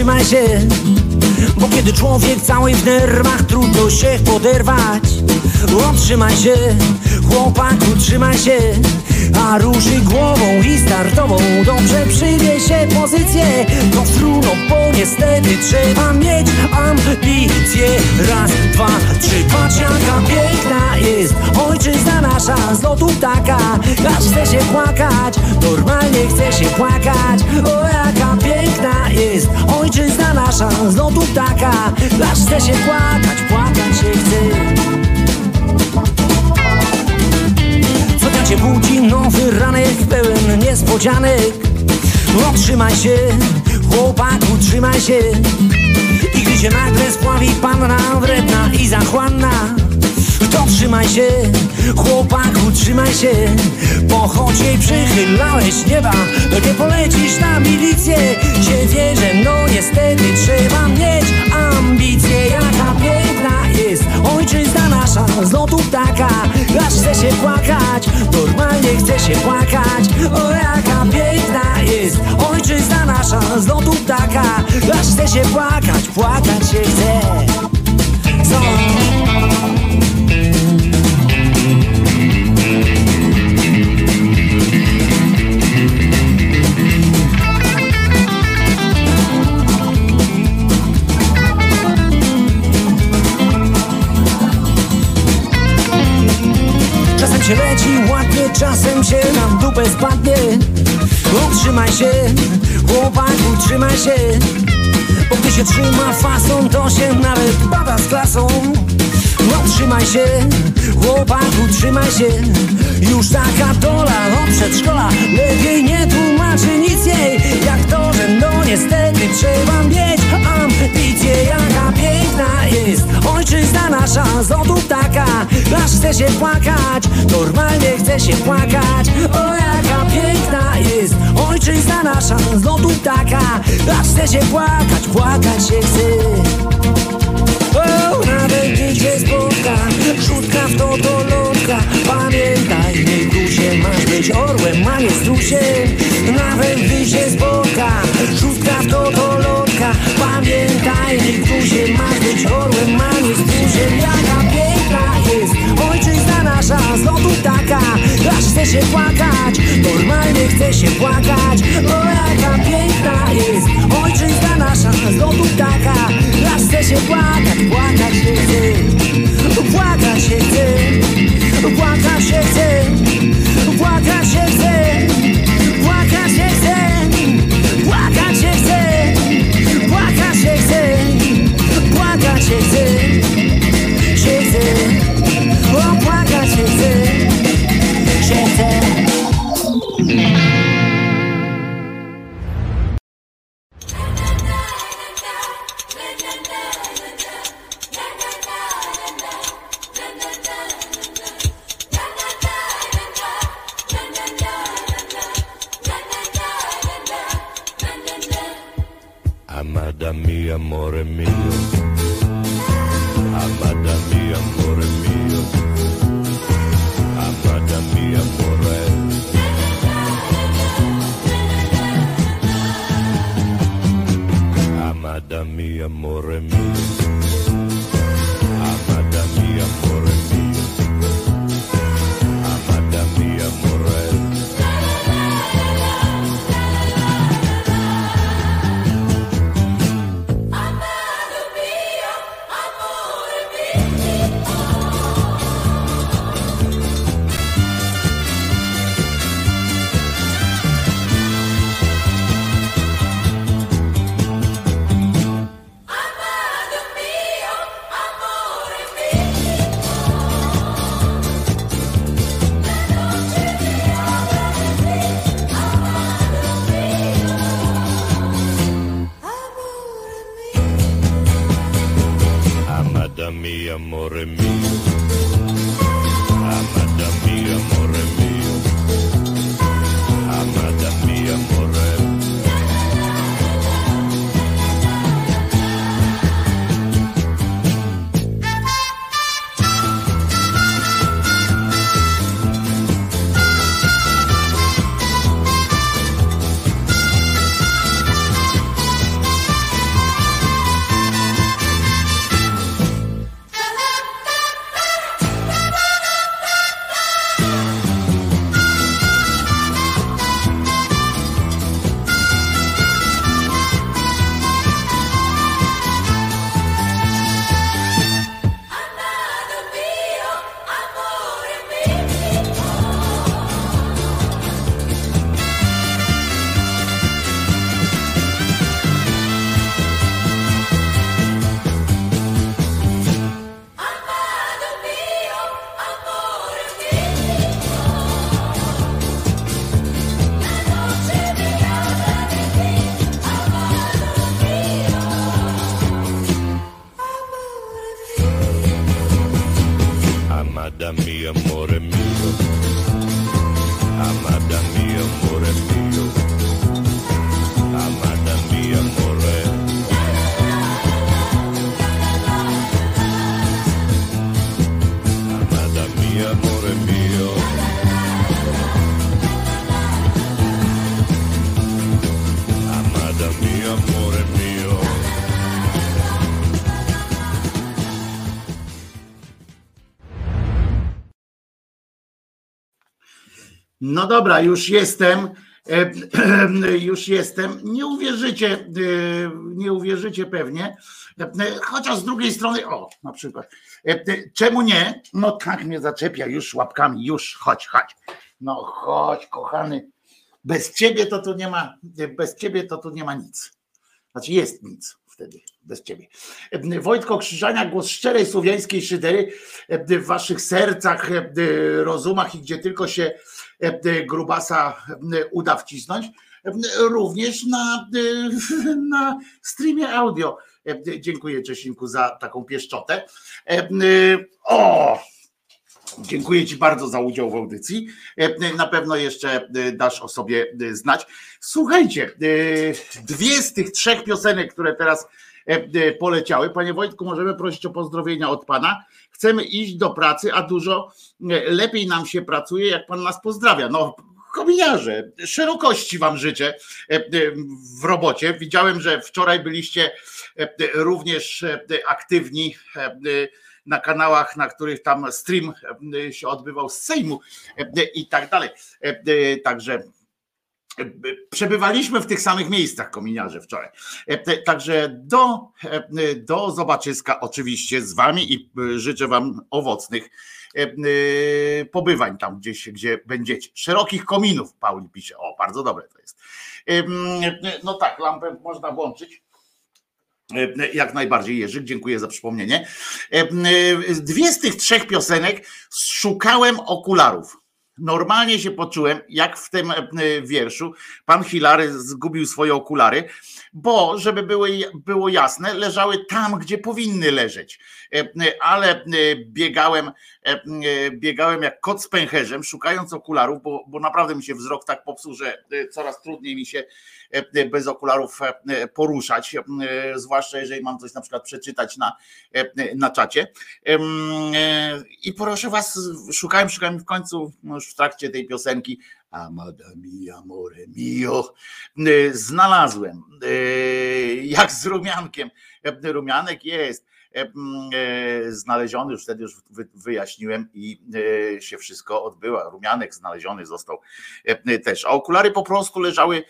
trzymaj się Bo kiedy człowiek cały w nerwach Trudno się poderwać. Otrzymaj się, chłopaku, trzymaj się A ruszy głową i startową. Dobrze przyjmie się pozycję. To fruno, bo niestety trzeba mieć ambicje. Raz, dwa, trzy, patrz jaka piękna jest Ojczyzna nasza. Z lotu taka Aż chce się płakać, normalnie chce się płakać. O jaka piękna jest Ojczyzna nasza. Z lotu taka Aż chce się płakać, płakać się chce cię budzi nowy ranek pełen niespodzianek. Otrzymaj się, chłopaku, trzymaj się. I gdy się nagle spławi panna wredna i zachłanna to trzymaj się, chłopaku, trzymaj się. Choć jej przychylałeś nieba To nie polecisz na milicję. Się wierzę, no niestety trzeba mieć ambicje. Jaka piękna jest ojczyzna nasza Z lotu ptaka, aż chce się płakać. Normalnie chce się płakać. O jaka piękna jest ojczyzna nasza. Z lotu ptaka, aż chce się płakać. Płakać się chce? Leci ładnie, czasem się na dupę spadnie. Utrzymaj się, chłopaku, trzymaj się. Bo gdy się trzyma fasą, to się nawet bada z klasą. No trzymaj się, chłopaku, trzymaj się Już taka dola od przedszkola. Lepiej nie tłumaczy nic jej. Jak to, że no niestety trzeba mieć ambicje. Jaka piękna jest ojczyzna nasza. Z lotu taka, aż chce się płakać. Normalnie chce się płakać. O jaka piękna jest ojczyzna nasza. Z lotu taka, aż chce się płakać. Płakać się chce. O, nawet gdzie spotka Rzutka w to do lotka Pamiętaj, nie grusie Masz być orłem, a nie strusie Nawet gdy się spotka Rzutka w to do lotka Pamiętaj, nie grusie Masz być orłem, a nie strusie Jaka jest Ojczyzna nasza z lotu taka Aż chce się płakać Normalnie chce się płakać. O jaka piękna jest Ojczyzna nasza z lotu taka Aż chce się płakać Płakać się chce. Płakać się chce Płakać się chce Płakać się chce No dobra, już jestem. E, Już jestem. Nie uwierzycie, e, nie uwierzycie pewnie. E, Chociaż z drugiej strony, o, na przykład. Czemu nie? No tak mnie zaczepia już łapkami, już chodź, chodź. No chodź, kochany. Bez ciebie to tu nie ma, bez ciebie to tu nie ma nic. Znaczy jest nic wtedy, bez ciebie. Wojtko Krzyżania, głos szczerej słowiańskiej szydery w waszych sercach, rozumach i gdzie tylko się grubasa uda wcisnąć, również na, na streamie audio. Dziękuję Czesinku za taką pieszczotę. O! Dziękuję Ci bardzo za udział w audycji. Na pewno jeszcze dasz o sobie znać. Słuchajcie, dwie z tych trzech piosenek, które teraz poleciały. Panie Wojtku, możemy prosić o pozdrowienia od Pana. Chcemy iść do pracy, a dużo lepiej nam się pracuje, jak Pan nas pozdrawia. No, kominiarze, szerokości Wam życzę w robocie. Widziałem, że wczoraj byliście również aktywni na kanałach, na których tam stream się odbywał z Sejmu i tak dalej. Także przebywaliśmy w tych samych miejscach kominiarze wczoraj. Także do, do zobaczyska oczywiście z wami i życzę wam owocnych pobywań tam gdzieś, gdzie będziecie. Szerokich kominów, Pauli pisze. O, bardzo dobre to jest. No tak, lampę można włączyć. Jak najbardziej, Jerzyk, dziękuję za przypomnienie. Dwie z tych trzech piosenek szukałem okularów. Normalnie się poczułem, jak w tym wierszu. Pan Hilary zgubił swoje okulary, bo, żeby było, było jasne, leżały tam, gdzie powinny leżeć. Ale biegałem, biegałem jak kot z pęcherzem, szukając okularów, bo, bo naprawdę mi się wzrok tak popsuł, że coraz trudniej mi się bez okularów poruszać, zwłaszcza jeżeli mam coś na przykład przeczytać na, na czacie. I proszę was, szukałem, szukałem w końcu, no już w trakcie tej piosenki, Amada mia, amore mio, znalazłem, jak z rumiankiem. Rumianek jest znaleziony, już wtedy już wyjaśniłem i się wszystko odbyło. Rumianek znaleziony został też. A okulary po prostu leżały,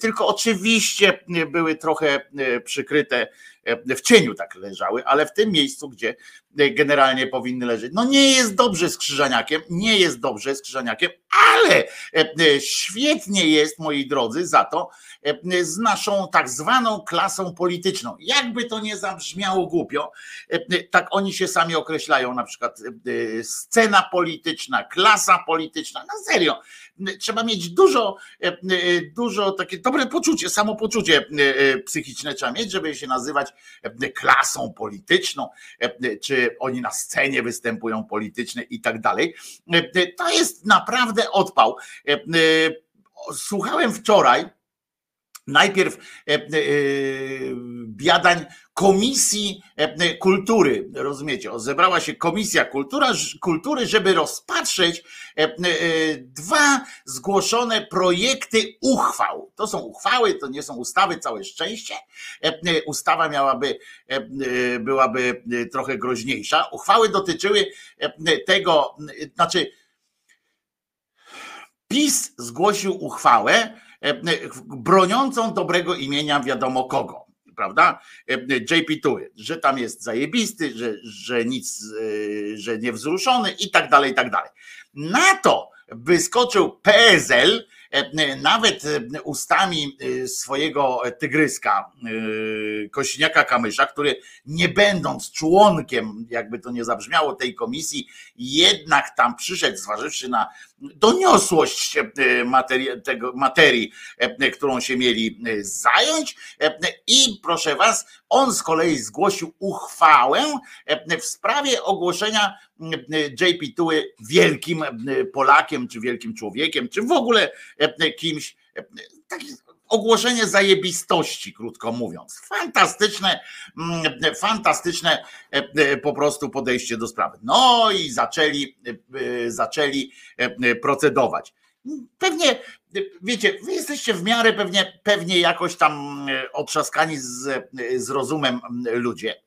tylko oczywiście były trochę przykryte w cieniu tak leżały, ale w tym miejscu, gdzie generalnie powinny leżeć. No nie jest dobrze z Krzyżaniakiem, nie jest dobrze z Krzyżaniakiem, ale świetnie jest, moi drodzy, za to z naszą tak zwaną klasą polityczną. Jakby to nie zabrzmiało głupio, tak oni się sami określają, na przykład scena polityczna, klasa polityczna, na serio. Trzeba mieć dużo, dużo takie dobre poczucie, samopoczucie psychiczne trzeba mieć, żeby się nazywać klasą polityczną, czy oni na scenie występują polityczne i tak dalej. To jest naprawdę odpał. Słuchałem wczoraj, najpierw biadań Komisji Kultury, rozumiecie, zebrała się Komisja Kultury, żeby rozpatrzeć dwa zgłoszone projekty uchwał. To są uchwały, to nie są ustawy, całe szczęście. Ustawa miałaby, byłaby trochę groźniejsza. Uchwały dotyczyły tego, znaczy PiS zgłosił uchwałę broniącą dobrego imienia wiadomo kogo prawda? JP Tury, że tam jest zajebisty, że, że nic, że niewzruszony i tak dalej, i tak dalej. Na to wyskoczył PSL, nawet ustami swojego tygryska Kośniaka Kamysza, który nie będąc członkiem, jakby to nie zabrzmiało tej komisji, jednak tam przyszedł, zważywszy na doniosłość materii, tego, materii, którą się mieli zająć i proszę was, on z kolei zgłosił uchwałę w sprawie ogłoszenia JP Tuły wielkim Polakiem, czy wielkim człowiekiem, czy w ogóle kimś. Taki ogłoszenie zajebistości, krótko mówiąc. Fantastyczne, mm, fantastyczne e, po prostu podejście do sprawy. No i zaczęli, e, zaczęli e, procedować. Pewnie, wiecie, wy jesteście w miarę pewnie, pewnie jakoś tam otrzaskani z, z rozumem ludzie.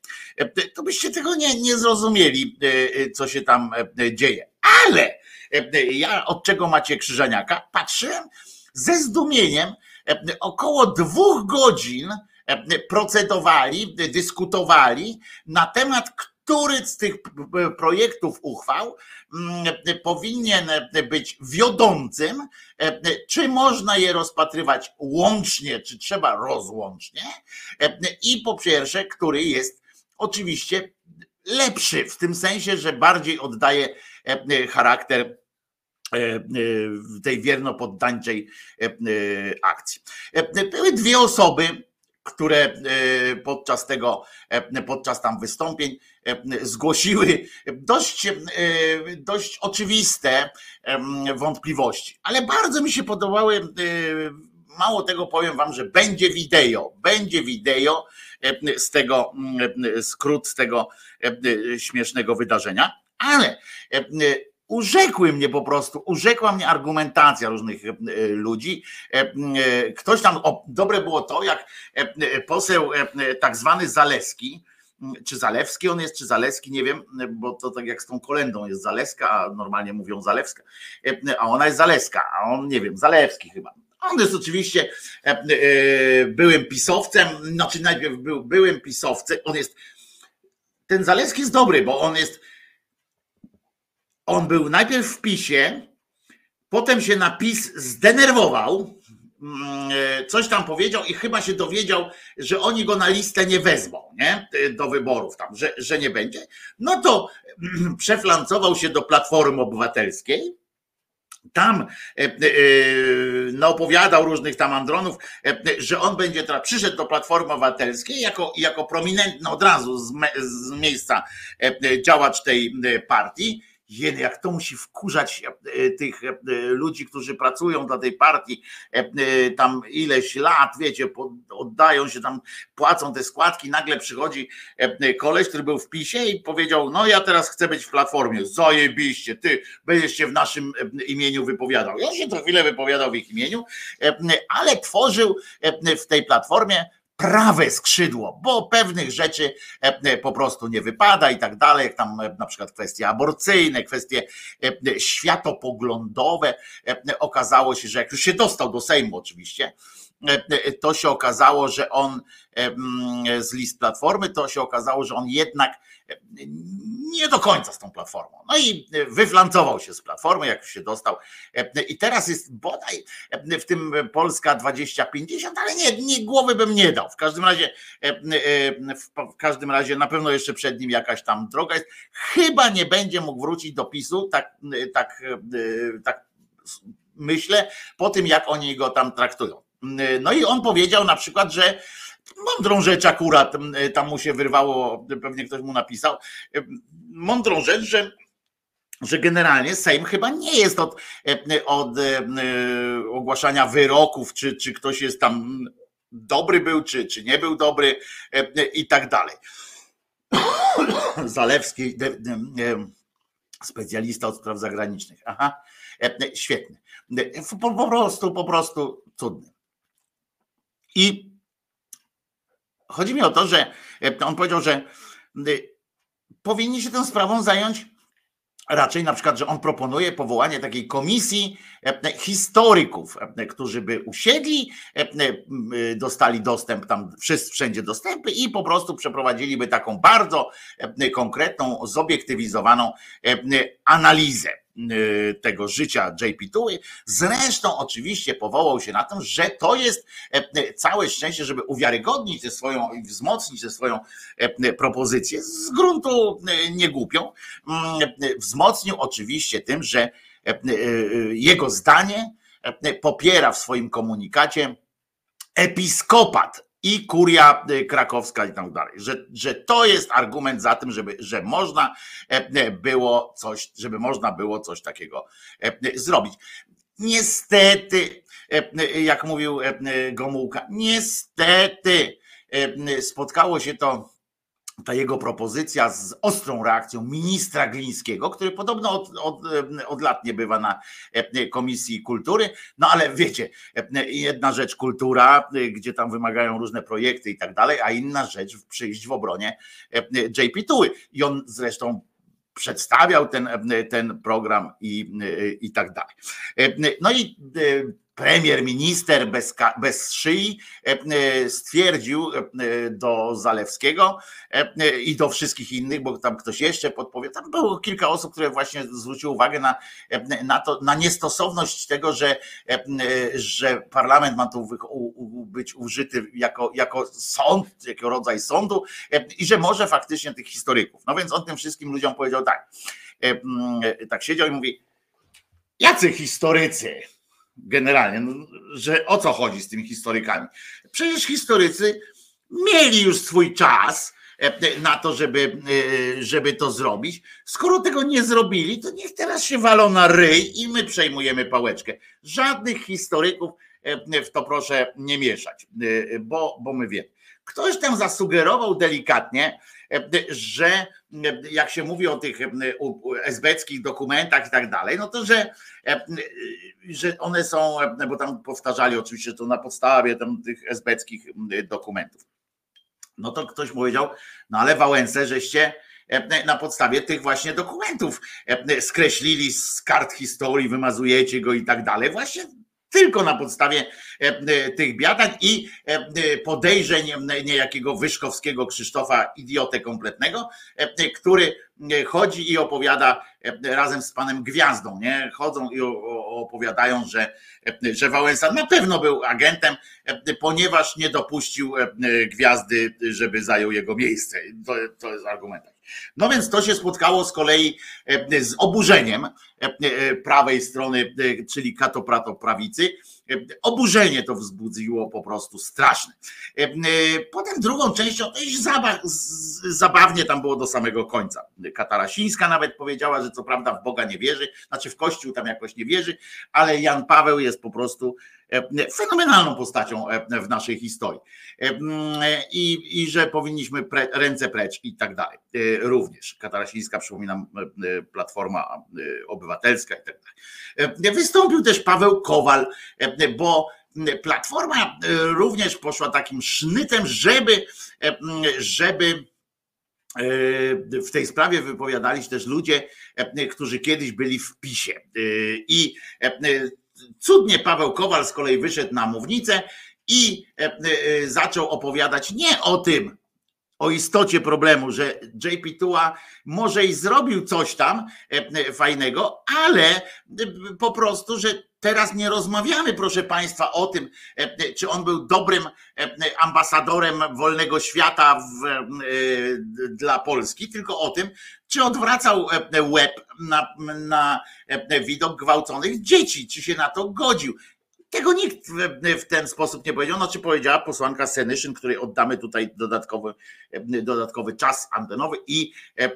To byście tego nie, nie zrozumieli, co się tam dzieje. Ale ja od czego macie krzyżaniaka? Patrzyłem ze zdumieniem, około dwóch godzin procedowali, dyskutowali na temat, który z tych projektów uchwał mm, powinien być wiodącym, czy można je rozpatrywać łącznie, czy trzeba rozłącznie. I po pierwsze, który jest oczywiście lepszy, w tym sensie, że bardziej oddaje charakter E, e, tej wierno poddańczej e, akcji. Były dwie osoby, które podczas tego, podczas tam wystąpień zgłosiły dość, dość oczywiste wątpliwości, ale bardzo mi się podobały. Mało tego powiem wam, że będzie wideo, będzie wideo z tego, skrót z tego śmiesznego wydarzenia, ale urzekły mnie po prostu, urzekła mnie argumentacja różnych e, ludzi. E, e, ktoś tam, o, dobre było to, jak poseł tak zwany Zaleski, czy Zalewski on jest, czy Zaleski, nie wiem, bo to tak jak z tą kolendą jest Zaleska, a normalnie mówią Zalewska, a ona jest Zaleska, a on nie wiem, Zalewski chyba. On jest oczywiście byłym pisowcem, znaczy najpierw był byłym pisowcem, on jest, ten Zaleski jest dobry, bo on jest on był najpierw w PiSie, potem się na PiS zdenerwował, mm, e, coś tam powiedział i chyba się dowiedział, że oni go na listę nie wezmą, nie? Do wyborów tam, że, że nie będzie. No to przeflancował się do Platformy Obywatelskiej. Tam e, e, no, opowiadał różnych tam andronów, że on będzie teraz przyszedł do Platformy Obywatelskiej jako, jako prominentny od razu z, z miejsca działacz tej partii Jeny, jak to musi wkurzać e, tych e, ludzi, którzy pracują dla tej partii e, tam ileś lat, wiecie, oddają się tam, płacą te składki, nagle przychodzi koleś, który był w PiSie i powiedział, no ja teraz chcę być w Platformie, zajebiście, ty będziesz się w naszym imieniu wypowiadał. On się to chwilę wypowiadał w ich imieniu, ale tworzył w tej Platformie prawe skrzydło, bo pewnych rzeczy e, e, po prostu nie wypada i tak dalej, jak tam e, na przykład kwestie aborcyjne, kwestie światopoglądowe. Okazało się, że jak już się dostał do Sejmu oczywiście, to się okazało, że on z list platformy, to się okazało, że on jednak nie do końca z tą platformą. No i wyflancował się z platformy, jak się dostał. I teraz jest bodaj w tym Polska 2050, ale nie, nie głowy bym nie dał. W każdym razie, w każdym razie na pewno jeszcze przed nim jakaś tam droga jest. Chyba nie będzie mógł wrócić do PiSu, tak, tak, tak myślę, po tym jak oni go tam traktują. No i on powiedział na przykład, że mądrą rzecz akurat tam mu się wyrwało, pewnie ktoś mu napisał, mądrą rzecz, że że generalnie Sejm chyba nie jest od, od ogłaszania wyroków, czy, czy ktoś jest tam dobry był, czy, czy nie był dobry i tak dalej. Zalewski, specjalista od spraw zagranicznych. Aha, świetny. Po, po prostu, po prostu cudny. I chodzi mi o to, że e, on powiedział, że e, powinni się tą sprawą zająć raczej na przykład, że on proponuje powołanie takiej komisji e, historyków, którzy by usiedli, dostali dostęp tam, wszędzie dostępy i po prostu przeprowadziliby taką bardzo konkretną, zobiektywizowaną analizę tego życia JP Tuły. Zresztą oczywiście powołał się na to, że to jest e, e, całe szczęście, żeby uwiarygodnić tę swoją i wzmocnić tę swoją e, propozycję z gruntu niegłupią. Mm, wzmocnił oczywiście tym, że jego zdanie popiera w swoim komunikacie episkopat i kuria krakowska i tak dalej, że, że to jest argument za tym, żeby, że można było coś, żeby można było coś takiego zrobić. Niestety, jak mówił Gomułka, niestety spotkało się to ta jego propozycja z ostrą reakcją ministra Glińskiego, który podobno od, od, od, lat nie bywa na e, Komisji Kultury, no ale wiecie, e, jedna rzecz kultura, e, gdzie tam wymagają różne projekty i tak dalej, a inna rzecz przyjść w obronie JP Tuły. I on zresztą przedstawiał ten, ten program i, i tak dalej. No i premier minister bez, bez szyi e, e, stwierdził e, do Zalewskiego i do wszystkich innych, bo tam ktoś jeszcze podpowie, tam było kilka osób, które właśnie zwróciły uwagę na, na to, na niestosowność tego, że, że parlament ma tu być użyty jako, jako sąd, jako rodzaj sądu i że może faktycznie tych historyków. No więc on tym wszystkim ludziom powiedział tak, tak siedział i mówi, jacy historycy, generalnie, no, że o co chodzi z tymi historykami? Przecież historycy mieli już swój czas e, na to, żeby, e, żeby to zrobić. Skoro tego nie zrobili, to niech teraz się walą na ryj i my przejmujemy pałeczkę. Żadnych historyków e, w to proszę nie mieszać, bo, bo my wiemy. Ktoś tam zasugerował delikatnie, że jak się mówi o tych esbeckich dokumentach i tak dalej, no to że, że one są, bo tam powtarzali oczywiście to na podstawie tam tych esbeckich dokumentów. No to ktoś powiedział, no ale Wałęsę żeście na podstawie tych właśnie dokumentów skreślili z kart historii, wymazujecie go i tak dalej. Właśnie tylko na podstawie e, e, tych biadań i e, podejrzeń niejakiego Wyszkowskiego Krzysztofa, idiotę kompletnego, który chodzi i opowiada razem z panem Gwiazdą, nie? Chodzą i opowiadają, że, że Wałęsa na pewno był agentem, ponieważ nie dopuścił Gwiazdy, żeby zajął jego miejsce. To, to jest argument. No więc to się spotkało z kolei z oburzeniem prawej strony, czyli katoprato prawicy, Oburzenie to wzbudziło po prostu straszne. Potem drugą częścią to już zabaw, zabawnie tam było do samego końca. Katarasińska nawet powiedziała, że co prawda w Boga nie wierzy, znaczy w Kościół tam jakoś nie wierzy, ale Jan Paweł jest po prostu fenomenalną postacią w naszej historii. I, i że powinniśmy pre, ręce precz i tak dalej. Również Katarasińska, przypominam, Platforma Obywatelska i tak dalej. Wystąpił też Paweł Kowal, bo Platforma również poszła takim sznytem, żeby, żeby w tej sprawie wypowiadali się też ludzie, którzy kiedyś byli w PiSie. I cudnie Paweł Kowal z kolei wyszedł na mównicę i zaczął opowiadać nie o tym, o istocie problemu, że JP Tua może i zrobił coś tam fajnego, ale po prostu, że Teraz nie rozmawiamy, proszę Państwa, o tym, e, czy on był dobrym e, ambasadorem wolnego świata w, e, dla Polski, tylko o tym, czy odwracał łeb na, na widok gwałconych dzieci, czy się na to godził. Tego nikt w ten sposób nie powiedział. Znaczy powiedziała posłanka Senyszyn, której oddamy tutaj dodatkowy, dodatkowy czas antenowy i e, e,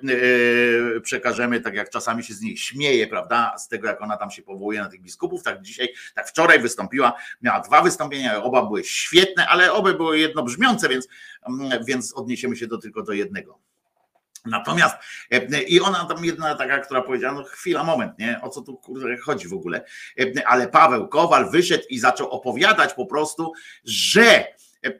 przekażemy, tak jak czasami się z nich śmieje, prawda, z tego jak ona tam się powołuje na tych biskupów, tak dzisiaj, tak wczoraj wystąpiła, miała dwa wystąpienia, oba były świetne, ale oba były jednobrzmiące, więc, więc odniesiemy się do tylko do jednego. Natomiast e, i ona tam jedna taka, która powiedziała, no chwila, moment, nie? O co tu chodzi w ogóle? E, ale Paweł Kowal wyszedł i zaczął opowiadać po prostu, że e,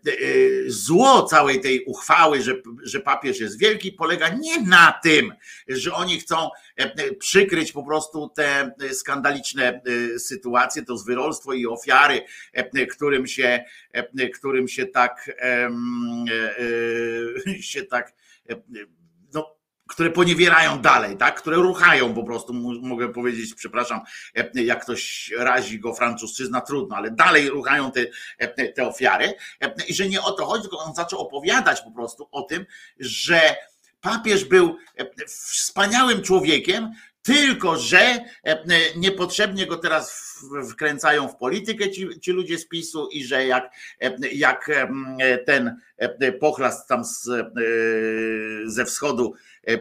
zło całej tej uchwały, że, że papież jest wielki, polega nie na tym, że oni chcą przykryć po prostu te skandaliczne sytuacje, to zwyrolstwo i ofiary, którym się, którym się tak się tak które poniewierają dalej, tak? które ruchają po prostu, mogę powiedzieć, przepraszam, e, jak ktoś razi go francuszczyzna, trudno, ale dalej ruchają te, e, te ofiary e, i że nie o to chodzi, tylko on zaczął opowiadać po prostu o tym, że papież był wspaniałym człowiekiem, Tylko, że e, e, niepotrzebnie go teraz wkręcają w politykę ci, ci ludzie z PiSu i że jak, e, jak ten pochlast tam z, ze wschodu E, e,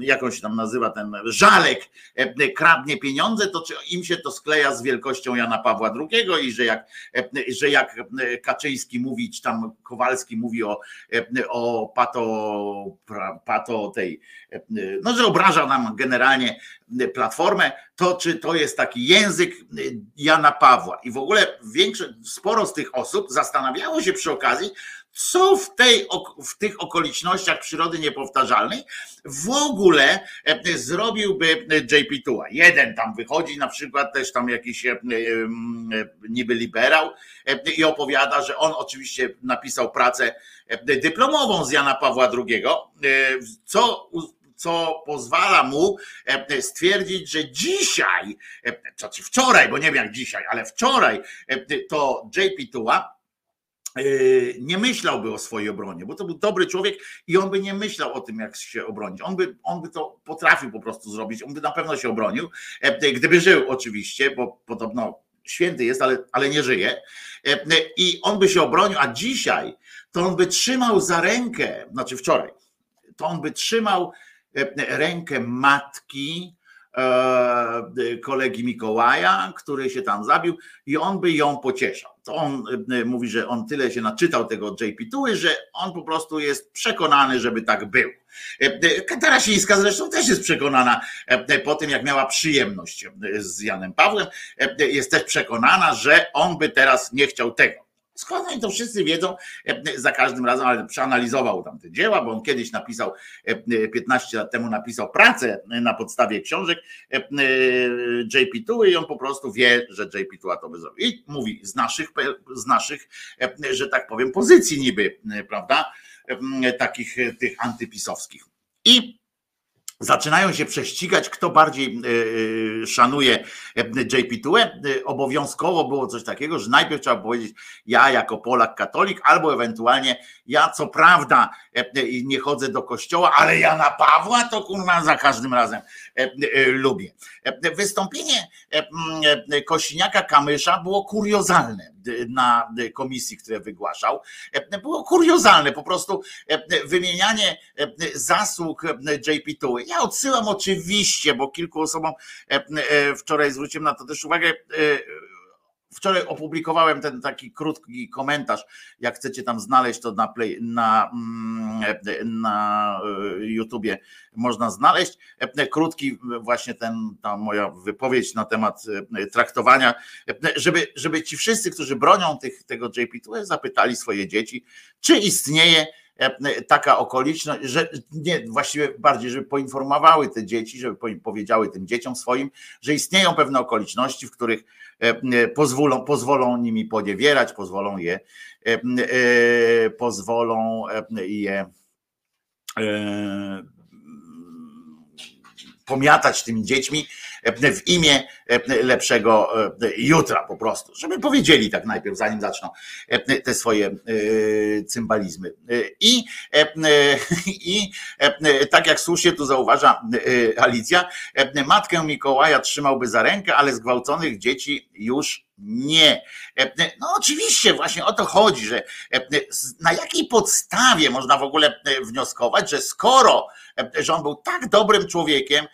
jak on się tam nazywa, ten żalek e, kradnie pieniądze, to czy im się to skleja z wielkością Jana Pawła II i że jak, że jak Kaczyński mówi, czy tam Kowalski mówi o, o pato, pato tej, no że obraża nam generalnie platformę, to czy to jest taki język Jana Pawła. I w ogóle większość, sporo z tych osób zastanawiało się przy okazji, co w, tej, w tych okolicznościach przyrody niepowtarzalnej w ogóle e, zrobiłby JP Tua. Jeden tam wychodzi, na przykład też tam jakiś e, e, niby liberał i opowiada, że on oczywiście napisał pracę dyplomową z Jana Pawła II, co co pozwala mu stwierdzić, że dzisiaj, znaczy wczoraj, bo nie wiem jak dzisiaj, ale wczoraj to JP Tua nie myślałby o swojej obronie, bo to był dobry człowiek i on by nie myślał o tym, jak się obronić. On by, on by to potrafił po prostu zrobić, on by na pewno się obronił, e, gdyby żył oczywiście, bo podobno święty jest, ale, ale nie żyje. E, I on by się obronił, a dzisiaj to on by trzymał za rękę, znaczy wczoraj, to on by trzymał e, rękę matki kolegi Mikołaja, który się tam zabił i on by ją pocieszał to on e, mówi, że on tyle się naczytał tego JP Tuły, że on po prostu jest przekonany, żeby tak był. Tarasińska zresztą też jest przekonana po tym, jak miała przyjemność z Janem Pawłem, jest też przekonana, że on by teraz nie chciał tego. Skąd oni to wszyscy wiedzą e, za każdym razem, ale przeanalizował tam te dzieła, bo on kiedyś napisał, 15 e, lat temu napisał pracę na podstawie książek e, JP Tuły i on po prostu wie, że JP Tuła to by zrobił. I mówi z naszych, z naszych, że tak powiem, pozycji niby, prawda, takich tych antypisowskich. I zaczynają się prześcigać, kto bardziej e, e, szanuje e, JP2. Obowiązkowo było coś takiego, że najpierw trzeba powiedzieć ja jako Polak katolik, albo ewentualnie ja co prawda nie chodzę do kościoła, ale ja na Pawła to kurwa za każdym razem lubię. Wystąpienie Kosiniaka Kamysza było kuriozalne na komisji, które wygłaszał. Było kuriozalne, po prostu wymienianie zasług JP2. Ja odsyłam oczywiście, bo kilku osobom wczoraj zwróciłem na to też uwagę, Wczoraj opublikowałem ten taki krótki komentarz. Jak chcecie tam znaleźć, to na, play, na, mm, na e, YouTubie można znaleźć. E, krótki, właśnie ten, ta moja wypowiedź na temat e, traktowania, żeby, żeby ci wszyscy, którzy bronią tych, tego JP2, zapytali swoje dzieci, czy istnieje taka okoliczność, że nie, właściwie bardziej, żeby poinformowały te dzieci, żeby powiedziały tym dzieciom swoim, że istnieją pewne okoliczności, w których E, pozwolą, pozwolą nimi poniewierać, pozwolą je, e, e, pozwolą je pomiatać tymi dziećmi w imię lepszego jutra po prostu, żeby powiedzieli tak najpierw, zanim zaczną te swoje cymbalizmy. I, i tak jak słusznie tu zauważa Alicja, matkę Mikołaja trzymałby za rękę, ale zgwałconych dzieci już nie. No oczywiście, właśnie o to chodzi, że na jakiej podstawie można w ogóle wnioskować, że skoro, że on był tak dobrym człowiekiem,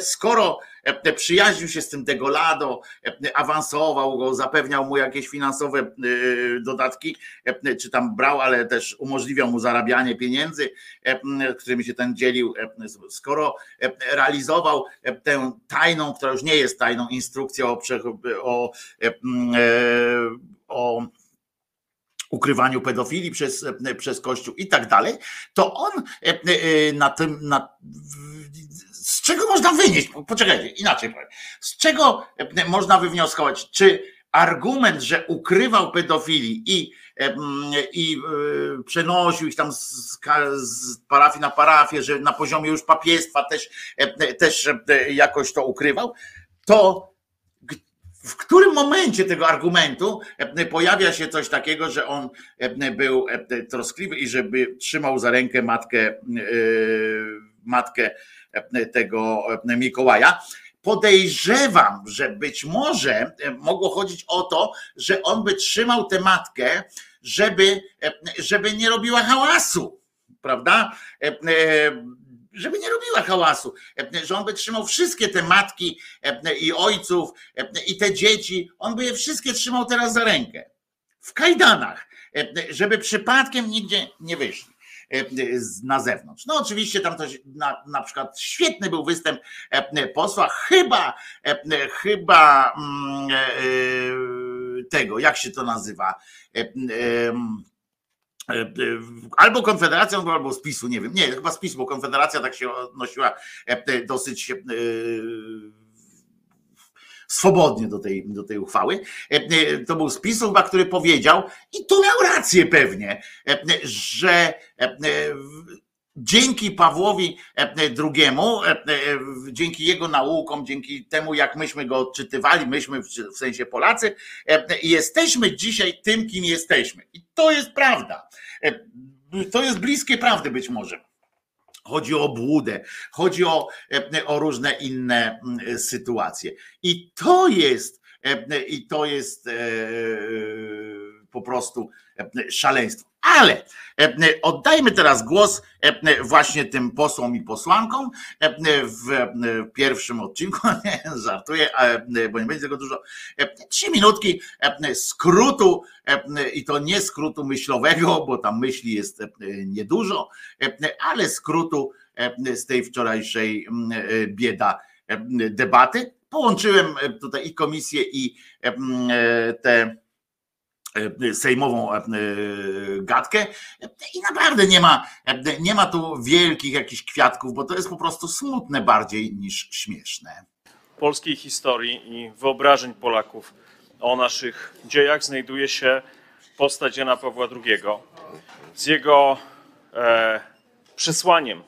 skoro e, przyjaźnił się z tym Degolado, e, awansował go, zapewniał mu jakieś finansowe e, dodatki, czy tam brał, ale też umożliwiał mu zarabianie pieniędzy, którymi się ten dzielił, skoro realizował tę tajną, która już nie jest tajną, instrukcję o, o, o ukrywaniu pedofilii przez, przez Kościół i tak dalej, to on na tym, na, z czego można wynieść, poczekajcie, inaczej powiem, z czego e, można wywnioskować, czy argument, że ukrywał pedofilii i, e, i e, przenosił ich tam z, parafii na parafię, że na poziomie już papiestwa też, też jakoś to ukrywał, to w którym momencie tego argumentu pojawia się coś takiego, że on był troskliwy i żeby trzymał za rękę matkę, matkę tego e, Mikołaja. Podejrzewam, że być może e, mogło chodzić o to, że on by trzymał tę matkę, żeby, e, żeby nie robiła hałasu, prawda? Żeby nie robiła hałasu, że on by trzymał wszystkie te matki i ojców i te dzieci, on by je wszystkie trzymał teraz za rękę. W kajdanach, żeby przypadkiem nigdzie nie wyszli na zewnątrz. No oczywiście tam coś, na, na przykład świetny był występ e, posła, chyba, e, chyba mm, e, e, tego, jak się to nazywa, E, e, e, albo Konfederacją, albo z PiSu, nie wiem, nie, chyba z bo Konfederacja tak się odnosiła e, dosyć e, swobodnie do tej, do tej uchwały. E, e, To był z PiSu chyba, który powiedział, i tu miał rację pewnie, e, że dzięki Pawłowi II, dzięki jego naukom, dzięki temu, jak myśmy go odczytywali, myśmy w sensie Polacy, jesteśmy dzisiaj tym, kim jesteśmy. I to jest prawda. To jest bliskie prawdy być może. Chodzi o obłudę, chodzi o, e, o różne inne mm, sytuacje. I to jest, e, i to jest e, po prostu e, szaleństwo. Ale e, oddajmy teraz głos e, właśnie tym posłom i posłankom e, w e, pierwszym odcinku. Żartuję, e, bo nie będzie tego dużo. E, Trzy minutki e, skrótu e, i to nie skrótu myślowego, bo tam myśli jest e, niedużo, e, ale skrótu e, z tej wczorajszej e, bieda e, debaty. Połączyłem e, tutaj i komisję, i e, m, e, tę e, sejmową e, gadkę i naprawdę nie ma, e, nie ma tu wielkich jakichś kwiatków, bo to jest po prostu smutne bardziej niż śmieszne. polskiej historii i wyobrażeń Polaków o naszych dziejach znajduje się postać Jana Pawła II z jego e, przesłaniem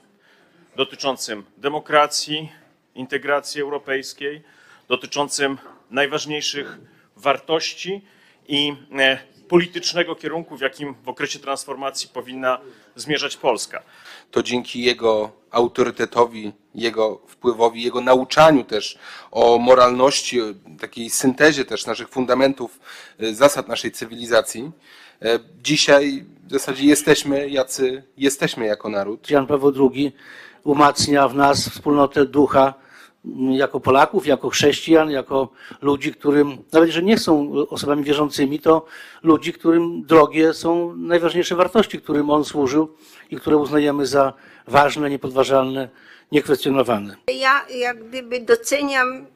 dotyczącym demokracji, integracji europejskiej, dotyczącym najważniejszych wartości i e, politycznego kierunku, w jakim w okresie transformacji powinna zmierzać Polska. to dzięki jego autorytetowi, jego wpływowi, jego nauczaniu też o moralności, takiej syntezie też naszych fundamentów, e, zasad naszej cywilizacji, e, dzisiaj w zasadzie jesteśmy, jacy jesteśmy jako naród. Jan Paweł II umacnia w nas wspólnotę ducha jako Polaków, jako chrześcijan, jako ludzi, którym, nawet że nie są osobami wierzącymi, to ludzi, którym drogie są najważniejsze wartości, którym on służył i które uznajemy za ważne, niepodważalne, niekwestionowane. Ja jak gdyby doceniam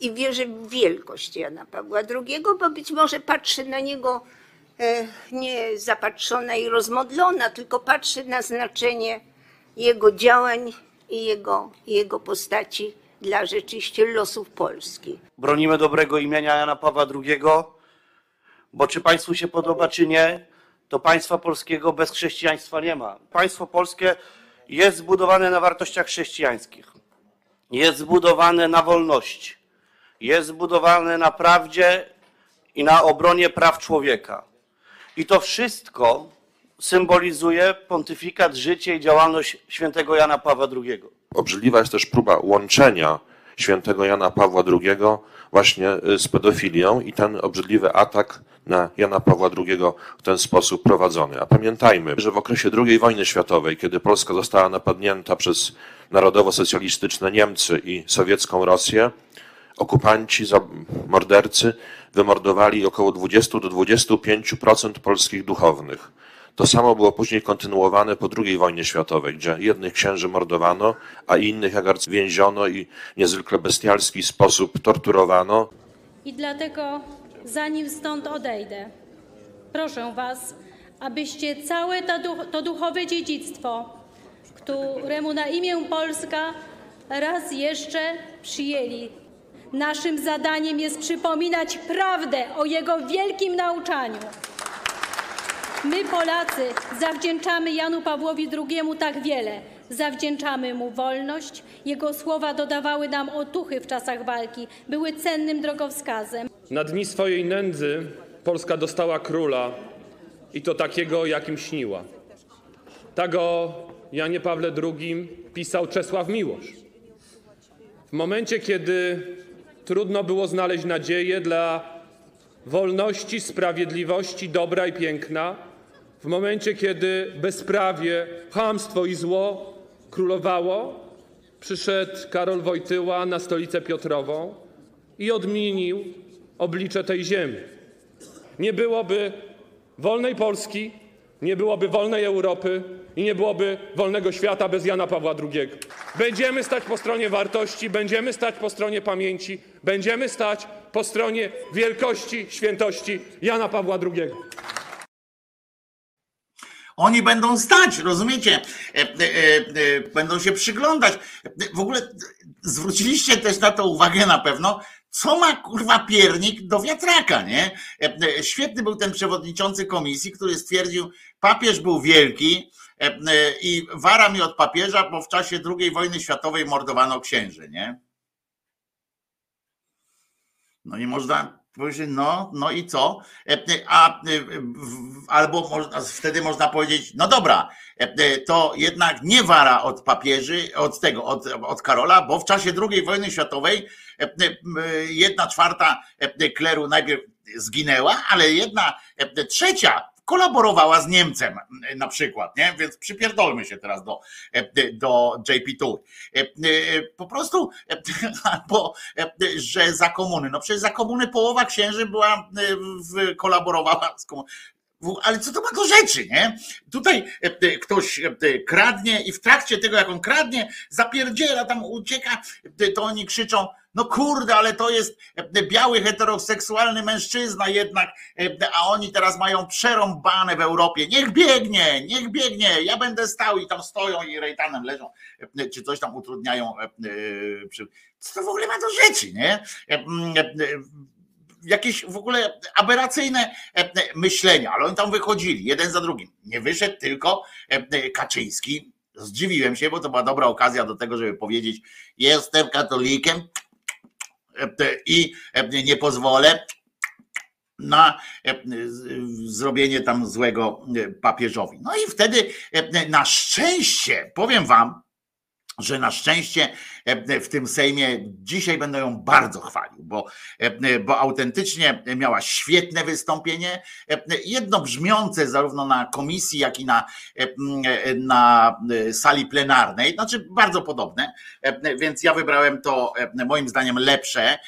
i wierzę w wielkość Jana Pawła II, bo być może patrzę na niego e, nie zapatrzona i rozmodlona, tylko patrzę na znaczenie jego działań i jego, jego postaci dla rzeczywiście losów Polski. bronimy dobrego imienia Jana Pawła II, bo czy państwu się podoba, czy nie, to państwa polskiego bez chrześcijaństwa nie ma. Państwo polskie jest zbudowane na wartościach chrześcijańskich, jest zbudowane na wolności, jest zbudowane na prawdzie i na obronie praw człowieka. I to wszystko symbolizuje pontyfikat, życie i działalność świętego Jana Pawła II. Obrzydliwa jest też próba łączenia świętego Jana Pawła II właśnie y, z pedofilią i ten obrzydliwy atak na Jana Pawła II w ten sposób prowadzony. A pamiętajmy, że w okresie II wojny światowej, kiedy Polska została napadnięta przez narodowo-socjalistyczne Niemcy i sowiecką Rosję, okupanci, mordercy wymordowali około 20 do 25% polskich duchownych. To samo było później kontynuowane po II wojnie światowej, gdzie jednych księży mordowano, a innych jak więziono i niezwykle bestialski sposób torturowano. I dlatego, zanim stąd odejdę, proszę Was, abyście całe to duchowe dziedzictwo, któremu na imię Polska raz jeszcze przyjęli. Naszym zadaniem jest przypominać prawdę o jego wielkim nauczaniu. My, Polacy, zawdzięczamy Janu Pawłowi II tak wiele. Zawdzięczamy mu wolność. Jego słowa dodawały nam otuchy w czasach walki, były cennym drogowskazem. Na dni swojej nędzy Polska dostała króla i to takiego, jakim śniła. Tak o Janie Pawle II pisał Czesław Miłosz. W momencie, kiedy trudno było znaleźć nadzieję dla wolności, sprawiedliwości, dobra i piękna, w momencie, kiedy bezprawie, chamstwo i zło królowało, przyszedł Karol Wojtyła na stolicę Piotrową i odmienił oblicze tej ziemi. Nie byłoby wolnej Polski, nie byłoby wolnej Europy i nie byłoby wolnego świata bez Jana Pawła II. Będziemy stać po stronie wartości, będziemy stać po stronie pamięci, będziemy stać po stronie wielkości, świętości Jana Pawła II. Oni będą stać, rozumiecie? E, e, e, Będą się przyglądać. W ogóle zwróciliście też na to uwagę na pewno, co ma kurwa piernik do wiatraka, nie? Świetny był ten przewodniczący komisji, który stwierdził, papież był wielki i wara mi od papieża, bo w czasie II wojny światowej mordowano księży, nie? No i można no, no i co? A, albo można, wtedy można powiedzieć, no dobra, to jednak nie wara od papieży, od tego, od, od Karola, bo w czasie II wojny światowej jedna czwarta kleru najpierw zginęła, ale jedna trzecia kolaborowała z Niemcem na przykład, nie? Więc przypierdolmy się teraz do, do JP2. Po prostu, albo, że za komuny, no przecież za komuny połowa księży była, w, kolaborowała z komuną. Ale co to ma do rzeczy, nie? Tutaj ktoś kradnie i w trakcie tego, jak on kradnie, zapierdziela, tam ucieka, to oni krzyczą, no kurde, ale to jest biały heteroseksualny mężczyzna jednak, a oni teraz mają przerąbane w Europie. Niech biegnie, niech biegnie, ja będę stał i tam stoją i rejtanem leżą, czy coś tam utrudniają. Co to w ogóle ma do rzeczy, nie? Jakieś w ogóle aberracyjne myślenia, ale oni tam wychodzili, jeden za drugim. Nie wyszedł tylko Kaczyński. Zdziwiłem się, bo to była dobra okazja do tego, żeby powiedzieć: Jestem katolikiem, i nie pozwolę na zrobienie tam złego papieżowi. No i wtedy na szczęście, powiem wam, że na szczęście w tym Sejmie dzisiaj będę ją bardzo chwalił, bo, bo autentycznie miała świetne wystąpienie, jedno brzmiące zarówno na komisji, jak i na, na sali plenarnej, znaczy bardzo podobne, więc ja wybrałem to moim zdaniem lepsze,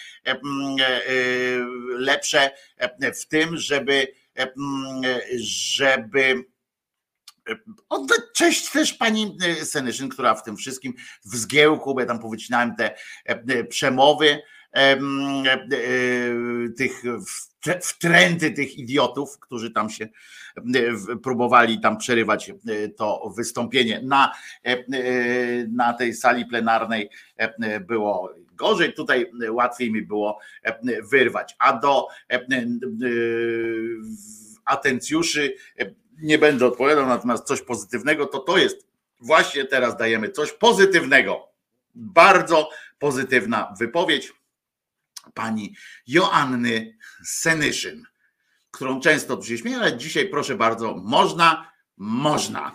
lepsze w tym, żeby żeby Oddać cześć też pani Senyszyn, która w tym wszystkim w zgiełku, bo ja tam powycinałem te przemowy tych wtręty tych idiotów, którzy tam się próbowali tam przerywać to wystąpienie. Na, na tej sali plenarnej było gorzej, tutaj łatwiej mi było wyrwać. A do atencjuszy nie będę odpowiadał, natomiast coś pozytywnego, to to jest właśnie teraz dajemy coś pozytywnego. Bardzo pozytywna wypowiedź pani Joanny Senyszyn, którą często tu się śmieję, ale dzisiaj proszę bardzo, można, można.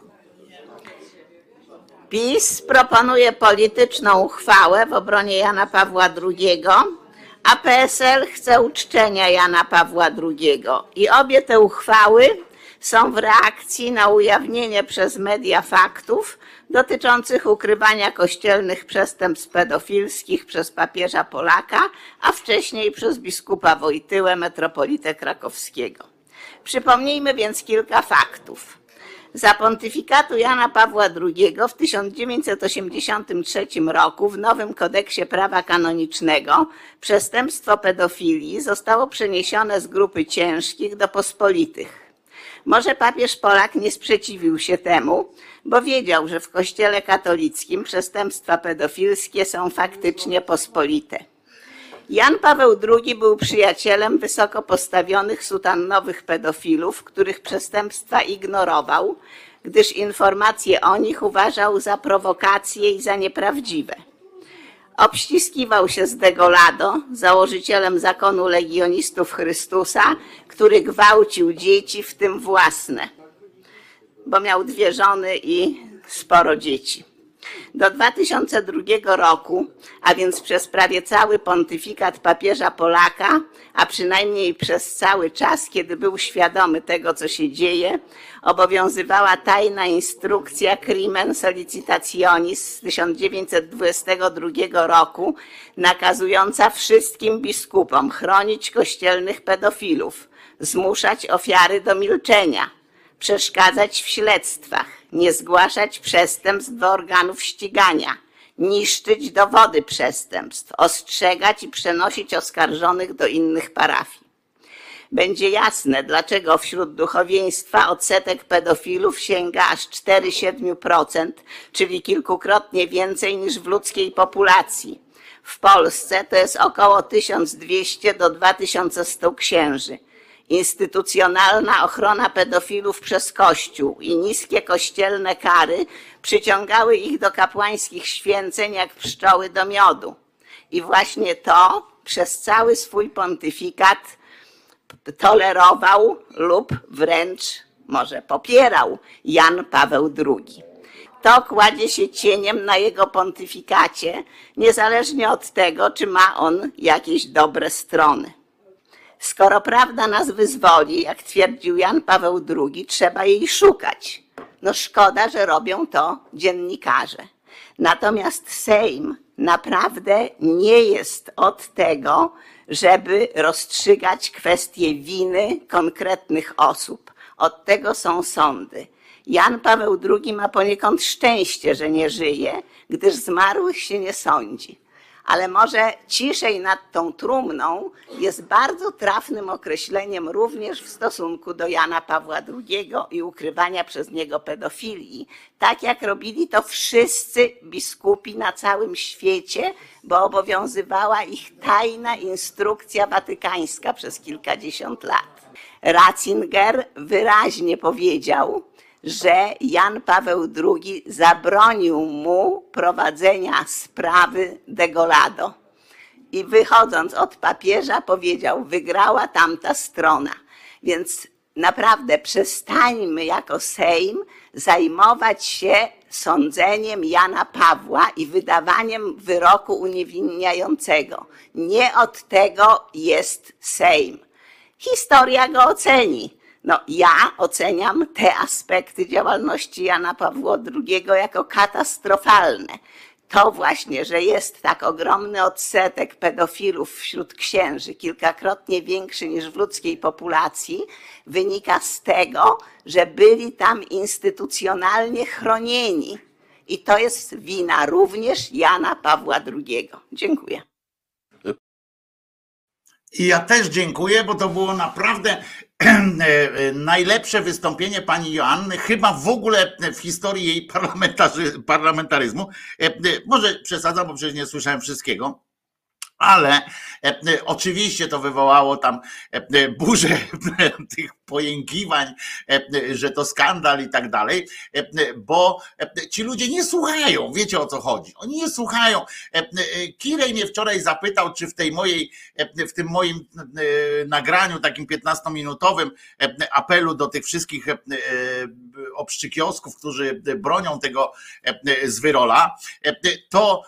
PiS proponuje polityczną uchwałę w obronie Jana Pawła II, a PSL chce uczczenia Jana Pawła II. I obie te uchwały są w reakcji na ujawnienie przez media faktów dotyczących ukrywania kościelnych przestępstw pedofilskich przez papieża Polaka, a wcześniej przez biskupa Wojtyłę, metropolitę krakowskiego. Przypomnijmy więc kilka faktów. Za pontyfikatu Jana Pawła II w 1983 roku w nowym kodeksie prawa kanonicznego przestępstwo pedofilii zostało przeniesione z grupy ciężkich do pospolitych. Może papież Polak nie sprzeciwił się temu, bo wiedział, że w Kościele katolickim przestępstwa pedofilskie są faktycznie pospolite. Jan Paweł II był przyjacielem wysoko postawionych sutannowych pedofilów, których przestępstwa ignorował, gdyż informacje o nich uważał za prowokacje i za nieprawdziwe. Obściskiwał się z Degolado, założycielem zakonu legionistów Chrystusa, który gwałcił dzieci, w tym własne, bo miał dwie żony i sporo dzieci. Do 2002 roku, a więc przez prawie cały pontyfikat papieża Polaka, a przynajmniej przez cały czas, kiedy był świadomy tego, co się dzieje, obowiązywała tajna instrukcja Crimen Solicitationis z 1922 roku, nakazująca wszystkim biskupom chronić kościelnych pedofilów, zmuszać ofiary do milczenia, przeszkadzać w śledztwach, nie zgłaszać przestępstw do organów ścigania, niszczyć dowody przestępstw, ostrzegać i przenosić oskarżonych do innych parafii. Będzie jasne, dlaczego wśród duchowieństwa odsetek pedofilów sięga aż 4,7%, czyli kilkukrotnie więcej niż w ludzkiej populacji. W Polsce to jest około 1200 do 2100 księży instytucjonalna ochrona pedofilów przez Kościół i niskie kościelne kary przyciągały ich do kapłańskich święceń jak pszczoły do miodu. I właśnie to przez cały swój pontyfikat tolerował lub wręcz może popierał Jan Paweł II. To kładzie się cieniem na jego pontyfikacie, niezależnie od tego, czy ma on jakieś dobre strony. Skoro prawda nas wyzwoli, jak twierdził Jan Paweł II, trzeba jej szukać. No szkoda, że robią to dziennikarze. Natomiast Sejm naprawdę nie jest od tego, żeby rozstrzygać kwestie winy konkretnych osób. Od tego są sądy. Jan Paweł II ma poniekąd szczęście, że nie żyje, gdyż zmarłych się nie sądzi ale może ciszej nad tą trumną jest bardzo trafnym określeniem również w stosunku do Jana Pawła II i ukrywania przez niego pedofilii, tak jak robili to wszyscy biskupi na całym świecie, bo obowiązywała ich tajna instrukcja watykańska przez kilkadziesiąt lat. Ratzinger wyraźnie powiedział, że Jan Paweł II zabronił mu prowadzenia sprawy Degolado. I wychodząc od papieża powiedział, wygrała tamta strona. Więc naprawdę przestańmy jako Sejm zajmować się sądzeniem Jana Pawła i wydawaniem wyroku uniewinniającego. Nie od tego jest Sejm. Historia go oceni. No, ja oceniam te aspekty działalności Jana Pawła II jako katastrofalne. To właśnie, że jest tak ogromny odsetek pedofilów wśród księży, kilkakrotnie większy niż w ludzkiej populacji, wynika z tego, że byli tam instytucjonalnie chronieni. I to jest wina również Jana Pawła II. Dziękuję. I ja też dziękuję, bo to było naprawdę najlepsze wystąpienie pani Joanny, chyba w ogóle w historii jej parlamentaryzmu. Może przesadzam, bo przecież nie słyszałem wszystkiego. Ale oczywiście to wywołało tam burzę tych pojękiwań, że to skandal i tak dalej, bo ci ludzie nie słuchają, wiecie o co chodzi. Oni nie słuchają. Kirej mnie wczoraj zapytał, czy w tej mojej, w tym moim nagraniu, takim 15-minutowym apelu do tych wszystkich obszczykiosków, którzy bronią tego zwyrola, to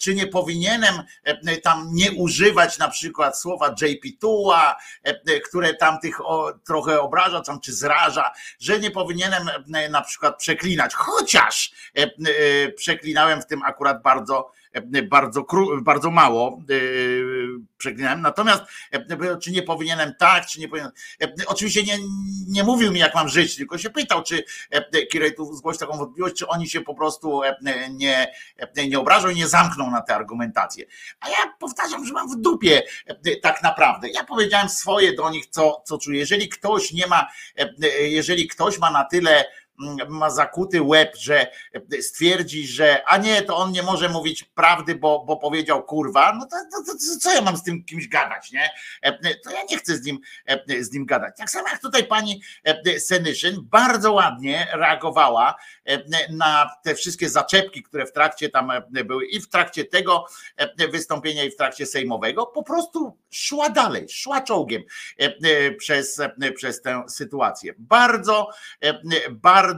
czy nie powinienem tam nie używać na przykład słowa JP Tua, które tam tych trochę obraża tam, czy zraża, że nie powinienem e, na przykład przeklinać, chociaż e, e, przeklinałem w tym akurat bardzo bardzo, bardzo mało przeklinałem. Natomiast czy nie powinienem tak, czy nie powinienem. Oczywiście nie, nie mówił mi, jak mam żyć, tylko się pytał, czy Kirej tu zgłosił taką wątpliwość, czy oni się po prostu nie, nie obrażą i nie zamkną na te argumentacje. A ja powtarzam, że mam w dupie tak naprawdę. Ja powiedziałem swoje do nich, co, co czuję. Jeżeli ktoś nie ma, jeżeli ktoś ma na tyle ma zakuty łeb, że stwierdzi, że a nie, to on nie może mówić prawdy, bo, bo powiedział kurwa, no to, to, to co ja mam z tym kimś gadać, nie? To ja nie chcę z nim, z nim gadać. Tak samo jak tutaj pani Senyszyn bardzo ładnie reagowała na te wszystkie zaczepki, które w trakcie tam były i w trakcie tego wystąpienia i w trakcie sejmowego, po prostu szła dalej, szła czołgiem przez, przez tę sytuację. Bardzo, bardzo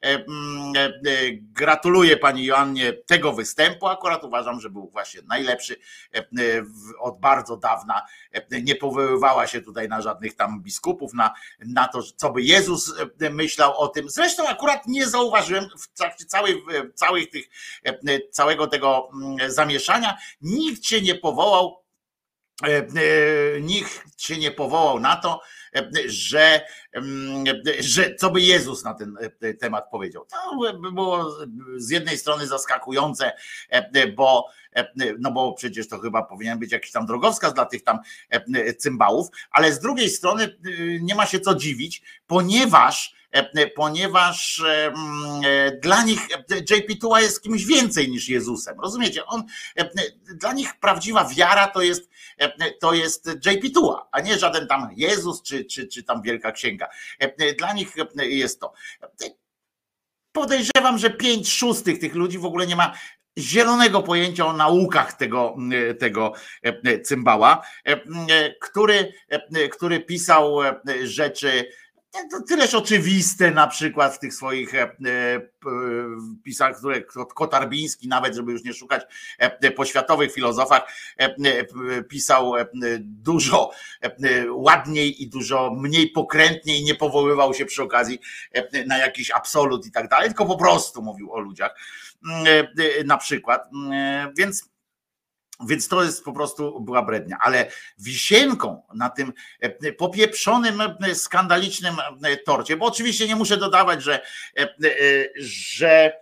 mm, gratuluję pani Joannie tego występu. Akurat uważam, że był właśnie najlepszy od bardzo dawna. Nie powoływała się tutaj na żadnych tam biskupów, na, na to, co by Jezus myślał o tym. Zresztą akurat nie zauważyłem w trakcie całej, całych tych, całego tego mm, zamieszania, nikt się nie powołał nikt się nie powołał na to, że, że co by Jezus na ten temat powiedział. To by było z jednej strony zaskakujące, bo, no bo przecież to chyba powinien być jakiś tam drogowskaz dla tych tam cymbałów, ale z drugiej strony nie ma się co dziwić, ponieważ ponieważ dla nich JP Tuła jest kimś więcej niż Jezusem. Rozumiecie? On, dla nich prawdziwa wiara to jest, to jest JP Tuła, a nie żaden tam Jezus czy, czy, czy tam Wielka Księga. Dla nich jest to. Podejrzewam, że pięć szóstych tych ludzi w ogóle nie ma zielonego pojęcia o naukach tego, tego cymbała, który, który pisał rzeczy to tyleż oczywiste na przykład w tych swoich e, e, pisach, które Kotarbiński nawet, żeby już nie szukać e, po światowych filozofach, pisał dużo ładniej i dużo mniej pokrętniej, nie powoływał się przy okazji na jakiś absolut i tak dalej, tylko po prostu mówił o ludziach na przykład. Więc więc to jest po prostu była brednia. Ale wisienką na tym e, popieprzonym, e, skandalicznym e, torcie, bo oczywiście nie muszę dodawać, że, że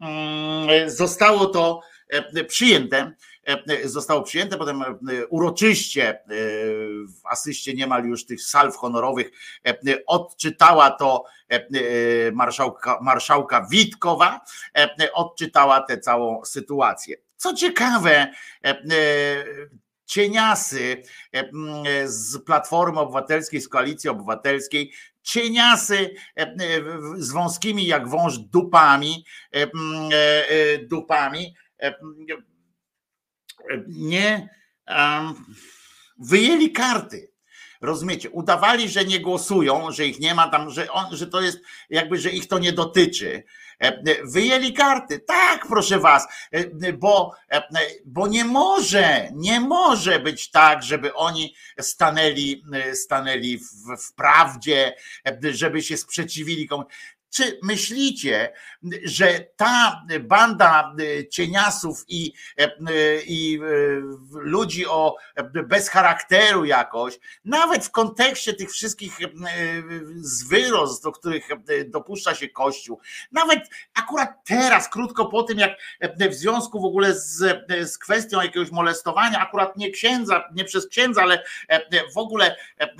mm, zostało to przyjęte, zostało przyjęte, potem uroczyście w asyście niemal już tych salw honorowych odczytała to marszałka, marszałka Witkowa, odczytała tę całą sytuację. Co ciekawe, e, e, cieniasy e, z Platformy Obywatelskiej, z Koalicji Obywatelskiej, cieniasy z wąskimi jak wąż dupami, dupami, nie wyjęli karty. Rozumiecie? Udawali, że nie głosują, że ich nie ma tam, że, on, że to jest jakby, że ich to nie dotyczy. E, wyjęli karty. Tak, proszę was, e, bo, e, bo nie może, nie może być tak, żeby oni stanęli, stanęli w, w prawdzie, żeby się sprzeciwili komuś. Czy myślicie, że ta banda cieniasów i, i ludzi o bez charakteru jakoś, nawet w kontekście tych wszystkich zwyrost, do których dopuszcza się Kościół, nawet akurat teraz, krótko po tym, jak w związku w ogóle z, z kwestią jakiegoś molestowania, akurat nie księdza, nie przez księdza, ale w ogóle,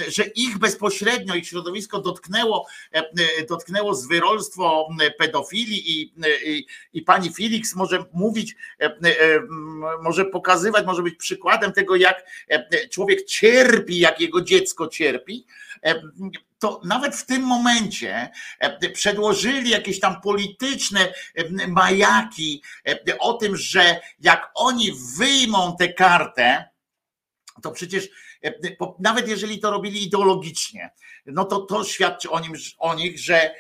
że ich bezpośrednio, ich środowisko dotknęło, dotknęło zwyrost, wyrolstwo pedofilii i, i, i pani Felix może mówić, e, e, może pokazywać, może być przykładem tego, jak e, człowiek cierpi, jak jego dziecko cierpi. To nawet w tym momencie przedłożyli jakieś tam polityczne majaki o tym, że jak oni wyjmą tę kartę, to przecież nawet jeżeli to robili ideologicznie, no to to świadczy o, nim, o nich, że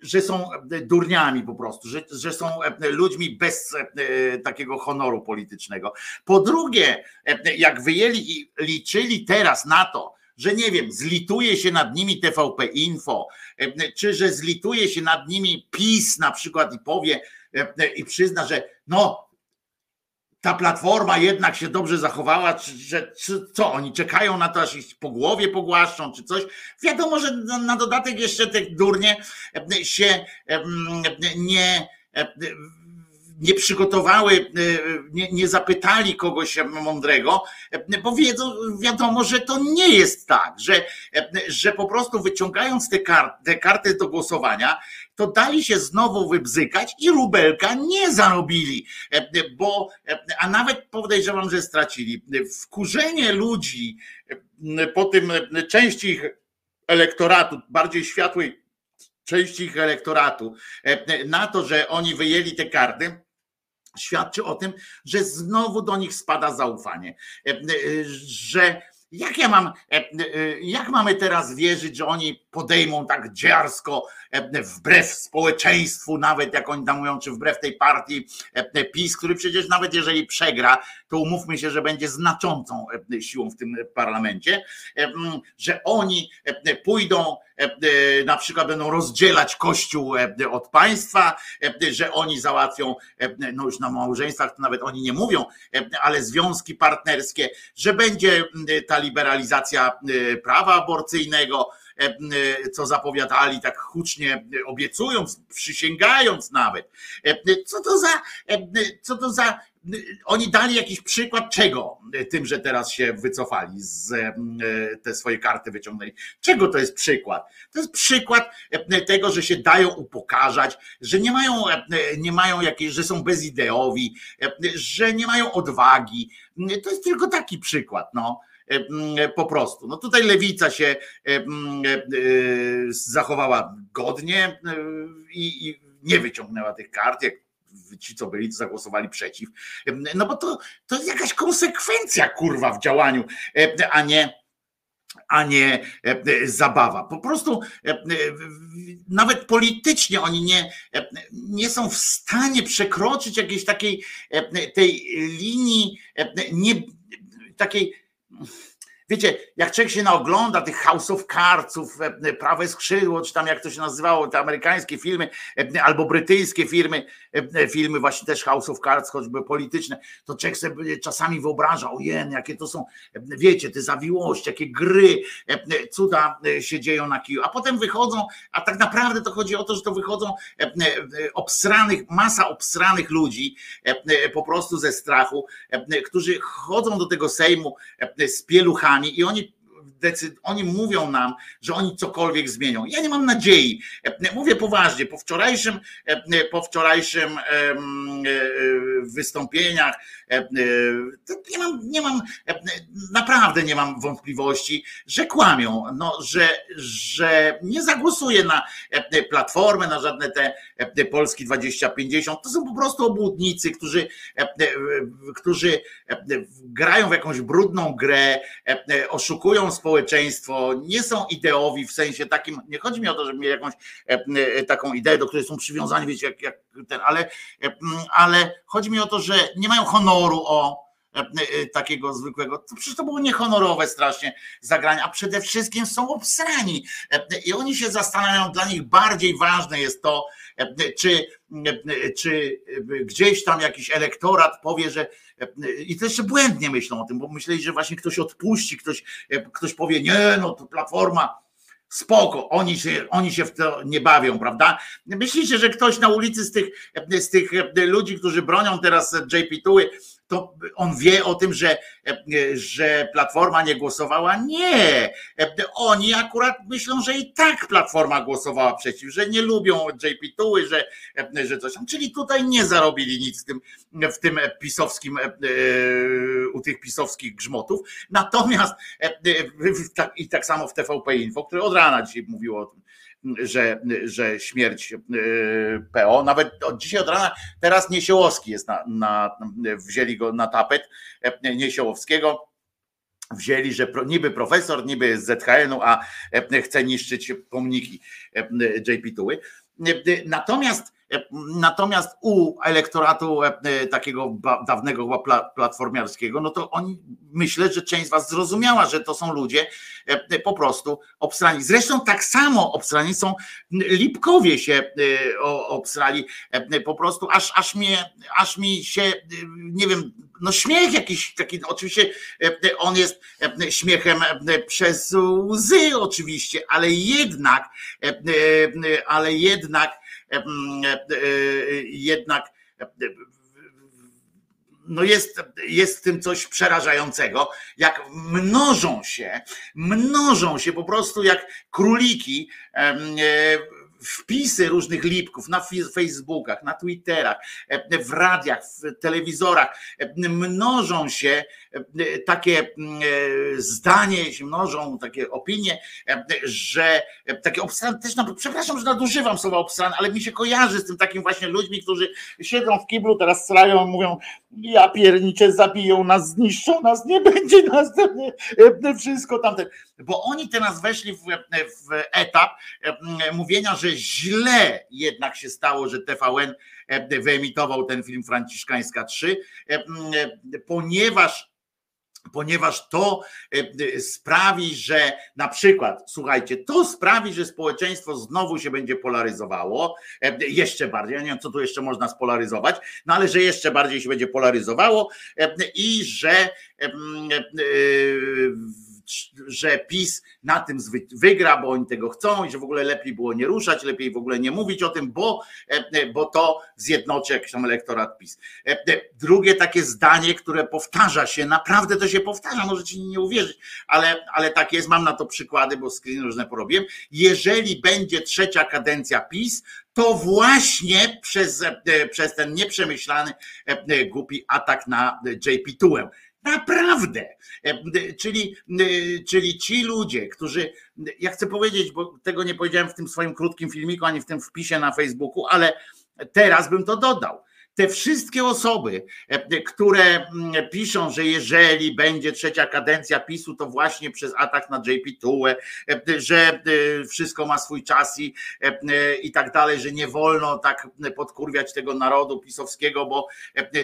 że są durniami po prostu, że, że są ludźmi bez e, takiego honoru politycznego. Po drugie, jak wyjęli i liczyli teraz na to, że nie wiem, zlituje się nad nimi TVP Info, czy że zlituje się nad nimi PiS na przykład i powie i przyzna, że no ta platforma jednak się dobrze zachowała, czy, czy, co oni czekają na to, aż ich po głowie pogłaszczą, czy coś. Wiadomo, że na, na dodatek jeszcze te durnie się nie nie przygotowały, nie, nie, zapytali kogoś mądrego, bo wiedzą, wiadomo, że to nie jest tak, że, że po prostu wyciągając te karty, te karty do głosowania, to dali się znowu wybzykać i rubelka nie zarobili, bo, a nawet podejrzewam, że stracili. Wkurzenie ludzi po tym części ich elektoratu, bardziej światłej części ich elektoratu, na to, że oni wyjęli te karty, świadczy o tym, że znowu do nich spada zaufanie, że jak ja mam, jak mamy teraz wierzyć, że oni podejmą tak dziarsko, wbrew społeczeństwu, nawet jak oni tam mówią, czy wbrew tej partii PiS, który przecież nawet jeżeli przegra, to umówmy się, że będzie znaczącą siłą w tym parlamencie, że oni pójdą, na przykład będą rozdzielać Kościół od państwa, że oni załatwią, no już na małżeństwach to nawet oni nie mówią, ale związki partnerskie, że będzie ta liberalizacja prawa aborcyjnego, co zapowiadali tak hucznie obiecując, przysięgając nawet. Co to za, co to za oni dali jakiś przykład czego tym, że teraz się wycofali z te swoje karty wyciągnęli. Czego to jest przykład? To jest przykład tego, że się dają upokarzać, że nie mają, nie mają jakiejś, że są bezideowi, że nie mają odwagi. To jest tylko taki przykład, no po prostu. No tutaj lewica się zachowała godnie i, nie wyciągnęła tych kart, jak ci, co byli, to zagłosowali przeciw. No bo to, to jest jakaś konsekwencja, kurwa, w działaniu, a nie a nie zabawa. Po prostu nawet politycznie oni nie, nie są w stanie przekroczyć jakiejś takiej tej linii nie, takiej Wiecie, jak człowiek się naogląda tych House of Cardsów, e, Prawe Skrzydło, czy tam jak to się nazywało, te amerykańskie filmy, e, albo brytyjskie filmy, e, filmy właśnie też House of Cards, choćby polityczne, to człowiek sobie czasami wyobraża, ojej, jakie to są, wiecie, te zawiłości, jakie gry, cuda się dzieją na kiju, a potem wychodzą, a tak naprawdę to chodzi o to, że to wychodzą obsranych, masa obsranych ludzi, po prostu ze strachu, którzy chodzą do tego Sejmu z pieluchami, i oni oni mówią nam, że oni cokolwiek zmienią. Ja nie mam nadziei. Mówię poważnie, po wczorajszym, po wczorajszym wystąpieniach nie mam, nie mam, naprawdę nie mam wątpliwości, że kłamią, no, że, że nie zagłosuję na platformę, na żadne te Polski 2050. To są po prostu obłudnicy, którzy, którzy grają w jakąś brudną grę, oszukują społeczeństwo, nie są ideowi w sensie takim, nie chodzi mi o to, żeby mieli jakąś taką ideę, do której są przywiązani, wiecie, jak, jak ten, ale, ale chodzi mi o to, że nie mają honoru o takiego zwykłego, to przecież to było niehonorowe strasznie zagranie, a przede wszystkim są obsrani i oni się zastanawiają, dla nich bardziej ważne jest to, czy, czy gdzieś tam jakiś elektorat powie, że i to jeszcze błędnie myślą o tym, bo myśleli, że właśnie ktoś odpuści, ktoś, ktoś powie, nie, no to platforma, spoko, oni się, oni się w to nie bawią, prawda? Myślicie, że ktoś na ulicy z tych, z tych ludzi, którzy bronią teraz JP Tuły, to on wie o tym, że, że Platforma nie głosowała? Nie. Oni akurat myślą, że i tak Platforma głosowała przeciw, że nie lubią JP Tuły, że, że coś tam. Czyli tutaj nie zarobili nic w tym, w tym pisowskim, u tych pisowskich grzmotów. Natomiast i tak samo w TVP Info, które od rana dzisiaj mówiło o tym, że, że śmierć e, PO, nawet od dzisiaj od rana, teraz Niesiołowski jest na, na wzięli go na tapet e, Niesiołowskiego, wzięli, że niby profesor, niby z ZHN-u, a e, chce niszczyć pomniki JP Tuły. Natomiast Natomiast u elektoratu e, takiego dawnego platformiarskiego, no to oni myślę, że część z was zrozumiała, że to są ludzie e, po prostu obsrani. Zresztą tak samo obsrani są Lipkowie się e, obsrali po prostu, aż, aż, mnie, aż mi się, nie wiem, no śmiech jakiś taki, oczywiście on jest śmiechem przez łzy oczywiście, ale jednak, ale jednak jednak no jest, jest w tym coś przerażającego, jak mnożą się, mnożą się po prostu jak króliki wpisy różnych lipków na Facebookach, na Twitterach, e, w radiach, w telewizorach e, mnożą się e, takie mm, e, zdanie, się mnożą takie opinie, e, że e, takie obstrany, też na, przepraszam, że nadużywam słowa obstrany, ale mi się kojarzy z tym takim właśnie ludźmi, którzy siedzą w kiblu, teraz strzelają, mówią, ja pierniczę, zabiją nas, zniszczą nas, nie będzie nas, e, wszystko tamte. Bo oni teraz weszli w, w etap e, mówienia, że źle jednak się stało, że TVN e, wyemitował ten film Franciszkańska 3, e, ponieważ ponieważ to e, sprawi, że na przykład, słuchajcie, to sprawi, że społeczeństwo znowu się będzie polaryzowało, e, jeszcze bardziej, ja nie wiem, co tu jeszcze można spolaryzować, no ale że jeszcze bardziej się będzie polaryzowało e, i że e, e, że PiS na tym wygra, bo oni tego chcą i że w ogóle lepiej było nie ruszać, lepiej w ogóle nie mówić o tym, bo, e, bo to zjednoczy jakiś tam elektorat PiS. E, e, Drugie takie zdanie, które powtarza się, naprawdę to się powtarza, możecie nie uwierzyć, ale, ale tak jest, mam na to przykłady, bo screen różne porobiłem. Jeżeli będzie trzecia kadencja PiS, to właśnie przez, e, przez ten nieprzemyślany, e, e, głupi atak na JP Tułę. Naprawdę. E, Czyli, czyli ci ludzie, którzy, ja chcę powiedzieć, bo tego nie powiedziałem w tym swoim krótkim filmiku, ani w tym wpisie na Facebooku, ale teraz bym to dodał. Te wszystkie osoby, e, które piszą, że jeżeli będzie trzecia kadencja PiSu, to właśnie przez atak na JP Tułę, e, że wszystko ma swój czas i, i tak dalej, że nie wolno tak podkurwiać tego narodu pisowskiego, bo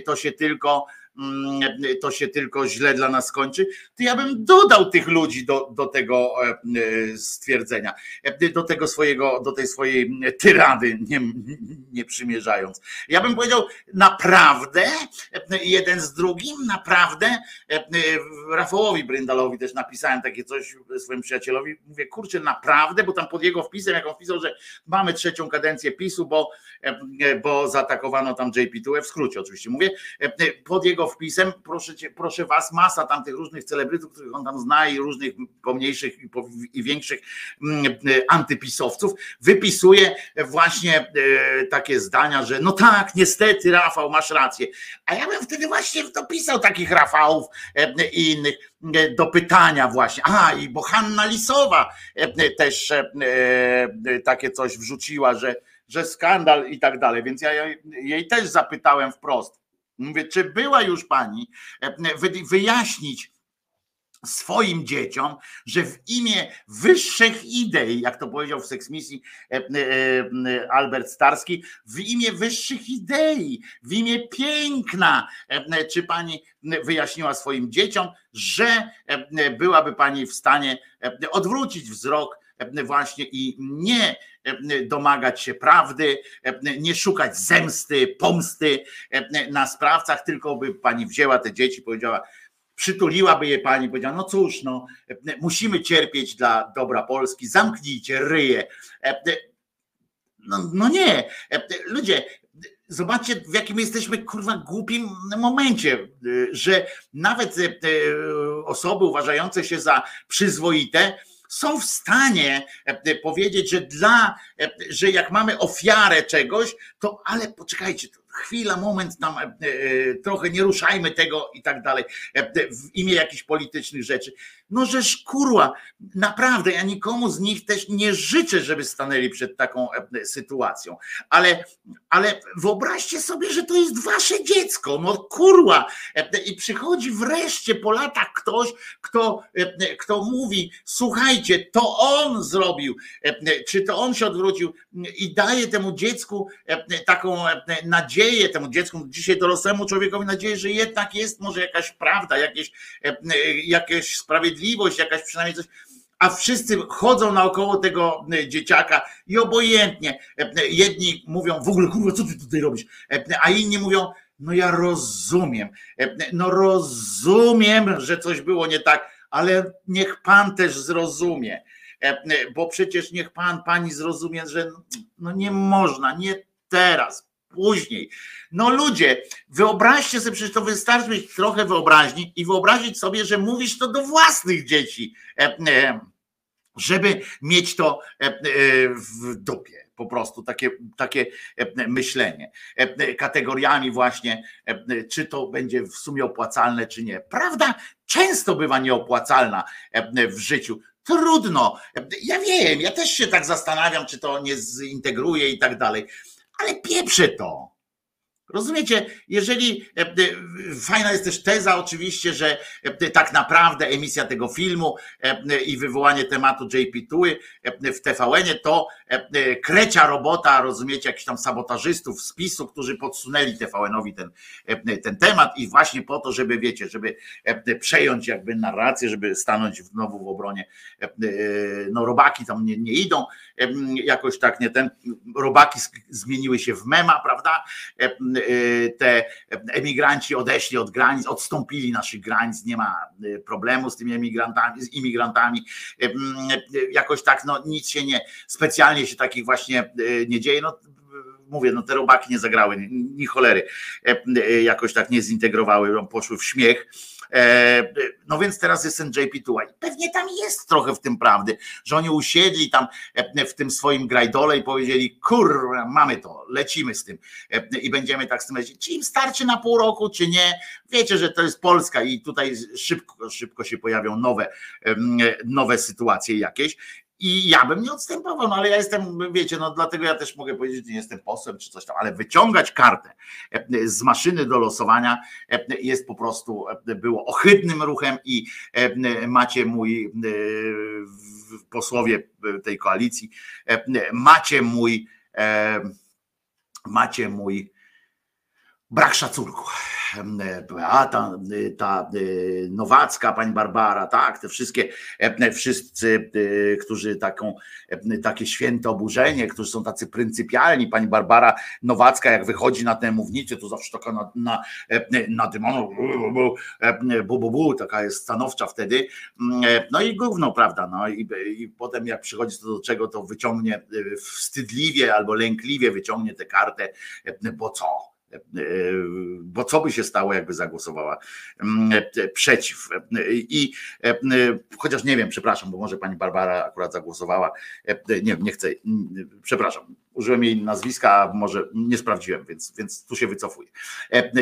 to się tylko to się tylko źle dla nas skończy, to ja bym dodał tych ludzi do, do tego e, e, stwierdzenia, e, do tego swojego, do tej swojej tyrady, nie, nie przymierzając. Ja bym powiedział, naprawdę, jeden z drugim, naprawdę, Rafałowi Bryndalowi też napisałem takie coś swoim przyjacielowi, mówię, kurczę, naprawdę, bo tam pod jego wpisem, jak on wpisał, że mamy trzecią kadencję PiSu, bo, bo zaatakowano tam JP Tułę, w skrócie oczywiście mówię, pod jego wpisem, proszę, cię, proszę was, masa tam tych różnych celebrytów, których on tam zna i różnych pomniejszych i, większych mm, e, antypisowców, wypisuje właśnie e, takie zdania, że no tak, niestety Rafał, masz rację. A ja bym wtedy właśnie dopisał takich Rafałów e, i innych e, do pytania właśnie. A, i bo Hanna Lisowa e, też takie coś wrzuciła, że, że skandal i tak dalej, więc ja jej też zapytałem wprost. Mówię, czy była już pani e, wy- wyjaśnić swoim dzieciom, że w imię wyższych idei, jak to powiedział w seksmisji e, e, Albert Starski, w imię wyższych idei, w imię piękna, czy pani wyjaśniła swoim dzieciom, że byłaby pani w stanie odwrócić wzrok właśnie i nie e, domagać się prawdy, e, nie szukać zemsty, pomsty e, na sprawcach, tylko by pani wzięła te dzieci, powiedziała, przytuliłaby je pani, powiedziała, no cóż, no, e, musimy cierpieć dla dobra Polski, zamknijcie ryje. E, No, no nie, E, ludzie, zobaczcie w jakim jesteśmy kurwa głupim momencie, e, że nawet e, osoby uważające się za przyzwoite są w stanie e, powiedzieć, że dla, e, że jak mamy ofiarę czegoś, to ale poczekajcie, chwila, moment tam e, e, trochę nie ruszajmy tego i tak dalej e, w imię jakichś politycznych rzeczy. No żeż kurwa, naprawdę ja nikomu z nich też nie życzę, żeby stanęli przed taką e, sytuacją, ale, ale wyobraźcie sobie, że to jest wasze dziecko, no kurwa. I przychodzi wreszcie po latach ktoś, kto, kto mówi, słuchajcie, to on zrobił, czy to on się odwrócił? I daje temu dziecku taką nadzieję, temu dziecku, dzisiaj dorosłemu człowiekowi nadzieję, że jednak jest może jakaś prawda, jakieś, jakaś sprawiedliwość, jakaś przynajmniej coś, a wszyscy chodzą naokoło tego e, dzieciaka i obojętnie. e, Jedni mówią, w ogóle kurwa, co ty tutaj robisz? E, A inni mówią, no ja rozumiem, e, no rozumiem, że coś było nie tak, ale niech pan też zrozumie, E, bo przecież niech pan, pani zrozumie, że no nie można, nie teraz, później. No ludzie, wyobraźcie sobie, przecież to wystarczy mieć trochę wyobraźni i wyobrazić sobie, że mówisz to do własnych dzieci, e, e, żeby mieć to e, e, w dupie. po prostu takie, takie e, myślenie. Kategoriami właśnie, czy to będzie w sumie opłacalne, czy nie. Prawda często bywa nieopłacalna w życiu. Trudno. Ja wiem, ja też się tak zastanawiam, czy to nie zintegruje i tak dalej, ale pieprzę to. Rozumiecie, jeżeli e, e, fajna jest też teza oczywiście, że e, tak naprawdę emisja tego filmu i wywołanie tematu JP Tuły w TVN-ie to krecia robota, rozumiecie, jakichś tam sabotażystów z PiSu, którzy podsunęli TVN-owi ten, ten temat i właśnie po to, żeby wiecie, żeby przejąć jakby narrację, żeby stanąć znowu w obronie, no robaki tam nie, nie idą, jakoś tak nie ten, robaki zmieniły się w mema, prawda? Te emigranci odeszli od granic, odstąpili naszych granic, nie ma problemu z tymi emigrantami, z imigrantami. Jakoś tak, no nic się nie, specjalnie się takich właśnie nie dzieje. No, mówię, no te robaki nie zagrały, ni, cholery, jakoś tak nie zintegrowały, poszły w śmiech E, no więc teraz jest ten JP Tuła. Pewnie tam jest trochę w tym prawdy, że oni usiedli tam e, w tym swoim grajdole i powiedzieli, kurwa, mamy to, lecimy z tym e, i będziemy tak z tym lecieć. Czy im starczy na pół roku, czy nie? Wiecie, że to jest Polska i tutaj szybko, szybko się pojawią nowe, nowe sytuacje jakieś i ja bym nie odstępował, no ale ja jestem, wiecie, no dlatego ja też mogę powiedzieć, że nie jestem posłem czy coś tam, ale wyciągać kartę e, z maszyny do losowania e, jest po prostu, e, było ohydnym ruchem i macie mój, posłowie tej koalicji, macie mój, macie mój brak szacunku. Beata, ta Nowacka, pani Barbara, tak, te wszystkie, wszyscy, którzy taką, takie święte oburzenie, którzy są tacy pryncypialni, pani Barbara Nowacka, jak wychodzi na tę mównicę, to zawsze taka na, na, na dymonu, bu, bu, bu, taka jest stanowcza wtedy, no i gówno, prawda, no i, i potem jak przychodzi to do czego, to wyciągnie wstydliwie albo lękliwie wyciągnie tę kartę, bo co? Bo co by się stało, jakby zagłosowała mm, przeciw. I chociaż nie wiem, przepraszam, bo może pani Barbara akurat zagłosowała. Nie, nie chcę, przepraszam, użyłem jej nazwiska, może nie sprawdziłem, więc, więc tu się wycofuję,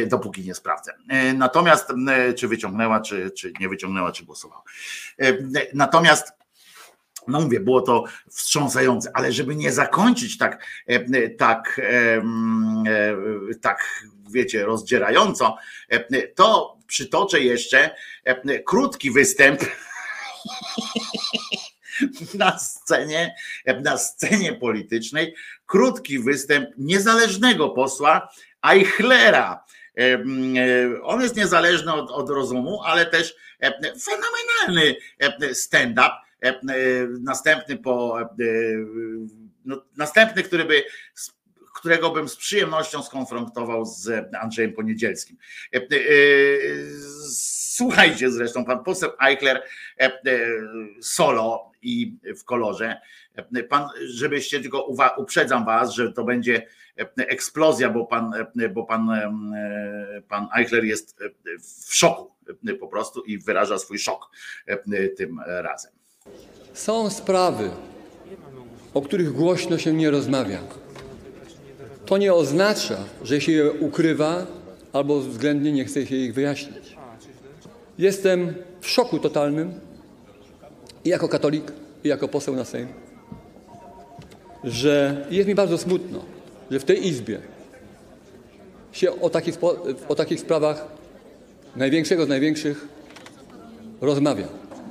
dopóki nie sprawdzę. Natomiast czy wyciągnęła, czy, czy nie wyciągnęła, czy głosowała. Natomiast no mówię, było to wstrząsające, ale żeby nie zakończyć tak, e, tak, e, tak wiecie, rozdzierająco, e, to przytoczę jeszcze krótki występ na scenie, na scenie politycznej, krótki występ niezależnego posła Eichlera. On jest niezależny od, od rozumu, ale też fenomenalny stand-up następny po e, no, następny, który by którego bym z przyjemnością skonfrontował z Andrzejem Poniedzielskim. Słuchajcie zresztą, pan poseł Eichler solo i w kolorze. Pan, żebyście tylko uprzedzam was, że to będzie eksplozja, bo pan, bo pan, pan Eichler jest w szoku po prostu i wyraża swój szok tym razem. Są sprawy, o których głośno się nie rozmawia. To nie oznacza, że się je ukrywa albo względnie nie chce się ich wyjaśnić. Jestem w szoku totalnym i jako katolik, i jako poseł na Sejm, że jest mi bardzo smutno, że w tej Izbie się o takich, o takich sprawach największego z największych rozmawia.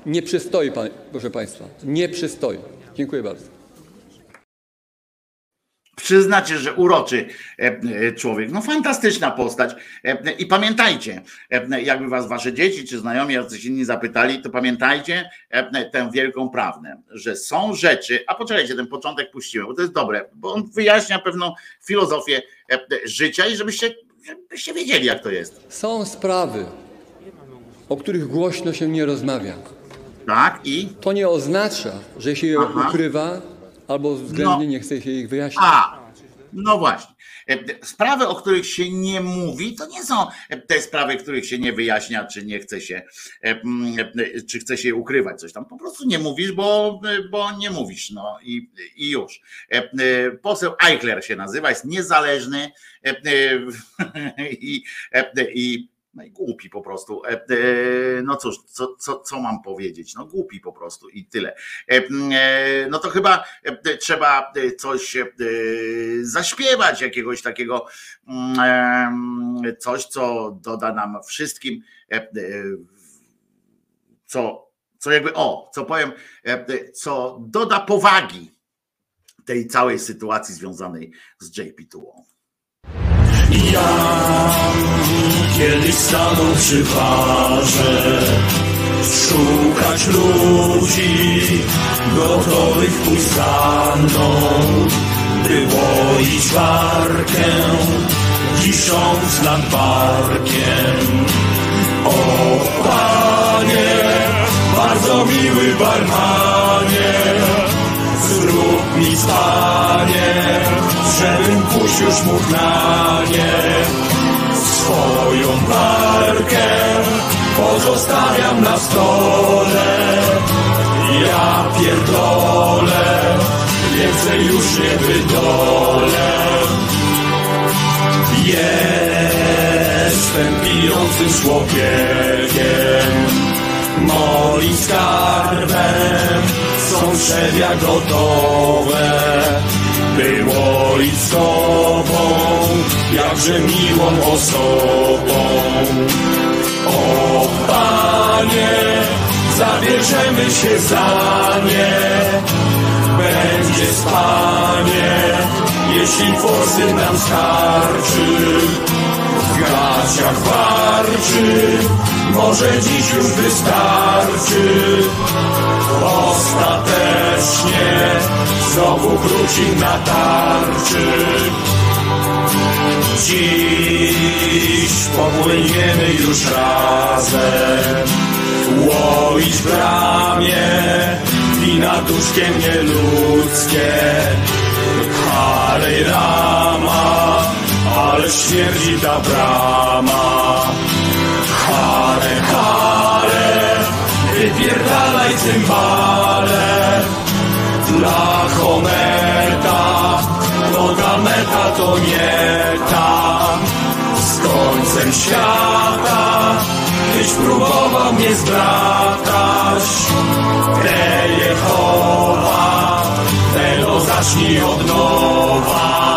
Nie przystoi, proszę Państwa. Nie przystoi. Dziękuję bardzo. Przyznacie, że uroczy e, e, człowiek. No fantastyczna postać. E, I pamiętajcie, jakby was wasze dzieci czy znajomi, jacyś inni zapytali, to pamiętajcie tę wielką prawdę, że są rzeczy, a poczekajcie, ten początek puściłem, bo to jest dobre, bo on wyjaśnia pewną filozofię życia i żebyście, żebyście wiedzieli, jak to jest. Są sprawy, o których głośno się nie rozmawia. Tak, i? To nie oznacza, że się je ukrywa albo względnie no. nie chce się ich wyjaśnić. A, no właśnie. E, Sprawy, o których się nie mówi, to nie są te sprawy, których się nie wyjaśnia, czy nie chce się, e, e, czy chce się ukrywać coś tam. Po prostu nie mówisz, bo, bo nie mówisz. No i, i już. E, e, Poseł Eichler się nazywa, jest niezależny e, e, i, e, i no i głupi po prostu. E, e, No cóż, co, co, co mam powiedzieć? No głupi po prostu i tyle. E, No to chyba trzeba coś zaśpiewać, jakiegoś takiego mm, coś, co doda nam wszystkim, co, co jakby, o, co powiem, co doda powagi tej całej sytuacji związanej z JP2. Ja kiedyś stanął przy barze Szukać ludzi gotowych pójść za mną By łoić barkę wisząc nad barkiem. O Panie, bardzo miły barmanie Zrób mi Panie, żebym już mógł na nie. Swoją barkę pozostawiam na stole. Ja pierdolę, więcej już nie wydolę. Jestem pijącym człowiekiem. Moim skarbem są trzewia gotowe Było i z tobą, jakże miłą osobą O Panie, zabierzemy się za nie. Będzie spanie, jeśli forsy nam starczy gaciach warczy, może dziś już wystarczy. Ostatecznie znowu wróci na tarczy. Dziś popłyniemy już razem, łoić w bramie, wina duszkiem nieludzkie. Rama, ale śmierdzi ta brama. Hale, hale, wypierdalaj cymbale. Dla Hometa, no ta meta to nie ta. Z końcem świata, tyś próbował mnie zbratać. Te Jehowa, tego zacznij od nowa.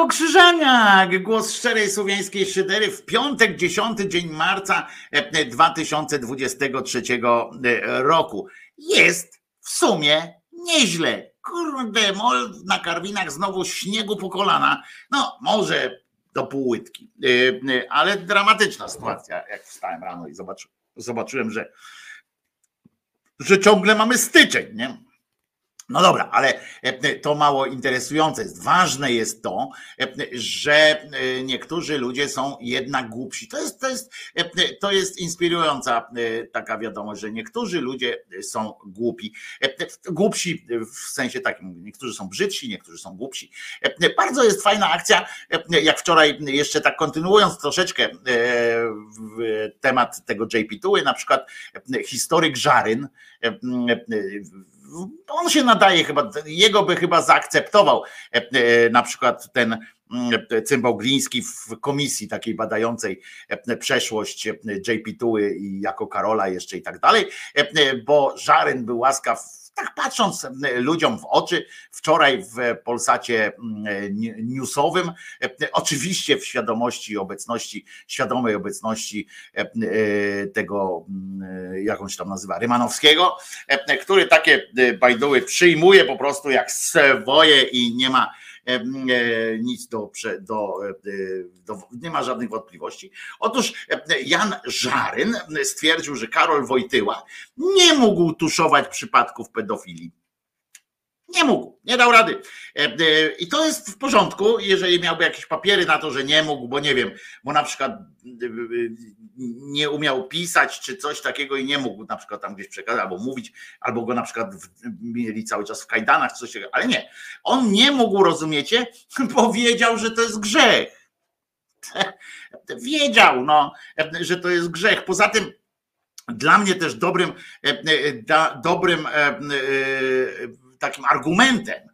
Marko Krzyżaniak, głos szczerej słowiańskiej szydery w piątek, 10 dzień marca e, 2023 e, roku. Jest w sumie nieźle. Kurde, mol na karwinach znowu śniegu po kolana. No, może do pół łydki, e, ale dramatyczna no. sytuacja, jak wstałem rano i zobaczyłem, że, że ciągle mamy styczeń, nie? No dobra, ale e, to mało interesujące jest. Ważne jest to, e, że e, niektórzy ludzie są jednak głupsi. To jest, to jest, to jest inspirująca taka wiadomość, że niektórzy ludzie są głupi. Głupsi w sensie takim, niektórzy są brzydsi, niektórzy są głupsi. Bardzo jest fajna akcja, jak wczoraj jeszcze tak kontynuując troszeczkę temat tego JP Tuły, na przykład historyk Żaryn, on się nadaje chyba, jego by chyba zaakceptował e, e, na przykład ten mm, cymbał Gliński w komisji takiej badającej e, przeszłość JP Tuły i jako Karola jeszcze i tak dalej, bo Żaryn był łaskaw tak patrząc ludziom w oczy, wczoraj w Polsacie newsowym, oczywiście w świadomości obecności, świadomej obecności tego, jak on się tam nazywa, Rymanowskiego, który takie bajduły przyjmuje po prostu jak swoje i nie ma E, nic do, do, e, do, nie ma żadnych wątpliwości. Otóż e, Jan Żaryn stwierdził, że Karol Wojtyła nie mógł tuszować przypadków pedofilii. Nie mógł, nie dał rady. I to jest w porządku, jeżeli miałby jakieś papiery na to, że nie mógł, bo nie wiem, bo na przykład nie umiał pisać czy coś takiego i nie mógł na przykład tam gdzieś przekazać albo mówić, albo go na przykład mieli cały czas w kajdanach, coś takiego, ale nie. On nie mógł, rozumiecie, powiedział, że to jest grzech. Wiedział, no, że to jest grzech. Poza tym dla mnie też dobrym, dobrym takim argumentem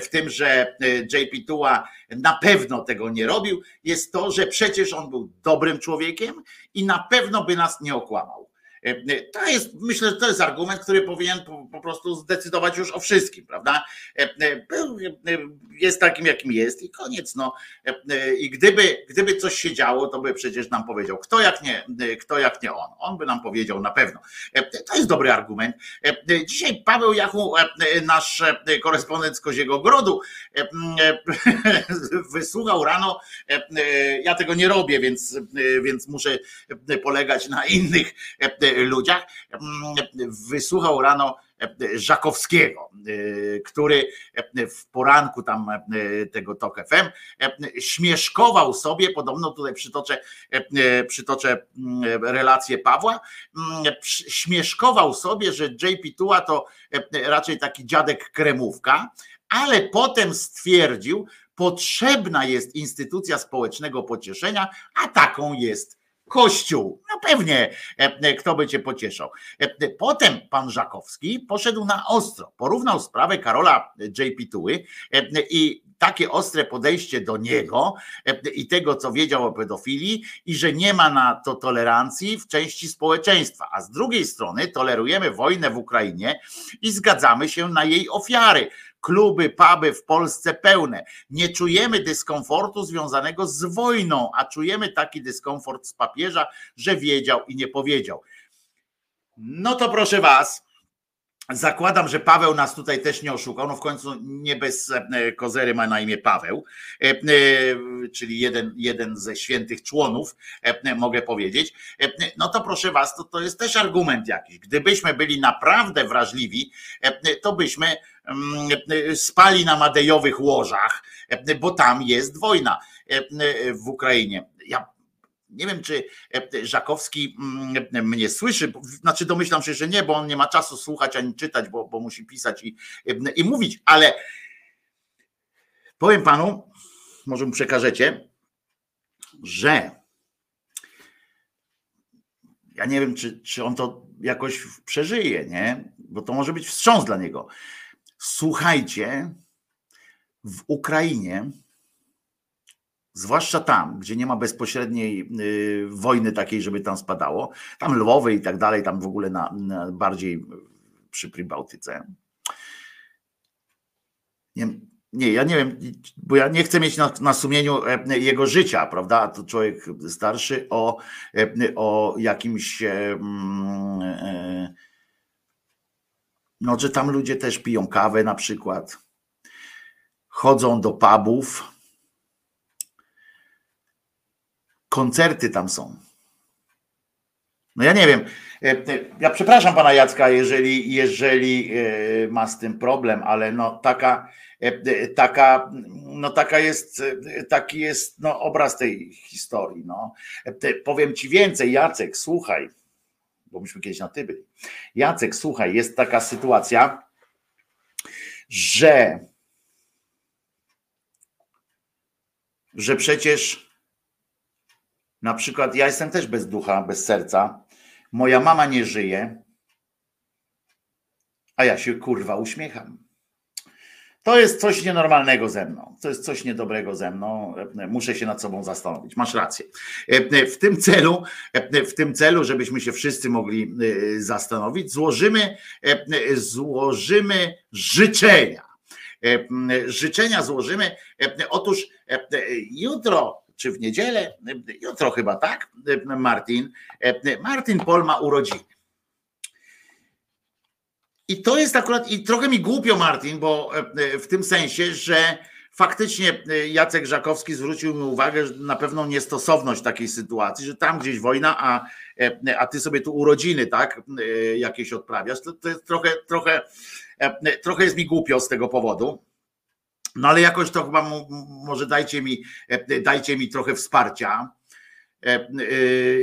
w tym, że JP Tua na pewno tego nie robił, jest to, że przecież on był dobrym człowiekiem i na pewno by nas nie okłamał. E, to jest, myślę, że to jest argument, który powinien po, po prostu zdecydować już o wszystkim, prawda? E, e, jest takim, jakim jest i koniec. No. I gdyby, gdyby coś się działo, to by przecież nam powiedział, kto jak nie, kto jak nie on. On by nam powiedział na pewno. To jest dobry argument. Dzisiaj Paweł Jachu, nasz korespondent z Koziego Grodu, wysłuchał rano, ja tego nie robię, więc, więc muszę polegać na innych ludziach, mm, wysłuchał rano Żakowskiego, który w poranku tam tego TOK FM śmieszkował sobie, podobno tutaj przytoczę, przytoczę mm, relację Pawła, mm, śmieszkował sobie, że JP Tua to raczej taki dziadek kremówka, ale potem stwierdził, potrzebna jest instytucja społecznego pocieszenia, a taką jest Kościół. No pewnie, e, e, kto by cię pocieszał. E, potem pan Żakowski poszedł na ostro, porównał sprawę Karola JP Tuły i takie ostre podejście do niego i tego, co wiedział o pedofilii, i że nie ma na to tolerancji w części społeczeństwa. A z drugiej strony tolerujemy wojnę w Ukrainie i zgadzamy się na jej ofiary kluby, puby w Polsce pełne. Nie czujemy dyskomfortu związanego z wojną, a czujemy taki dyskomfort z papieża, że wiedział i nie powiedział. No to proszę Was. Zakładam, że Paweł nas tutaj też nie oszukał. No w końcu nie bez e, kozery ma na imię Paweł, e, e, czyli jeden, jeden ze świętych członów, mogę powiedzieć. No to proszę Was, to, to jest też argument jakiś. Gdybyśmy byli naprawdę wrażliwi, to byśmy spali na madejowych łożach, bo tam jest wojna w Ukrainie. Ja nie wiem, czy Żakowski mm, mnie słyszy, znaczy domyślam się, że nie, bo on nie ma czasu słuchać ani czytać, bo, bo musi pisać i, i mówić, ale powiem panu, może mu przekażecie, że ja nie wiem, czy, czy on to jakoś przeżyje, nie? Bo to może być wstrząs dla niego. Słuchajcie, w Ukrainie, zwłaszcza tam, gdzie nie ma bezpośredniej y, wojny takiej, żeby tam spadało, tam Lwowy i tak dalej, tam w ogóle na, na bardziej przy Prybałtyce. Nie, nie, ja nie wiem, bo ja nie chcę mieć na, na sumieniu e, jego życia, prawda? To człowiek starszy o, e, o jakimś. Mm, e, no, że tam ludzie też piją kawę na przykład, chodzą do pubów, koncerty tam są. No ja nie wiem. E, e, ja przepraszam pana Jacka, jeżeli, jeżeli e, ma z tym problem, ale no taka, taka, no taka jest, taki jest no, obraz tej historii. No. Powiem ci więcej, Jacek, słuchaj bo myśmy kiedyś na ty byli. Jacek, słuchaj, jest taka sytuacja, że że przecież na przykład ja jestem też bez ducha, bez serca, moja mama nie żyje, a ja się kurwa uśmiecham. To jest coś nienormalnego ze mną. To jest coś niedobrego ze mną. Muszę się nad sobą zastanowić. Masz rację. W tym celu, w tym celu, żebyśmy się wszyscy mogli e, zastanowić, złożymy, e, złożymy życzenia. E, Życzenia złożymy. Otóż jutro, czy w niedzielę, jutro chyba tak, Martin, Martin Pol ma urodziny. I to jest akurat, i trochę mi głupio, Martin, bo e, w tym sensie, że faktycznie e, Jacek Żakowski zwrócił mi uwagę na pewną niestosowność takiej sytuacji, że tam gdzieś wojna, a, e, a ty sobie tu urodziny, tak, jakieś odprawiasz. To, to jest trochę, trochę, trochę jest mi głupio z tego powodu. No ale jakoś to chyba może dajcie mi, dajcie mi trochę wsparcia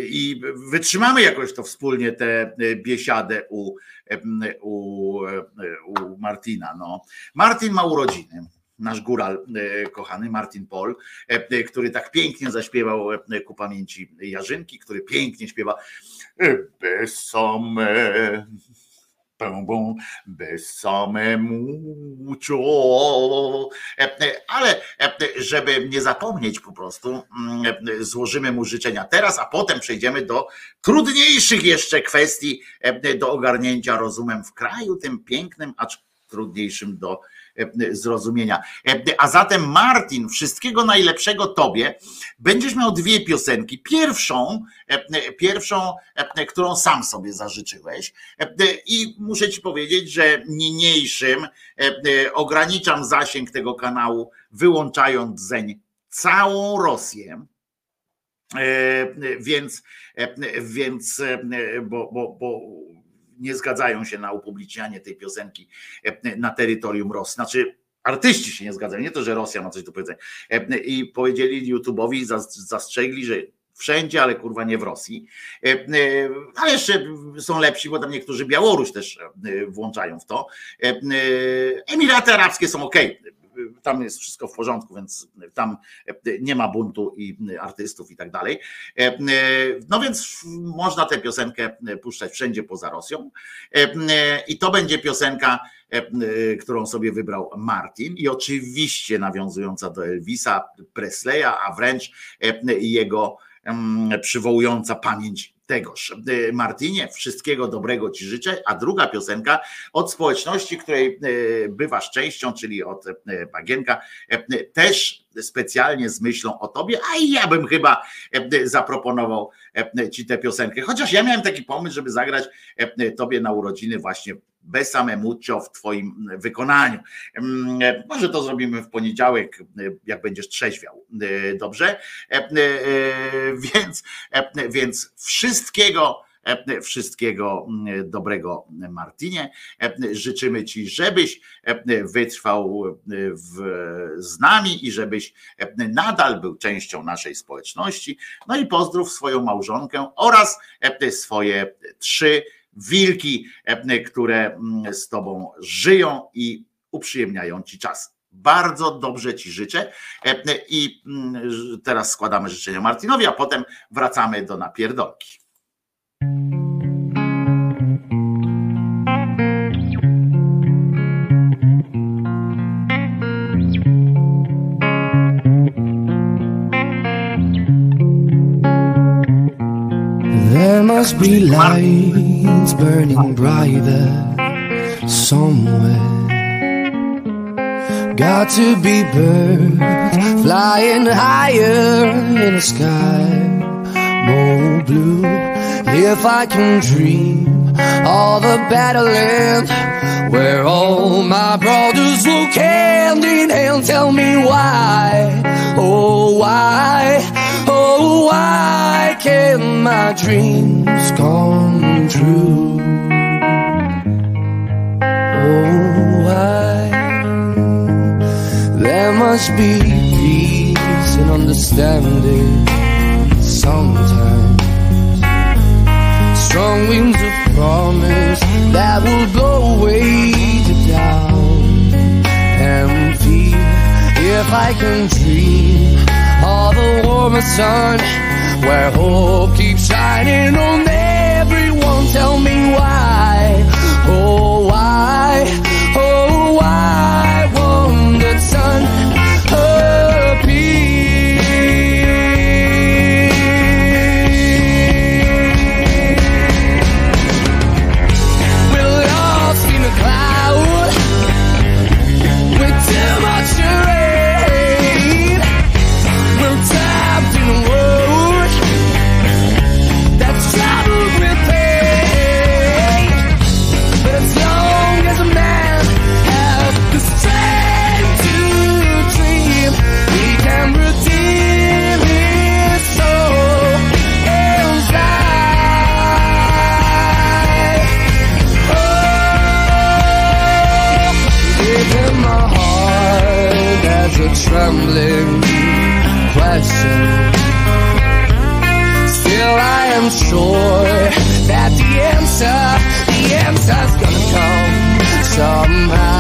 i wytrzymamy jakoś to wspólnie tę biesiadę u, u, u Martina. No. Martin ma urodziny nasz góral kochany Martin Pol, który tak pięknie zaśpiewał ku pamięci Jarzynki, który pięknie śpiewa Besame besame mucho. Ale żeby nie zapomnieć po prostu, złożymy mu życzenia teraz, a potem przejdziemy do trudniejszych jeszcze kwestii do ogarnięcia rozumem w kraju tym pięknym, acz trudniejszym do E, zrozumienia. E, a zatem Martin, wszystkiego najlepszego tobie. Będziesz miał dwie piosenki. Pierwszą, e, pierwszą, którą sam sobie zażyczyłeś. I muszę ci powiedzieć, że niniejszym ograniczam zasięg tego kanału, wyłączając zeń całą Rosję. Więc, więc bo, bo, bo nie zgadzają się na upublicznianie tej piosenki e, na terytorium Rosji. Znaczy, artyści się nie zgadzają, nie to, że Rosja ma coś do powiedzenia. E, I powiedzieli YouTube'owi, zastrzegli, że wszędzie, ale kurwa nie w Rosji. E, ale jeszcze są lepsi, bo tam niektórzy Białoruś też włączają w to. Emiraty Arabskie są ok tam jest wszystko w porządku, więc tam nie ma buntu i artystów i tak dalej. No więc można tę piosenkę puszczać wszędzie poza Rosją. I to będzie piosenka, którą sobie wybrał Martin i oczywiście nawiązująca do Elvisa Presleya, a wręcz jego przywołująca pamięć tegoż. Martinie, wszystkiego dobrego Ci życzę. A druga piosenka od społeczności, której e, bywasz częścią, czyli od e, Bagienka, też specjalnie z myślą o Tobie, a ja bym chyba zaproponował Ci tę piosenkę. Chociaż ja miałem taki pomysł, żeby zagrać Tobie na urodziny właśnie Besame Mucho w Twoim wykonaniu. Może to zrobimy w poniedziałek, jak będziesz trzeźwiał. Dobrze? Więc, więc wszystkiego wszystkiego dobrego Martinie. Życzymy Ci, żebyś wytrwał w, z nami i żebyś nadal był częścią naszej społeczności. No i pozdrów swoją małżonkę oraz swoje trzy wilki, e, które mm, z Tobą żyją i uprzyjemniają Ci czas. Bardzo dobrze Ci życzę e, i mm, teraz składamy życzenia Martinowi, a potem wracamy do napierdolki. Must be lights burning brighter somewhere. Got to be birds flying higher in the sky, more blue. If I can dream all the better land where all my brothers walk hand in hand, tell me why, oh why, oh why can't my dreams come true? Oh why? There must be peace and understanding sometimes. Strong winds of promise that will blow away the doubt and fear. If I can dream of the warmer sun where hope keeps shining on everyone, tell me why, Still I am sure that the answer, the answer's gonna come somehow.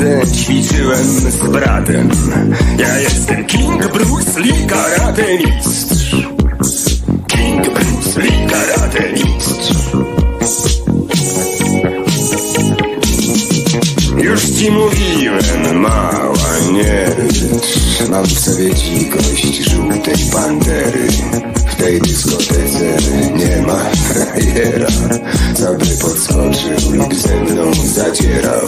rady. Ćwiczyłem z bratem Ja jestem King Bruce Lee Karate Mistrz King Bruce Lee Karate Mistrz Już ci mówiłem, mała nie Mam w sobie dzikość żółtej pantery. W tej dyskotece nie ma frajera. Co by podskoczył lub ze mną zadzierał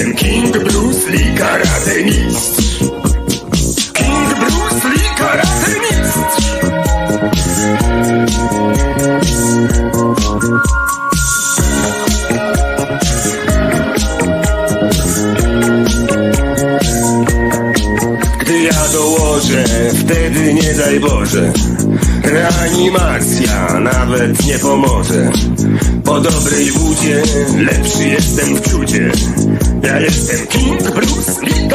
jestem King Bruce Lee karate mistrz. King Bruce Lee karate mistrz. Gdy ja dołożę, wtedy nie daj Boże. Reanimacja nawet nie pomoże Po dobrej wódzie lepszy jestem w ciucie ja jestem King Bruce Lee.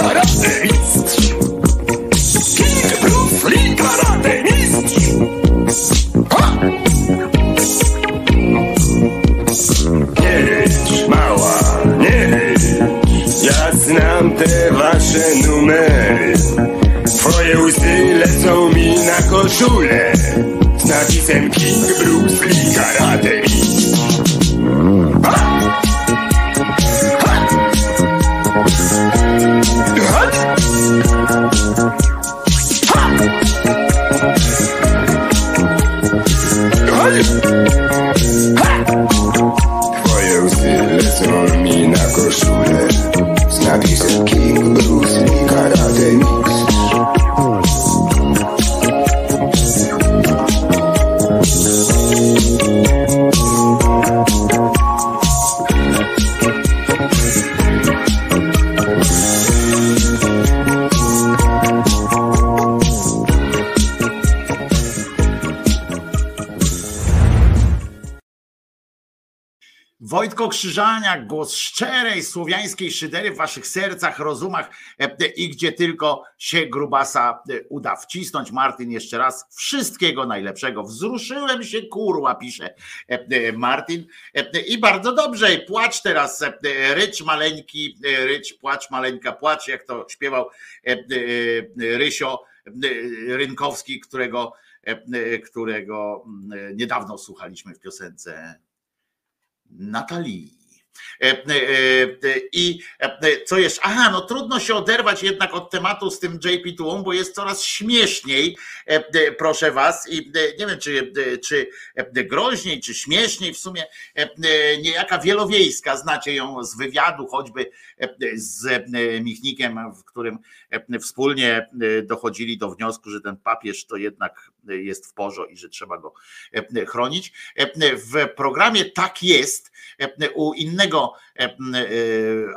Głos szczerej słowiańskiej szydery w waszych sercach, rozumach e, i gdzie tylko się grubasa e, uda wcisnąć. Martin, jeszcze raz wszystkiego najlepszego. Wzruszyłem się, kurła, pisze e, Martin. I bardzo dobrze, płacz teraz, rycz maleńki, rycz, płacz maleńka, płacz, jak to śpiewał Rysio Rynkowski, którego, którego mm, niedawno słuchaliśmy w piosence Natalii. E, e, e, I co jeszcze? Aha, no trudno się oderwać jednak od tematu z tym JP2, bo jest coraz śmieszniej, proszę was. I nie wiem, czy, czy groźniej, czy śmieszniej w sumie niejaka wielowiejska, znacie ją z wywiadu, choćby z Michnikiem, w którym wspólnie dochodzili do wniosku, że ten papież to jednak jest w porządku i że trzeba go chronić. W programie Tak jest u innego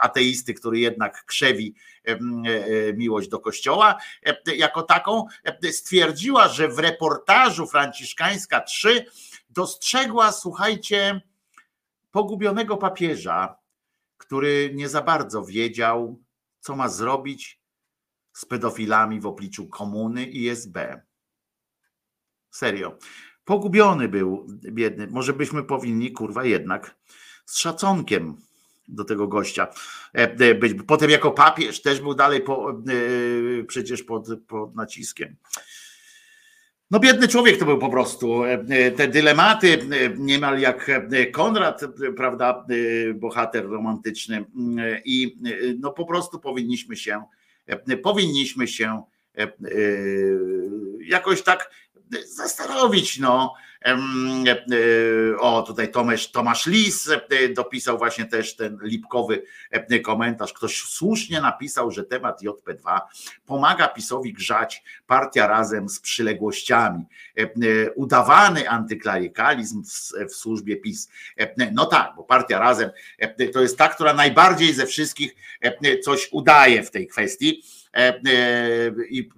ateisty, który jednak krzewi miłość do kościoła, jako taką stwierdziła, że w reportażu Franciszkańska 3 dostrzegła, słuchajcie, pogubionego papieża, który nie za bardzo wiedział, co ma zrobić z pedofilami w obliczu komuny i SB. Serio. Pogubiony był biedny. Może byśmy powinni, kurwa, jednak z szacunkiem do tego gościa e, być. Potem jako papież też był dalej po, e, przecież pod, pod naciskiem. No biedny człowiek to był po prostu. E, te dylematy, niemal jak Konrad, prawda, bohater romantyczny. I no po prostu powinniśmy się, powinniśmy się jakoś tak zastanowić, no. E, o, tutaj Tomasz, Tomasz Lis e, dopisał właśnie też ten lipkowy e, komentarz. Ktoś słusznie napisał, że temat JP2 pomaga PiSowi grzać partia razem z przyległościami. Udawany antyklerykalizm w służbie PiS. No tak, bo partia razem to jest ta, która najbardziej ze wszystkich coś udaje w tej kwestii i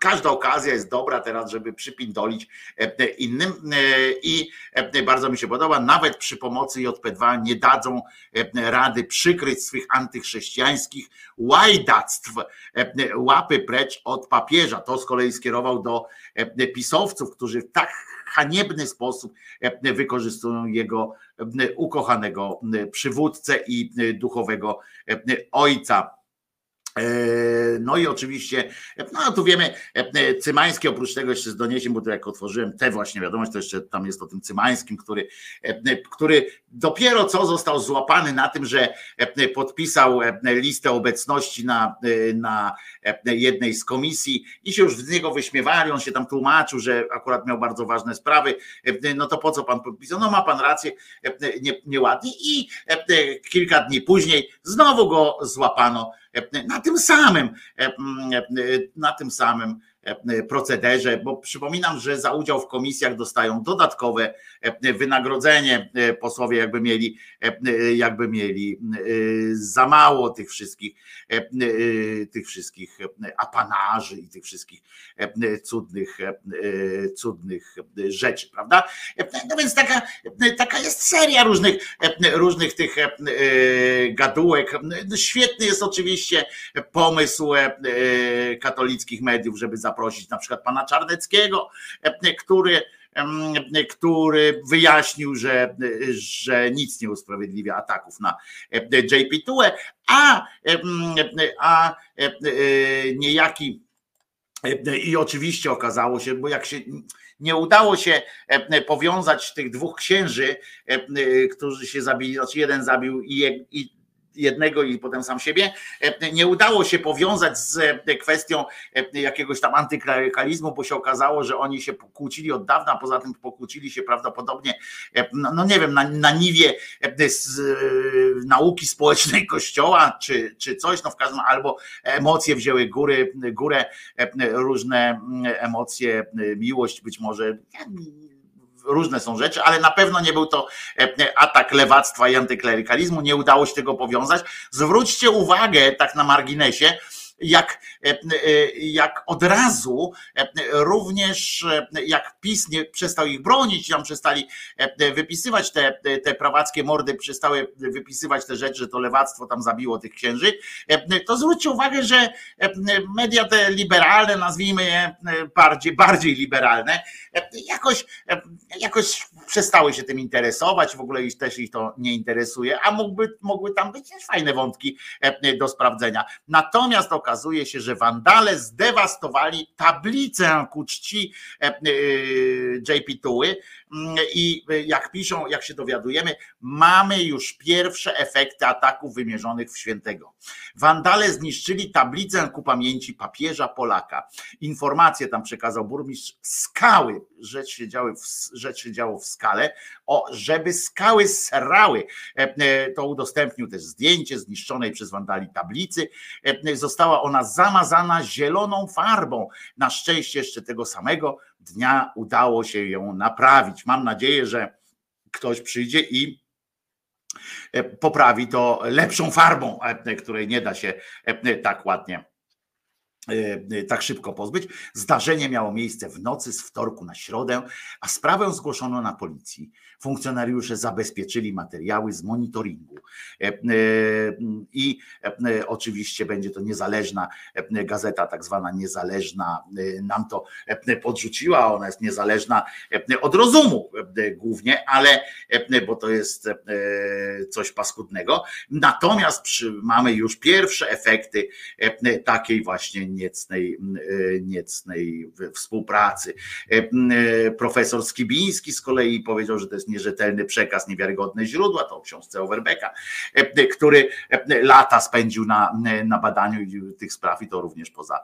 każda okazja jest dobra teraz, żeby przypindolić e, innym e, i e, bardzo mi się podoba, nawet przy pomocy JP2 nie dadzą rady przykryć swych antychrześcijańskich łajdactw, łapy precz od papieża. To z kolei skierował do pisowców, którzy w tak haniebny sposób wykorzystują jego ukochanego przywódcę i duchowego ojca. E, no i oczywiście, no tu wiemy, e, Cymański oprócz tego jeszcze z doniesień, bo to jak otworzyłem tę właśnie wiadomość, to jeszcze tam jest o tym Cymańskim, który, e, który dopiero co został złapany na tym, że podpisał listę obecności na, na jednej z komisji i się już z niego wyśmiewali, on się tam tłumaczył, że akurat miał bardzo ważne sprawy, no to po co pan podpisał? No ma pan rację, nie, nieładnie. I kilka dni później znowu go złapano na tym samym, na tym samym procederze, bo przypominam, że za udział w komisjach dostają dodatkowe wynagrodzenie. Posłowie jakby mieli, jakby mieli za mało tych wszystkich, tych wszystkich apanarzy i tych wszystkich cudnych, cudnych rzeczy, prawda? No więc taka, taka jest seria różnych, różnych tych gadułek. Świetny jest oczywiście pomysł katolickich mediów, żeby zaprosić zaprosić na przykład pana Czarneckiego, e, który e, który wyjaśnił, że, że nic nie usprawiedliwia ataków na e, JP Tue, a, a niejaki i oczywiście okazało się, bo jak się nie udało się powiązać tych dwóch księży, którzy się zabili, znaczy jeden zabił i, jednego i potem sam siebie. E, nie udało się powiązać z e, kwestią e, jakiegoś tam antyklerykalizmu, bo się okazało, że oni się kłócili od dawna, poza tym pokłócili się prawdopodobnie, no, no nie wiem, na, na niwie z nauki społecznej kościoła, czy, czy coś, no w każdym albo emocje wzięły góry, górę, różne emocje, miłość być może różne są rzeczy, ale na pewno nie był to e, atak lewactwa i antyklerykalizmu, nie udało się tego powiązać. Zwróćcie uwagę, tak na marginesie, jak, jak od razu również jak PiS nie przestał ich bronić, tam przestali wypisywać te, te prawackie mordy, przestały wypisywać te rzeczy, że to lewactwo tam zabiło tych księży, to zwróćcie uwagę, że media te liberalne, nazwijmy je bardziej, bardziej liberalne, jakoś, jakoś przestały się tym interesować, w ogóle ich też ich to nie interesuje, a mógłby, mogły tam być też fajne wątki do sprawdzenia. Natomiast okazuje się, że wandale zdewastowali tablicę ku czci JP Tuły i jak piszą, jak się dowiadujemy, mamy już pierwsze efekty ataków wymierzonych w świętego. Wandale zniszczyli tablicę ku pamięci papieża Polaka. Informację tam przekazał burmistrz Skały, rzecz się, działy w, rzecz się działo w skale, o, żeby skały srały. To udostępnił też zdjęcie zniszczonej przez wandali tablicy. Została ona zamazana zieloną farbą. Na szczęście jeszcze tego samego dnia udało się ją naprawić. Mam nadzieję, że ktoś przyjdzie i poprawi to lepszą farbą, której nie da się tak ładnie tak szybko pozbyć. Zdarzenie miało miejsce w nocy z wtorku na środę, a sprawę zgłoszono na policji. Funkcjonariusze zabezpieczyli materiały z monitoringu. I oczywiście będzie to niezależna gazeta, tak zwana niezależna, nam to podrzuciła. Ona jest niezależna od rozumu głównie, ale bo to jest coś paskudnego. Natomiast mamy już pierwsze efekty takiej właśnie niecnej, niecnej współpracy. Profesor Skibiński z kolei powiedział, że to jest nierzetelny przekaz, niewiarygodne źródła, to o książce Overbecka, który lata spędził na, na badaniu tych spraw i to również poza,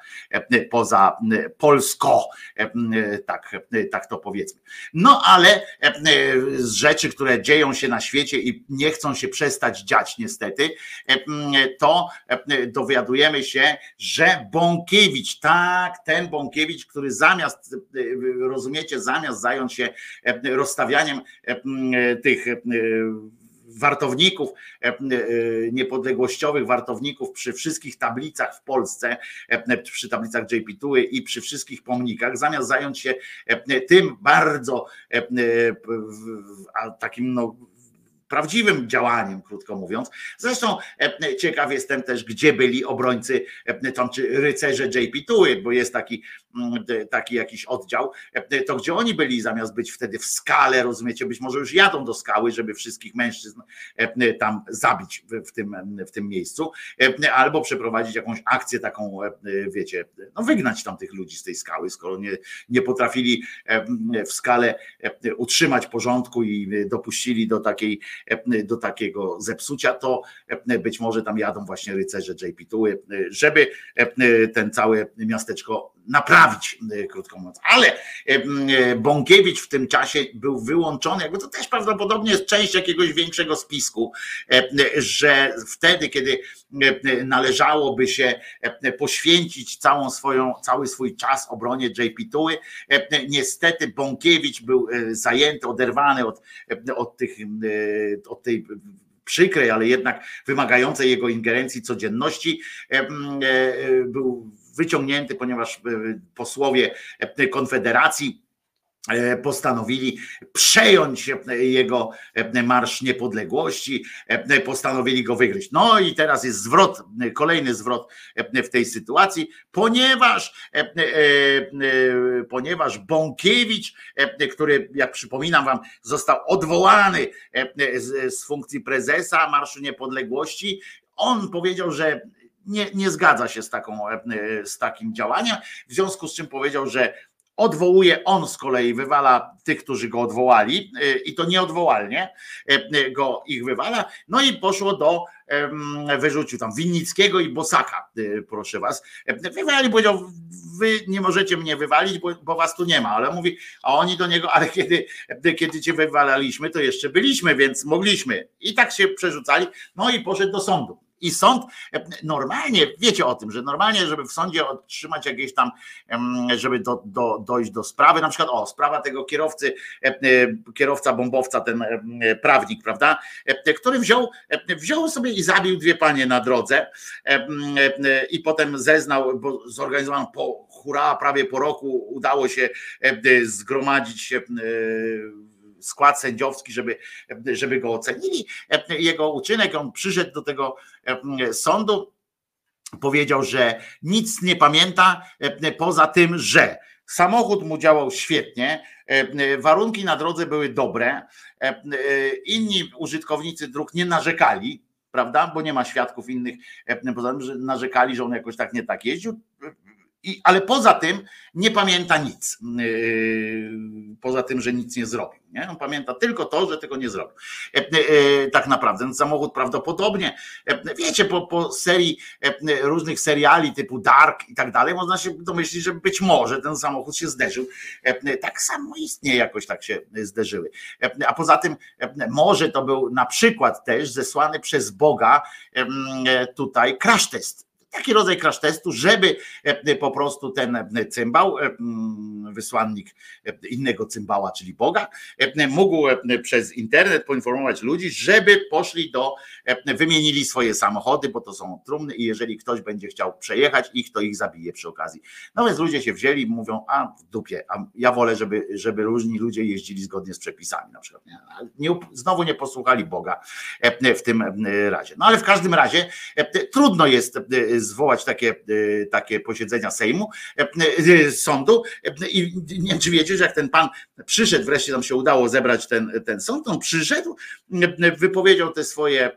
poza Polsko, tak, tak to powiedzmy. No ale z rzeczy, które dzieją się na świecie i nie chcą się przestać dziać niestety, to dowiadujemy się, że Bąkiewicz, tak, ten Bąkiewicz, który zamiast, rozumiecie, zamiast zająć się rozstawianiem tych wartowników niepodległościowych, wartowników przy wszystkich tablicach w Polsce, przy tablicach JP Tuły i przy wszystkich pomnikach, zamiast zająć się tym bardzo takim no, prawdziwym działaniem, krótko mówiąc. Zresztą ciekaw jestem też, gdzie byli obrońcy, tam czy rycerze JP Tuły, bo jest taki, taki jakiś oddział, to gdzie oni byli zamiast być wtedy w skale, rozumiecie, być może już jadą do skały, żeby wszystkich mężczyzn tam zabić w tym, w tym miejscu, albo przeprowadzić jakąś akcję taką, wiecie, no wygnać tam tych ludzi z tej skały, skoro nie, nie potrafili w skale utrzymać porządku i dopuścili do takiej do takiego zepsucia, to być może tam jadą właśnie rycerze JP Tuły, żeby ten całe miasteczko naprawić, krótko mówiąc. Ale Bąkiewicz w tym czasie był wyłączony, jakby to też prawdopodobnie jest część jakiegoś większego spisku, że wtedy, kiedy należałoby się poświęcić całą swoją, cały swój czas obronie JP Tuły, niestety Bąkiewicz był zajęty, oderwany od, od tych od tej przykrej, ale jednak wymagającej jego ingerencji codzienności, był wyciągnięty, ponieważ posłowie Konfederacji postanowili przejąć jego Marsz Niepodległości, postanowili go wygryźć. No i teraz jest zwrot, kolejny zwrot w tej sytuacji, ponieważ ponieważ Bąkiewicz, który, jak przypominam wam, został odwołany z funkcji prezesa Marszu Niepodległości, on powiedział, że nie, nie zgadza się z, taką, z takim działaniem, w związku z czym powiedział, że Odwołuje on z kolei, wywala tych, którzy go odwołali i to nieodwołalnie go ich wywala. No i poszło do, wyrzucił tam Winnickiego i Bosaka, proszę was. Wywali, powiedział, wy nie możecie mnie wywalić, bo, bo was tu nie ma, ale mówi, a oni do niego, ale kiedy, kiedy cię wywalaliśmy, to jeszcze byliśmy, więc mogliśmy. I tak się przerzucali, no i poszedł do sądu. I sąd normalnie, wiecie o tym, że normalnie, żeby w sądzie otrzymać jakieś tam, żeby do, do, dojść do sprawy, na przykład o, sprawa tego kierowcy, kierowca bombowca, ten prawnik, prawda, który wziął, wziął sobie i zabił dwie panie na drodze i potem zeznał, bo zorganizowano po hura, prawie po roku udało się zgromadzić się skład sędziowski, żeby, żeby go ocenili. Jego uczynek, on przyszedł do tego sądu, powiedział, że nic nie pamięta poza tym, że samochód mu działał świetnie, warunki na drodze były dobre, inni użytkownicy dróg nie narzekali, prawda, bo nie ma świadków innych, poza tym, że narzekali, że on jakoś tak nie tak jeździł, i, ale poza tym nie pamięta nic. Yy, poza tym, że nic nie zrobił. Nie? On pamięta tylko to, że tego nie zrobił. E, e, tak naprawdę. Ten samochód prawdopodobnie, e, wiecie, po, po serii różnych seriali typu Dark i tak dalej, można się domyślić, że być może ten samochód się zderzył. Tak samo istnieje, jakoś tak się zderzyły. A poza tym, może to był na przykład też zesłany przez Boga tutaj crash test taki rodzaj crash testu, żeby e, po prostu ten e, cymbał, e, wysłannik innego cymbała, czyli Boga, mógł przez internet poinformować ludzi, żeby poszli do, wymienili swoje samochody, bo to są trumny i jeżeli ktoś będzie chciał przejechać ich, to ich zabije przy okazji. No więc ludzie się wzięli i mówią, a w dupie, a ja wolę, żeby, żeby różni ludzie jeździli zgodnie z przepisami na przykład. Nie, znowu nie posłuchali Boga w tym razie. No ale w każdym razie trudno jest zwołać takie, e, takie posiedzenia Sejmu, e, e, sądu i nie wiem, czy wiecie, że jak ten pan przyszedł, wreszcie nam się udało zebrać ten, ten sąd, on przyszedł, wypowiedział te swoje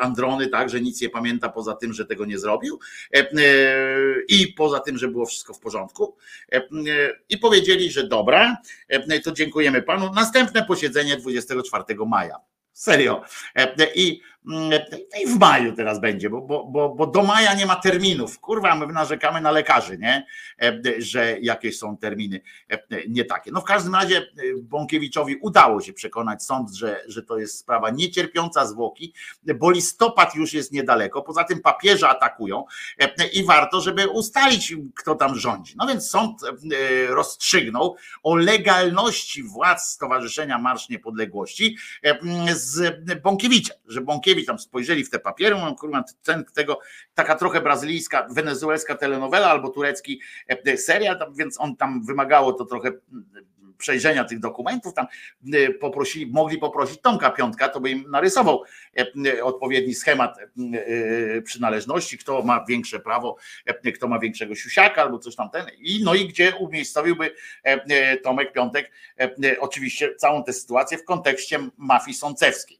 androny, tak, że nic nie pamięta poza tym, że tego nie zrobił i poza tym, że było wszystko w porządku i powiedzieli, że dobra, to dziękujemy panu. Następne posiedzenie 24 maja. Serio. I I w maju teraz będzie, bo, bo, bo, bo do maja nie ma terminów. Kurwa, my narzekamy na lekarzy, nie? E, że jakieś są terminy e, nie takie. No w każdym razie e, Bąkiewiczowi udało się przekonać sąd, że, że to jest sprawa niecierpiąca zwłoki, bo listopad już jest niedaleko. Poza tym papieże atakują i warto, żeby ustalić, kto tam rządzi. No więc sąd rozstrzygnął o legalności władz Stowarzyszenia Marsz Niepodległości z Bąkiewiczem, że Bąkiewicz Minkiewicz tam spojrzeli w te papiery, mam kurwa ten, tego, taka trochę brazylijska, wenezuelska telenowela albo turecki e, serial, więc on tam wymagało to trochę przejrzenia tych dokumentów, tam e, poprosili, mogli poprosić Tomka Piątka, to by im narysował e, odpowiedni schemat przynależności, kto ma większe prawo, kto ma większego siusiaka albo coś tam ten, i no i gdzie umiejscowiłby Tomek Piątek oczywiście całą tę sytuację w kontekście mafii sącewskiej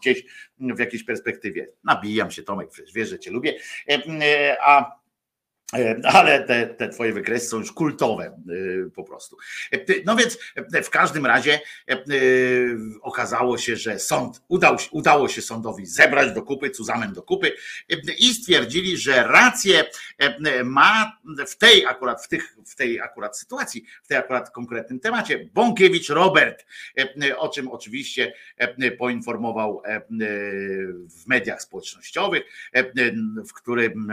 Gdzieś w jakiejś perspektywie. Nabijam się, Tomek, przecież wiesz, że cię lubię. E, e, a ale te, te twoje wykresy są już kultowe e, po prostu. E, no więc w każdym razie okazało się, że sąd, udał, udało się sądowi zebrać do kupy, cuzamen do kupy i stwierdzili, że rację ma w tej akurat, w, tych, w tej akurat sytuacji, w tej akurat konkretnym temacie Bąkiewicz Robert, o czym oczywiście poinformował w mediach społecznościowych, w którym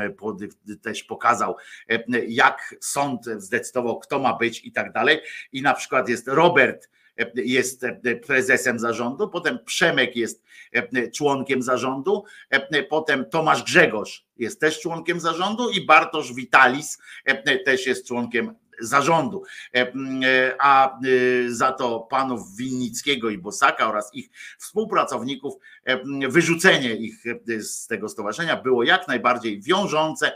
też pokazał e, jak sąd zdecydował, kto ma być i tak dalej. I na przykład jest Robert, e, jest e, prezesem zarządu, potem Przemek jest członkiem zarządu, potem Tomasz Grzegorz jest też członkiem zarządu i Bartosz Witalis też jest członkiem zarządu, e, e, a e, za to panów Winnickiego i Bosaka oraz ich współpracowników wyrzucenie ich z tego stowarzyszenia było jak najbardziej wiążące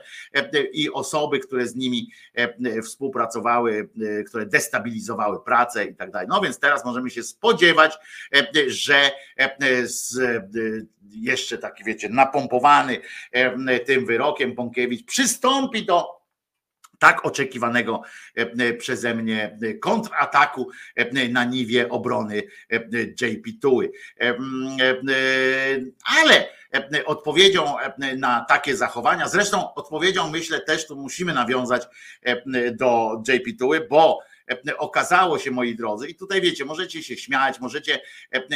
i osoby, które z nimi współpracowały, które destabilizowały pracę i tak dalej. No więc teraz możemy się spodziewać, że jeszcze taki wiecie, napompowany tym wyrokiem Bąkiewicz przystąpi do tak oczekiwanego e, e, przeze mnie kontrataku e, na niwie obrony JP Tuły. Ale odpowiedzią na takie zachowania, zresztą odpowiedzią myślę też tu musimy nawiązać do JP Tuły, bo okazało się, moi drodzy, i tutaj wiecie, możecie się śmiać, możecie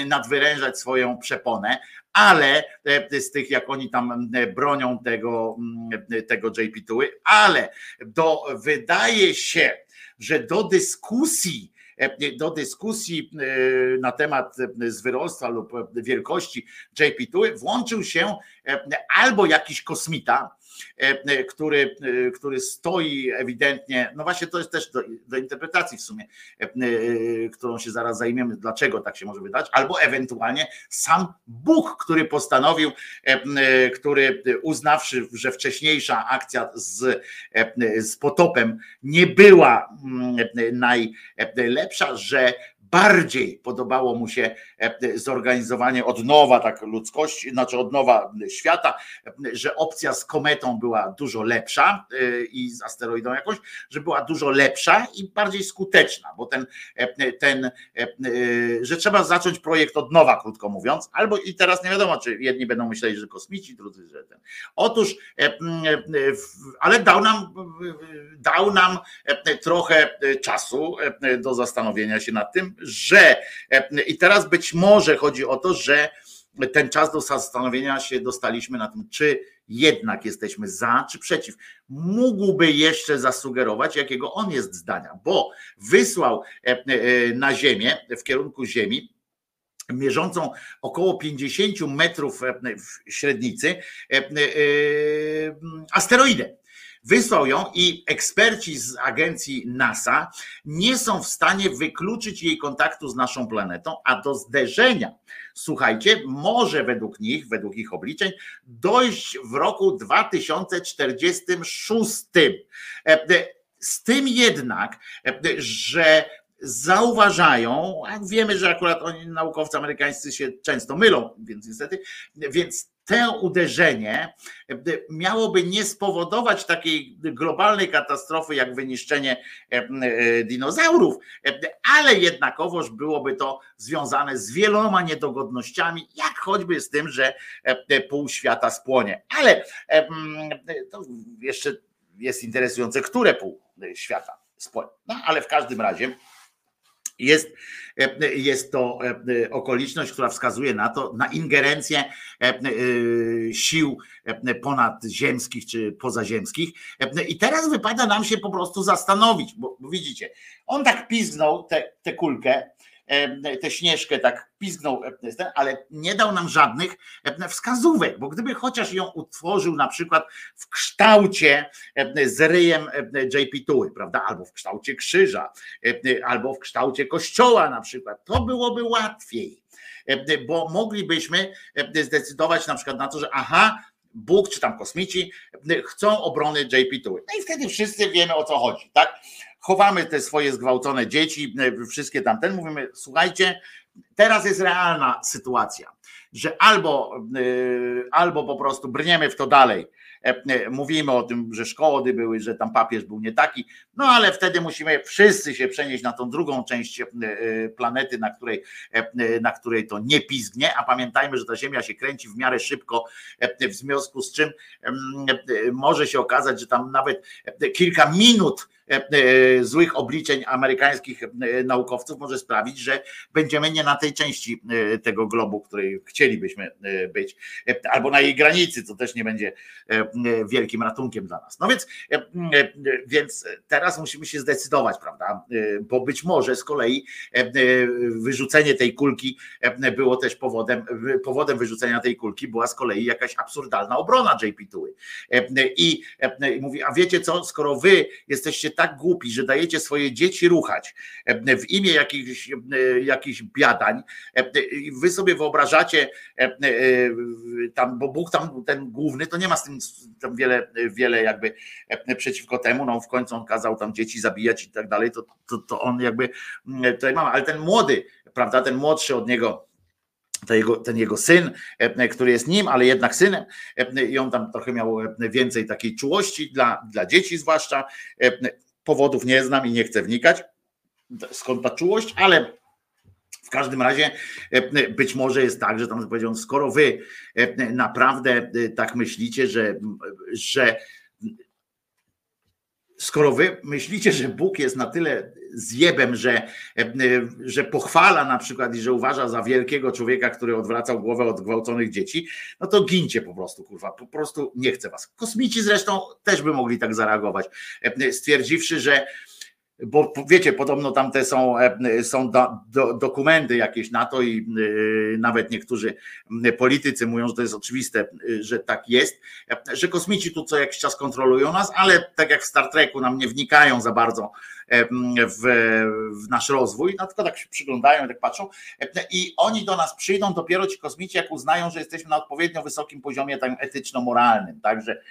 nadwyrężać swoją przeponę, ale z tych, jak oni tam bronią tego, tego JP2, ale do, wydaje się, że do dyskusji do dyskusji na temat zwyrolstwa lub wielkości JP2 włączył się albo jakiś kosmita, E, który, e, który stoi ewidentnie, no właśnie to jest też do, do interpretacji w sumie, e, którą się zaraz zajmiemy, dlaczego tak się może wydać, albo ewentualnie sam Bóg, który postanowił, który uznawszy, że wcześniejsza akcja z, z potopem nie była mm, najlepsza, że bardziej podobało mu się e, zorganizowanie od nowa tak ludzkości, znaczy od nowa świata, że opcja z kometą była dużo lepsza e, i z asteroidą jakąś, że była dużo lepsza i bardziej skuteczna, bo ten, e, ten że trzeba zacząć projekt od nowa, krótko mówiąc, albo i teraz nie wiadomo, czy jedni będą myśleli, że kosmici, drudzy, że ten. Otóż, ale dał nam, dał nam trochę czasu do zastanowienia się nad tym, że e, i teraz być może chodzi o to, że ten czas do zastanowienia się dostaliśmy na tym, czy jednak jesteśmy za, czy przeciw. Mógłby jeszcze zasugerować, jakiego on jest zdania, bo wysłał e, e, na Ziemię, w kierunku Ziemi, mierzącą około 50 metrów w średnicy, asteroidę Wysłał ją i eksperci z agencji NASA nie są w stanie wykluczyć jej kontaktu z naszą planetą, a do zderzenia, słuchajcie, może według nich, według ich obliczeń, dojść w roku 2046. Z tym jednak, że zauważają, wiemy, że akurat oni, naukowcy amerykańscy się często mylą, więc niestety, więc to uderzenie miałoby nie spowodować takiej globalnej katastrofy jak wyniszczenie e, e, dinozaurów, ale jednakowoż byłoby to związane z wieloma niedogodnościami, jak choćby z tym, że e, pół świata spłonie. Ale to jeszcze jest interesujące, które pół świata spłonie. No ale w każdym razie jest, jest to okoliczność, która wskazuje na to, na ingerencję sił ponadziemskich czy pozaziemskich. I teraz wypada nam się po prostu zastanowić, bo widzicie, on tak pizgnął tę kulkę, tę śnieżkę tak pizgnął, ale nie dał nam żadnych wskazówek, bo gdyby chociaż ją utworzył na przykład w kształcie z ryjem JP2, prawda, albo w kształcie krzyża, albo w kształcie kościoła na przykład, to byłoby łatwiej, bo moglibyśmy zdecydować na przykład na to, że aha, Bóg czy tam kosmici chcą obrony JP2. No i wtedy wszyscy wiemy o co chodzi, tak? chowamy te swoje zgwałcone dzieci, wszystkie tamten, mówimy, słuchajcie, teraz jest realna sytuacja, że albo, e, albo po prostu brniemy w to dalej, mówimy o tym, że szkody były, że tam papież był nie taki, no ale wtedy musimy wszyscy się przenieść na tą drugą część planety, na której, na której to nie pizgnie, a pamiętajmy, że ta Ziemia się kręci w miarę szybko, w związku z czym może się okazać, że tam nawet kilka minut E, e, złych obliczeń amerykańskich e, naukowców może sprawić, że będziemy nie na tej części tego globu, której chcielibyśmy być, albo na jej granicy, co też nie będzie wielkim ratunkiem dla nas. No więc, więc teraz musimy się zdecydować, prawda? Bo być może z kolei wyrzucenie tej kulki było też powodem, powodem wyrzucenia tej kulki była z kolei jakaś absurdalna obrona JP2. I mówi, a wiecie co, skoro wy jesteście tak głupi, że dajecie swoje dzieci ruchać e, w imię jakichś, e, jakichś biadań. E, wy sobie wyobrażacie tam, bo Bóg tam ten główny, to nie ma z tym tam wiele, wiele jakby przeciwko temu. No w końcu on kazał tam dzieci zabijać i tak dalej. To, to, to on jakby tutaj ma, ale ten młody, prawda, ten młodszy od niego ten jego, ten jego syn, który jest nim, ale jednak synem, i on tam trochę miał więcej takiej czułości dla, dla dzieci, zwłaszcza. Powodów nie znam i nie chcę wnikać, skąd ta czułość, ale w każdym razie e, być może jest tak, że tam powiedział, skoro wy e, naprawdę e, tak myślicie, że, że skoro wy myślicie, że Bóg jest na tyle zjebem, że, e, że pochwala na przykład i że uważa za wielkiego człowieka, który odwracał głowę od gwałconych dzieci, no to gincie po prostu, kurwa, po prostu nie chcę was. Kosmici zresztą też by mogli tak zareagować, e, stwierdziwszy, że bo wiecie, podobno tam te są, e, są do, do, dokumenty jakieś na to i y, nawet niektórzy politycy mówią, że to jest oczywiste, że tak jest, że kosmici tu co jakiś czas kontrolują nas, ale tak jak w Star Treku nam nie wnikają za bardzo w, w nasz rozwój, no tylko tak się przyglądają, tak patrzą. I oni do nas przyjdą dopiero ci kosmici, jak uznają, że jesteśmy na odpowiednio wysokim poziomie tam etyczno-moralnym, tak, że,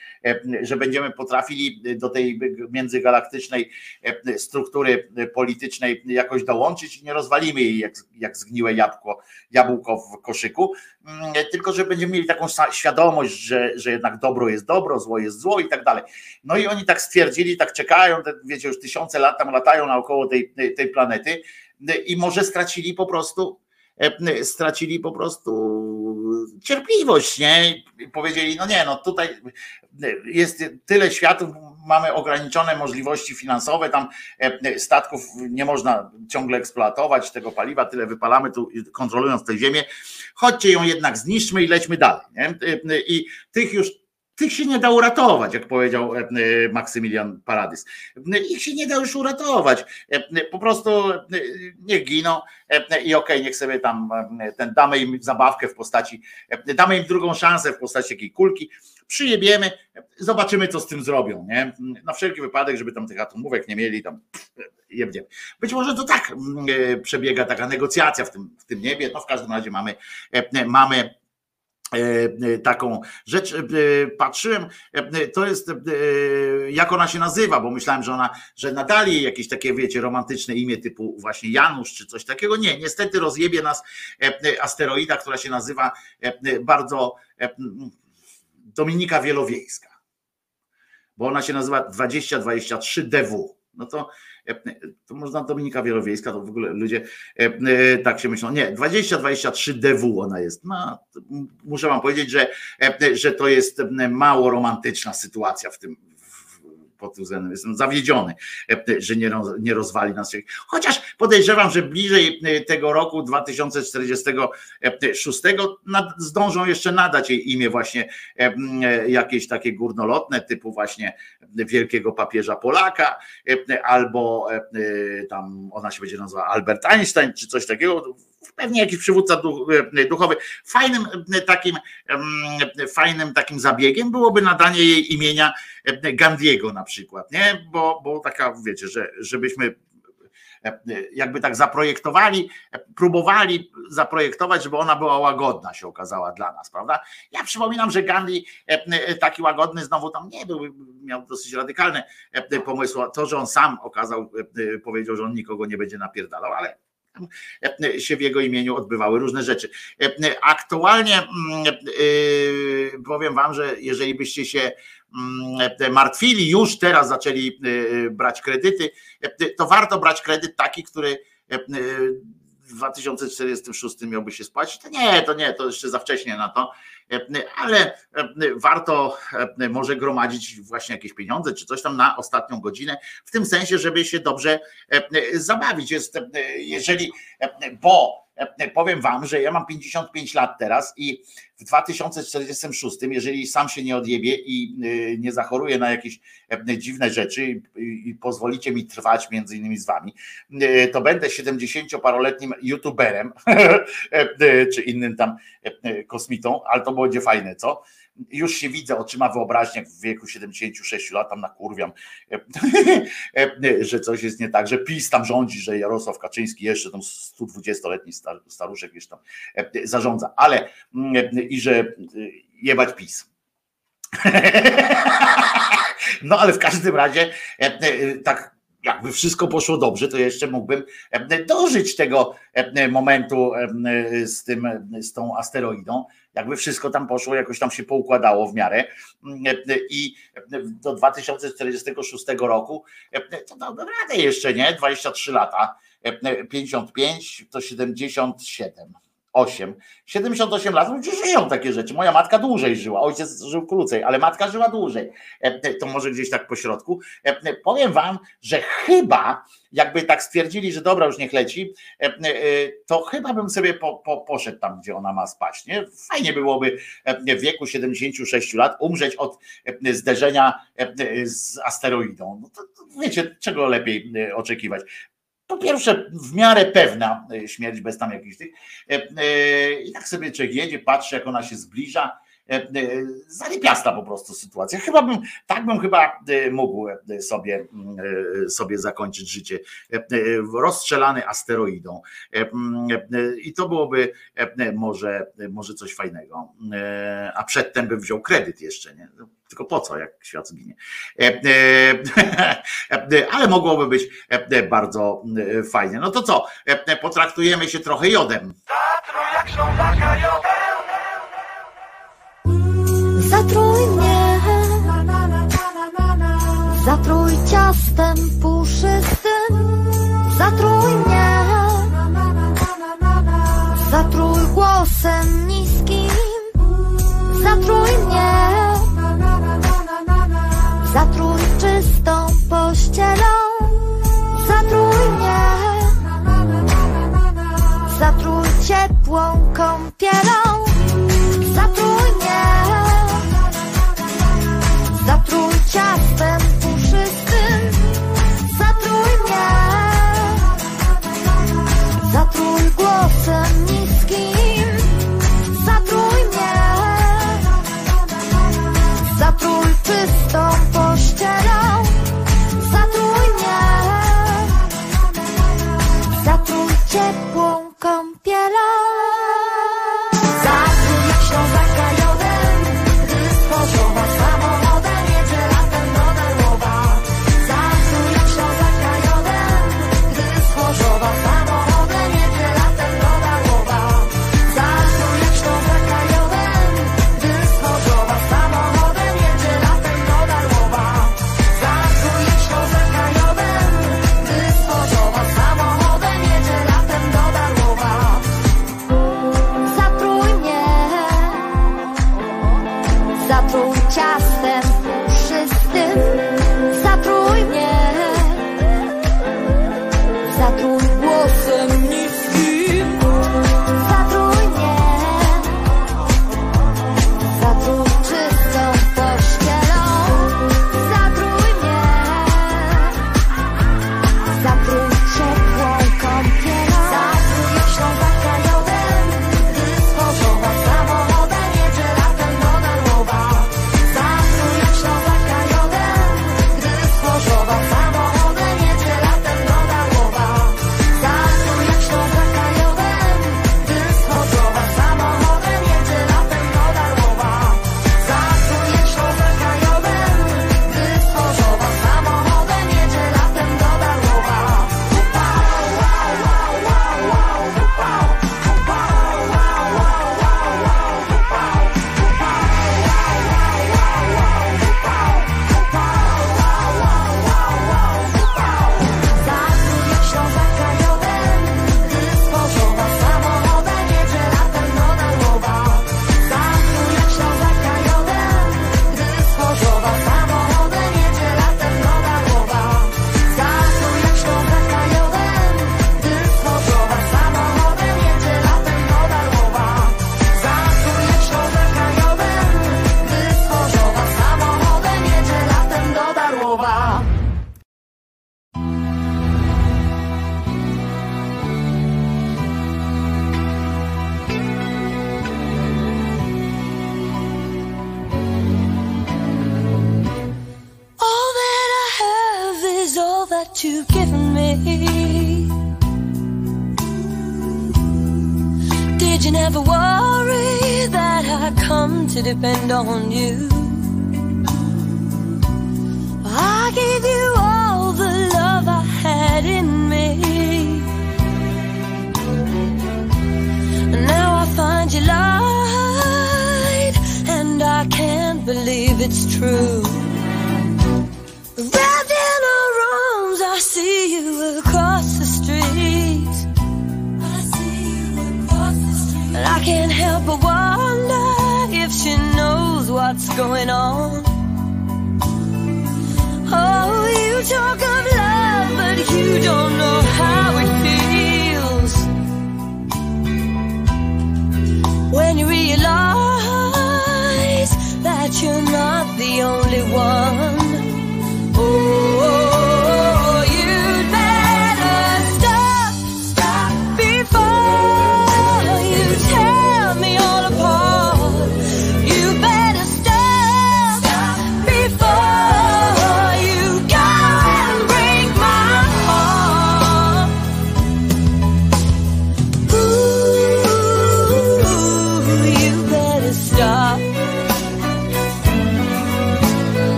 że będziemy potrafili do tej międzygalaktycznej struktury politycznej jakoś dołączyć i nie rozwalimy jej jak, jak zgniłe jabłko, jabłko w koszyku, tylko że będziemy mieli taką świadomość, że, że jednak dobro jest dobro, zło jest zło i tak dalej. No i oni tak stwierdzili, tak czekają, wiecie, już tysiące lat tam latają naokoło tej, tej planety i może stracili po prostu e, stracili po prostu cierpliwość, nie? I powiedzieli, no nie, no tutaj jest tyle światów, mamy ograniczone możliwości finansowe, tam e, statków nie można ciągle eksploatować, tego paliwa tyle wypalamy tu kontrolując tę ziemię, chodźcie ją jednak zniszczmy i lećmy dalej. Nie? I tych już tych się nie da uratować, jak powiedział e, e, Maksymilian Paradys. Ich się nie da już uratować. E, po prostu niech giną i okej, okay, niech sobie tam ten damy im zabawkę w postaci, damy im drugą szansę w postaci takiej kulki, przyjebiemy, zobaczymy, co z tym zrobią. Nie? Na wszelki wypadek, żeby tam tych atomówek nie mieli, tam jebnie. Być może to tak przebiega taka negocjacja w tym, w tym niebie. No w każdym razie mamy, mamy E, e, taką rzecz. E, patrzyłem, to jest, jak ona się nazywa, bo myślałem, że ona, że nadali jakieś takie, wiecie, romantyczne imię typu właśnie Janusz czy coś takiego. Nie, niestety rozjebie nas asteroida, która się nazywa bardzo Dominika Wielowiejska, bo ona się nazywa 2023 DW. No to to można Dominika Wielowiejska, to w ogóle ludzie e, e, tak się myślą. Nie, 2023 DW ona jest. No, muszę wam powiedzieć, że, e, że to jest mało romantyczna sytuacja w tym, pod względem jestem zawiedziony, że nie, nie rozwali nas. Chociaż podejrzewam, że bliżej tego roku 2046 zdążą jeszcze nadać jej imię właśnie jakieś takie górnolotne, typu właśnie wielkiego papieża Polaka, albo tam ona się będzie nazywała Albert Einstein, czy coś takiego pewnie jakiś przywódca duchowy. Fajnym takim, fajnym takim zabiegiem byłoby nadanie jej imienia Gandiego na przykład, nie? Bo, bo taka, wiecie, że, żebyśmy jakby tak zaprojektowali, próbowali zaprojektować, żeby ona była łagodna, się okazała dla nas, prawda? Ja przypominam, że Gandhi taki łagodny znowu tam nie był, miał dosyć radykalne pomysły. To, że on sam okazał, powiedział, że on nikogo nie będzie napierdalał, ale się w jego imieniu odbywały różne rzeczy. Aktualnie mm, y, powiem wam, że jeżeli byście się mm, martwili, już teraz zaczęli y, brać kredyty, to warto brać kredyt taki, który w 2046 miałby się spłacić. To nie, to nie, to jeszcze za wcześnie na to ale warto może gromadzić właśnie jakieś pieniądze czy coś tam na ostatnią godzinę, w tym sensie, żeby się dobrze zabawić. Jest, jeżeli, bo powiem wam, że ja mam 55 lat teraz i w 2046, jeżeli sam się nie odjebie i nie zachoruję na jakieś dziwne rzeczy i pozwolicie mi trwać między innymi z wami, to będę 70-paroletnim youtuberem czy innym tam kosmitą, ale to będzie fajne, co? Już się widzę oczyma wyobraźnię w wieku 76 lat, tam nakurwiam, że coś jest nie tak, że PiS tam rządzi, że Jarosław Kaczyński jeszcze tam 120-letni staruszek jeszcze tam zarządza, ale i że jebać PiS. No ale w każdym razie tak jakby wszystko poszło dobrze, to jeszcze mógłbym dożyć tego momentu z, tym, z tą asteroidą, jakby wszystko tam poszło, jakoś tam się poukładało w miarę. I do 2046 roku to dałbym radę jeszcze, nie? 23 lata, 55 to 77 78. 78 lat, ludzie żyją takie rzeczy. Moja matka dłużej żyła, ojciec żył krócej, ale matka żyła dłużej. E, To może gdzieś tak po środku. E, Powiem wam, że chyba, jakby tak stwierdzili, że dobra, już niech leci, e, e, to chyba bym sobie po, po, poszedł tam, gdzie ona ma spać. Nie? Fajnie byłoby e, w wieku 76 lat umrzeć od e, zderzenia e, z asteroidą. No to, to wiecie, czego lepiej e, oczekiwać po pierwsze, w miarę pewna e, śmierć bez tam jakichś tych. e, e, I tak sobie człowiek jedzie, patrzy, jak ona się zbliża. E, e, Zalipiasta po prostu sytuacja. Chyba bym, tak bym chyba e, mógł sobie, mm, sobie zakończyć życie. Rozstrzelany asteroidą. Mm, I to byłoby może, może coś fajnego. A przedtem bym wziął kredyt jeszcze, nie? Tylko po co, jak świat zginie. Ale mogłoby być bardzo fajnie. No to co? Potraktujemy się trochę jodem. Zatrój mnie, zatrój ciastem puszystym, zatrój mnie, zatrój głosem niskim, zatrój mnie, zatrój czystą pościelą, zatrój mnie, zatrój ciepłą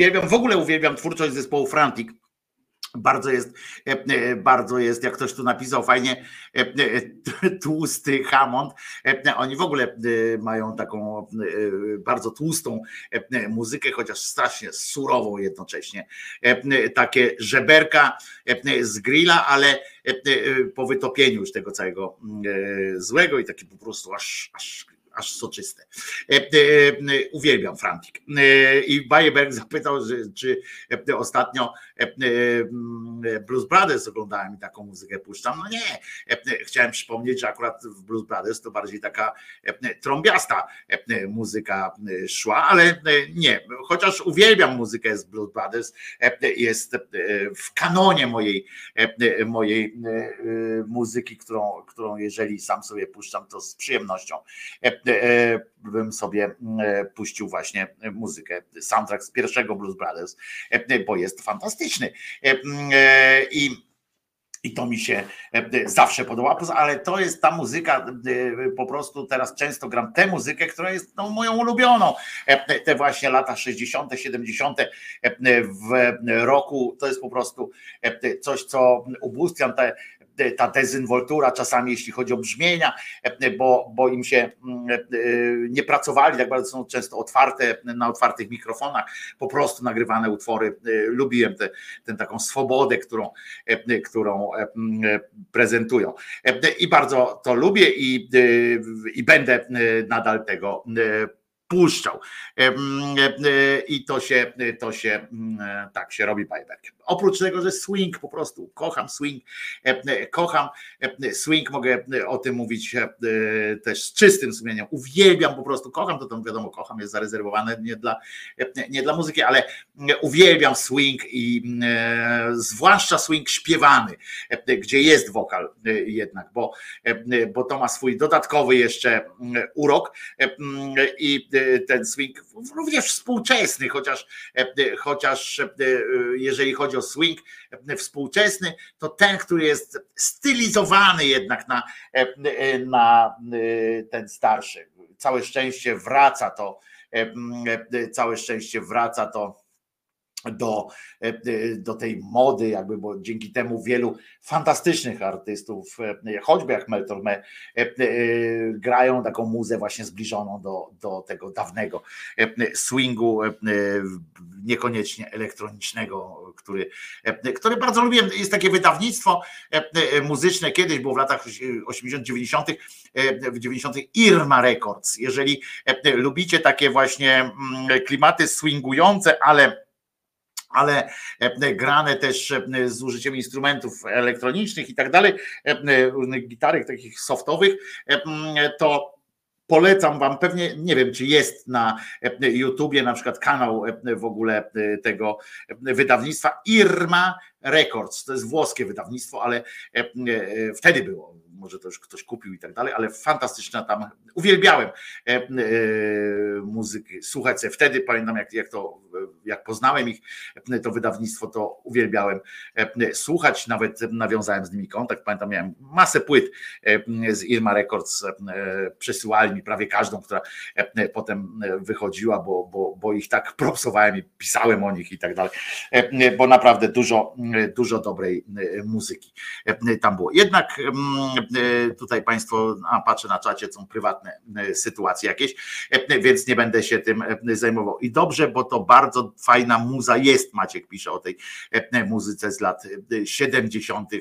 Uwielbiam, w ogóle uwielbiam twórczość zespołu Frantic. Bardzo jest, e, e, bardzo jest, jak ktoś tu napisał fajnie, e, tłusty Hammond. Oni w ogóle mają taką bardzo tłustą muzykę, chociaż strasznie surową jednocześnie. Takie żeberka z grilla, ale po wytopieniu już tego całego złego i takie po prostu aż, aż aż soczyste. E, e, e, Uwielbiam Frantik. I Bajeberg zapytał, czy ostatnio Blues Brothers oglądałem i taką muzykę puszczam. No nie. E, e, Chciałem przypomnieć, że akurat w Blues Brothers to bardziej taka e, trąbiasta e, muzyka e, szła, ale e, nie. Chociaż uwielbiam muzykę z Blues Brothers, e, jest e, w kanonie mojej, e, mojej e, e, muzyki, którą, którą jeżeli sam sobie puszczam, to z przyjemnością e, e, bym sobie e, puścił właśnie muzykę, soundtrack z pierwszego Blues Brothers, e, bo jest fantastyczny. E, e, I i to mi się zawsze podoba, ale to jest ta muzyka, po prostu teraz często gram tę muzykę, która jest no, moją ulubioną. Te właśnie lata 60., 70. e, w roku, to jest po prostu coś, co ubóstwiam te- ta dezynwoltura czasami, jeśli chodzi o brzmienia, e, bo, bo im się mm, e, nie pracowali, tak bardzo są często otwarte, na otwartych mikrofonach, po prostu nagrywane utwory. E, Lubiłem tę tę taką swobodę, którą, e, którą e, m, e, prezentują. E, I bardzo to lubię i, e, i będę e, nadal tego e, puszczał. E, e, I to się, to się m, e, tak się robi bajberk. Oprócz tego, że swing po prostu kocham swing, kocham swing, mogę o tym mówić też z czystym sumieniem. Uwielbiam po prostu, kocham to, to wiadomo, kocham jest zarezerwowane nie dla, nie dla muzyki, ale uwielbiam swing i e, zwłaszcza swing śpiewany, gdzie jest wokal jednak, bo, bo to ma swój dodatkowy jeszcze mm, urok mm, i ten swing również współczesny, chociaż, e, chociaż e, jeżeli chodzi o swing e, współczesny, to ten, który jest stylizowany jednak na, e, na e, ten starszy. Całe szczęście wraca to, e, e, całe szczęście wraca to do, e, do tej mody, jakby, bo dzięki temu wielu fantastycznych artystów, e, choćby jak Meltor Me, e, e, grają taką muzę właśnie zbliżoną do, do tego dawnego e, swingu, e, niekoniecznie elektronicznego, który, e, który bardzo lubiłem. Jest takie wydawnictwo e, e, muzyczne, kiedyś było w latach 80, 90, e, w 90 Irma Records. Jeżeli e, lubicie takie właśnie mm, klimaty swingujące, ale ale e, grane też e, z użyciem instrumentów elektronicznych i tak dalej, e, różnych gitarek takich softowych, to polecam wam, pewnie nie wiem, czy jest na YouTubie na przykład kanał w ogóle tego wydawnictwa Irma Records. To jest włoskie wydawnictwo, ale wtedy było. Może to już ktoś kupił i tak dalej, ale fantastyczna tam. Uwielbiałem e, e, muzyki, słuchać. Wtedy pamiętam, jak, jak to, jak poznałem ich, to wydawnictwo, to uwielbiałem e, słuchać. Nawet nawiązałem z nimi kontakt. Pamiętam, miałem masę płyt z Irma Records. Przesyłali mi prawie każdą, która potem wychodziła, bo, bo, bo ich tak propsowałem i pisałem o nich i tak dalej. Bo naprawdę dużo, dużo dobrej muzyki tam było. Jednak mm, tutaj Państwo, a patrzę na czacie, są prywatne e, sytuacje jakieś, e, więc nie będę się tym e, zajmował. I dobrze, bo to bardzo fajna muza jest, Maciek pisze o tej e, muzyce z lat e, 70., e,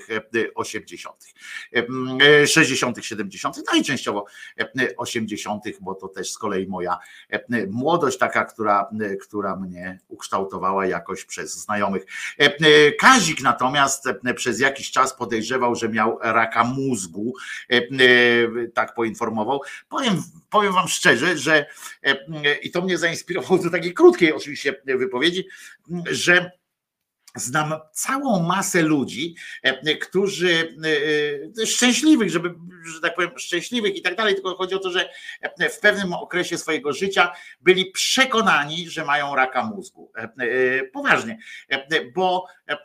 80., e, mm, e, 60., 70., no i częściowo e, 80., bo to też z kolei moja e, młodość taka, która, e, która mnie ukształtowała jakoś przez znajomych. E, e, Kazik natomiast e, przez jakiś czas podejrzewał, że miał raka mózgu, e, e, tak poinformował. Powiem, powiem wam szczerze, że e, i to mnie zainspirowało do takiej krótkiej oczywiście wypowiedzi, że znam całą masę ludzi, e, którzy e, e, szczęśliwych, żeby, że tak powiem, szczęśliwych i tak dalej, tylko chodzi o to, że e, w pewnym okresie swojego życia byli przekonani, że mają raka mózgu. E, e, Poważnie, E, bo, e,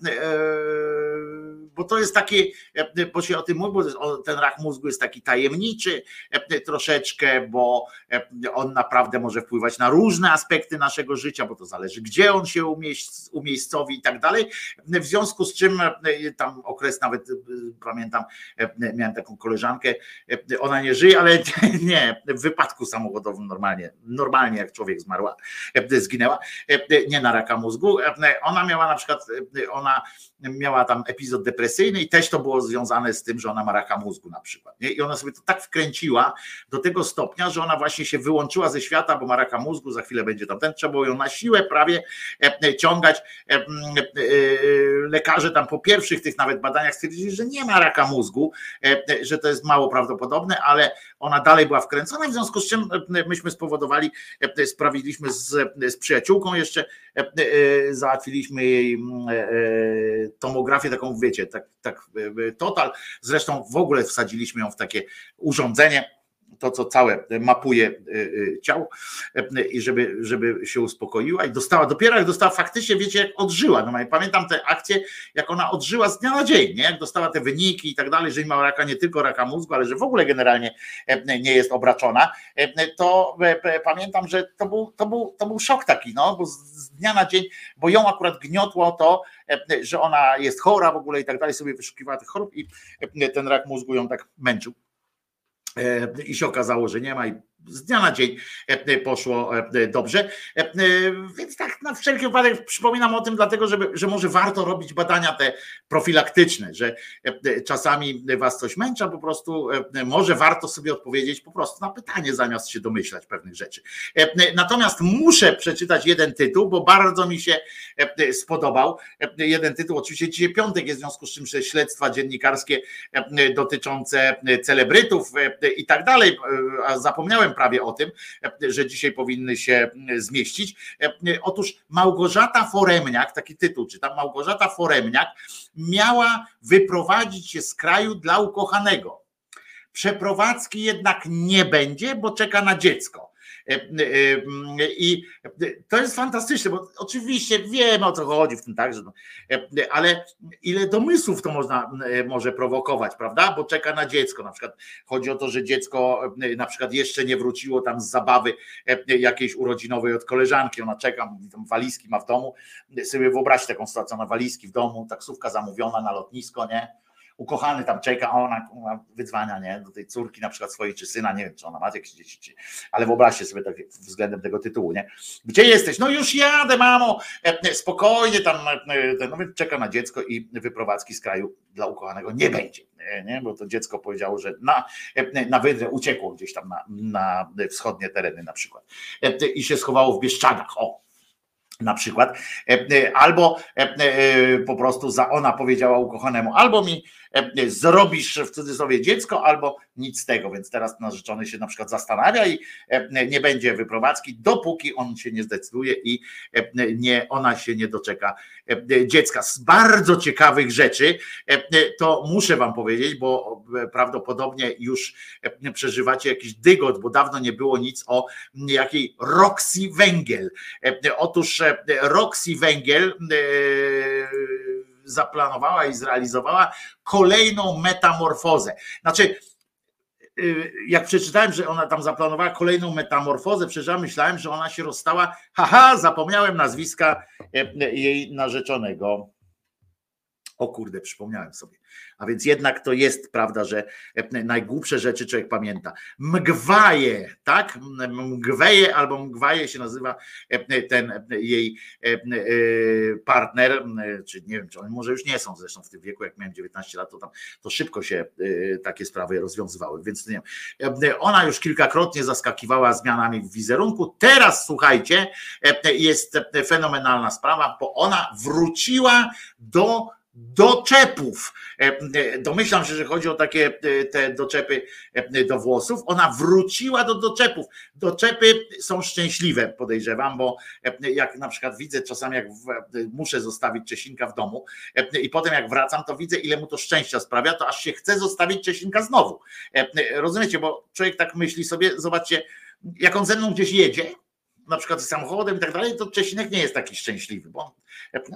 bo to jest taki, e, bo się o tym mówi, bo ten rak mózgu jest taki tajemniczy e, troszeczkę, bo e, on naprawdę może wpływać na różne aspekty naszego życia, bo to zależy, gdzie on się umiejscowi i tak dalej. W związku z czym e, tam okres nawet e, pamiętam, e, miałem taką koleżankę, ona nie żyje, ale nie, w wypadku samochodowym normalnie, normalnie jak człowiek zmarła, zginęła, nie na raka mózgu. Ona miała na przykład, ona miała tam epizod depresyjny i też to było związane z tym, że ona ma raka mózgu na przykład. I ona sobie to tak wkręciła do tego stopnia, że ona właśnie się wyłączyła ze świata, bo ma raka mózgu, za chwilę będzie tam ten, trzeba było ją na siłę prawie ciągać. E, e, Lekarze tam po pierwszych tych nawet badaniach stwierdzili, że nie ma raka mózgu, e, e, że to jest mało prawdopodobne, ale ona dalej była wkręcona, w związku z czym e, myśmy spowodowali, sprawiliśmy z, z przyjaciółką jeszcze, załatwiliśmy jej mm, tomografię taką, wiecie, tak, tak total, zresztą w ogóle wsadziliśmy ją w takie urządzenie, to co całe mapuje e, e, ciało e, i żeby, żeby się uspokoiła i dostała, dopiero jak dostała faktycznie, wiecie, jak odżyła, no pamiętam te akcje, jak ona odżyła z dnia na dzień, nie? jak dostała te wyniki i tak dalej, że ma raka, nie tylko raka mózgu, ale że w ogóle generalnie e, nie jest obraczona, e, to e, pamiętam, że to był, to był, to był szok taki, no, bo z, dnia na dzień, bo ją akurat gniotło to, że ona jest chora w ogóle i tak dalej, sobie wyszukiwała tych chorób i ten rak mózgu ją tak męczył. E, I się okazało, że nie ma, i z dnia na dzień e, poszło e, dobrze. E, Więc tak na wszelki wypadek przypominam o tym, dlatego, żeby, że może warto robić badania te profilaktyczne, że e, czasami was coś męcza, po prostu e, może warto sobie odpowiedzieć po prostu na pytanie, zamiast się domyślać pewnych rzeczy. E, Natomiast muszę przeczytać jeden tytuł, bo bardzo mi się e, spodobał. E, Jeden tytuł, oczywiście dzisiaj piątek jest w związku z czym że śledztwa dziennikarskie e, dotyczące celebrytów e, i tak dalej, e, a zapomniałem prawie o tym, że dzisiaj powinny się e, zmieścić. E, Otóż Małgorzata Foremniak, taki tytuł czytam, Małgorzata Foremniak miała wyprowadzić się z kraju dla ukochanego. Przeprowadzki jednak nie będzie, bo czeka na dziecko. E, e, I to jest fantastyczne, bo oczywiście wiemy o co chodzi w tym tak, że, no, e, ale ile domysłów to można, e, może prowokować, prawda? Bo czeka na dziecko. Na przykład chodzi o to, że dziecko e, na przykład jeszcze nie wróciło tam z zabawy e, jakiejś urodzinowej od koleżanki. Ona czeka, tam walizki ma w domu. Sobie wyobraźcie taką sytuację, na walizki w domu, taksówka zamówiona na lotnisko, nie? Ukochany tam czeka, a ona wydzwania nie, do tej córki na przykład swojej czy syna, nie wiem czy ona ma jakieś dzieci, czy, ale wyobraźcie sobie tak względem tego tytułu, nie? Gdzie jesteś? No już jadę, mamo, E, spokojnie tam, e, no, więc czeka na dziecko i wyprowadzki z kraju dla ukochanego nie będzie, e, nie? bo to dziecko powiedziało, że na, e, na wydrę uciekło gdzieś tam na, na wschodnie tereny na przykład E, i się schowało w Bieszczadach, o, na przykład, E, e, albo e, e, po prostu za ona powiedziała ukochanemu, albo mi e, zrobisz w cudzysłowie dziecko, albo nic z tego, więc teraz narzeczony się na przykład zastanawia i e, nie będzie wyprowadzki, dopóki on się nie zdecyduje i e, nie, ona się nie doczeka e, dziecka. Z bardzo ciekawych rzeczy, e, to muszę wam powiedzieć, bo e, prawdopodobnie już e, przeżywacie jakiś dygot, bo dawno nie było nic o jakiej Roxy Węgiel. E, Otóż e, Roxy Węgiel e, zaplanowała i zrealizowała kolejną metamorfozę. Znaczy, y, jak przeczytałem, że ona tam zaplanowała kolejną metamorfozę, przeczytałem, myślałem, że ona się rozstała. Haha, zapomniałem nazwiska e, jej narzeczonego. O kurde, przypomniałem sobie. A więc jednak to jest prawda, że e, najgłupsze rzeczy człowiek pamięta. Mgwaje, tak? Mgweje albo Mgwaje się nazywa e, ten e, jej partner, czy nie wiem, czy oni może już nie są zresztą w tym wieku, jak miałem 19 lat, to tam to szybko się takie sprawy rozwiązywały, więc nie wiem. Ona już kilkakrotnie zaskakiwała zmianami w wizerunku. Teraz słuchajcie, jest fenomenalna sprawa, bo ona wróciła do doczepów. E, e, Domyślam się, że chodzi o takie e, te doczepy do włosów. Ona wróciła do doczepów. Doczepy są szczęśliwe, podejrzewam, bo jak na przykład widzę czasami, jak muszę zostawić Czesinka w domu i potem jak wracam, to widzę, ile mu to szczęścia sprawia, to aż się chce zostawić Czesinka znowu. Rozumiecie, bo człowiek tak myśli sobie, zobaczcie, jak on ze mną gdzieś jedzie, na przykład samochodem i tak dalej, to Czesinek nie jest taki szczęśliwy, bo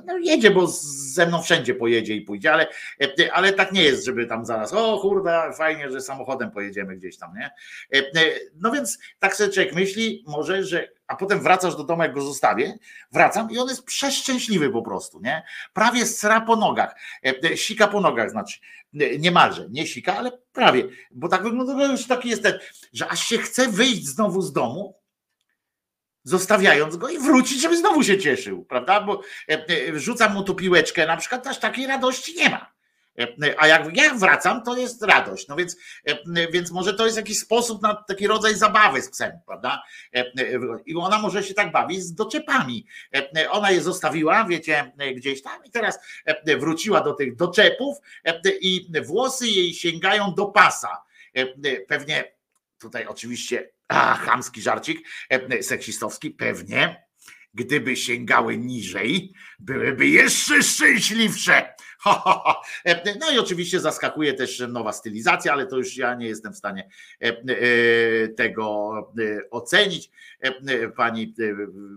no, jedzie, bo ze mną wszędzie pojedzie i pójdzie, ale, ale tak nie jest, żeby tam zaraz, o kurde, fajnie, że samochodem pojedziemy gdzieś tam, nie? No więc tak sobie człowiek myśli, może, że a potem wracasz do domu, jak go zostawię, wracam i on jest przeszczęśliwy po prostu, nie? Prawie sra po nogach, sika po nogach, znaczy niemalże, nie sika, ale prawie, bo tak wygląda, już taki jest ten, że aż się chce wyjść znowu z domu, zostawiając go i wrócić, żeby znowu się cieszył, prawda? Bo e, e, rzucam mu tu piłeczkę, na przykład aż takiej radości nie ma. E, A jak ja wracam, to jest radość. No więc, więc może to jest jakiś sposób na taki rodzaj zabawy z psem, prawda? I ona może się tak bawić z doczepami. Ona je zostawiła, wiecie, gdzieś tam i teraz wróciła do tych doczepów i włosy jej sięgają do pasa. Pewnie tutaj oczywiście a, chamski żarcik, e, seksistowski, pewnie, gdyby sięgały niżej, byłyby jeszcze szczęśliwsze. E, No i oczywiście zaskakuje też nowa stylizacja, ale to już ja nie jestem w stanie e, tego ocenić. Pani,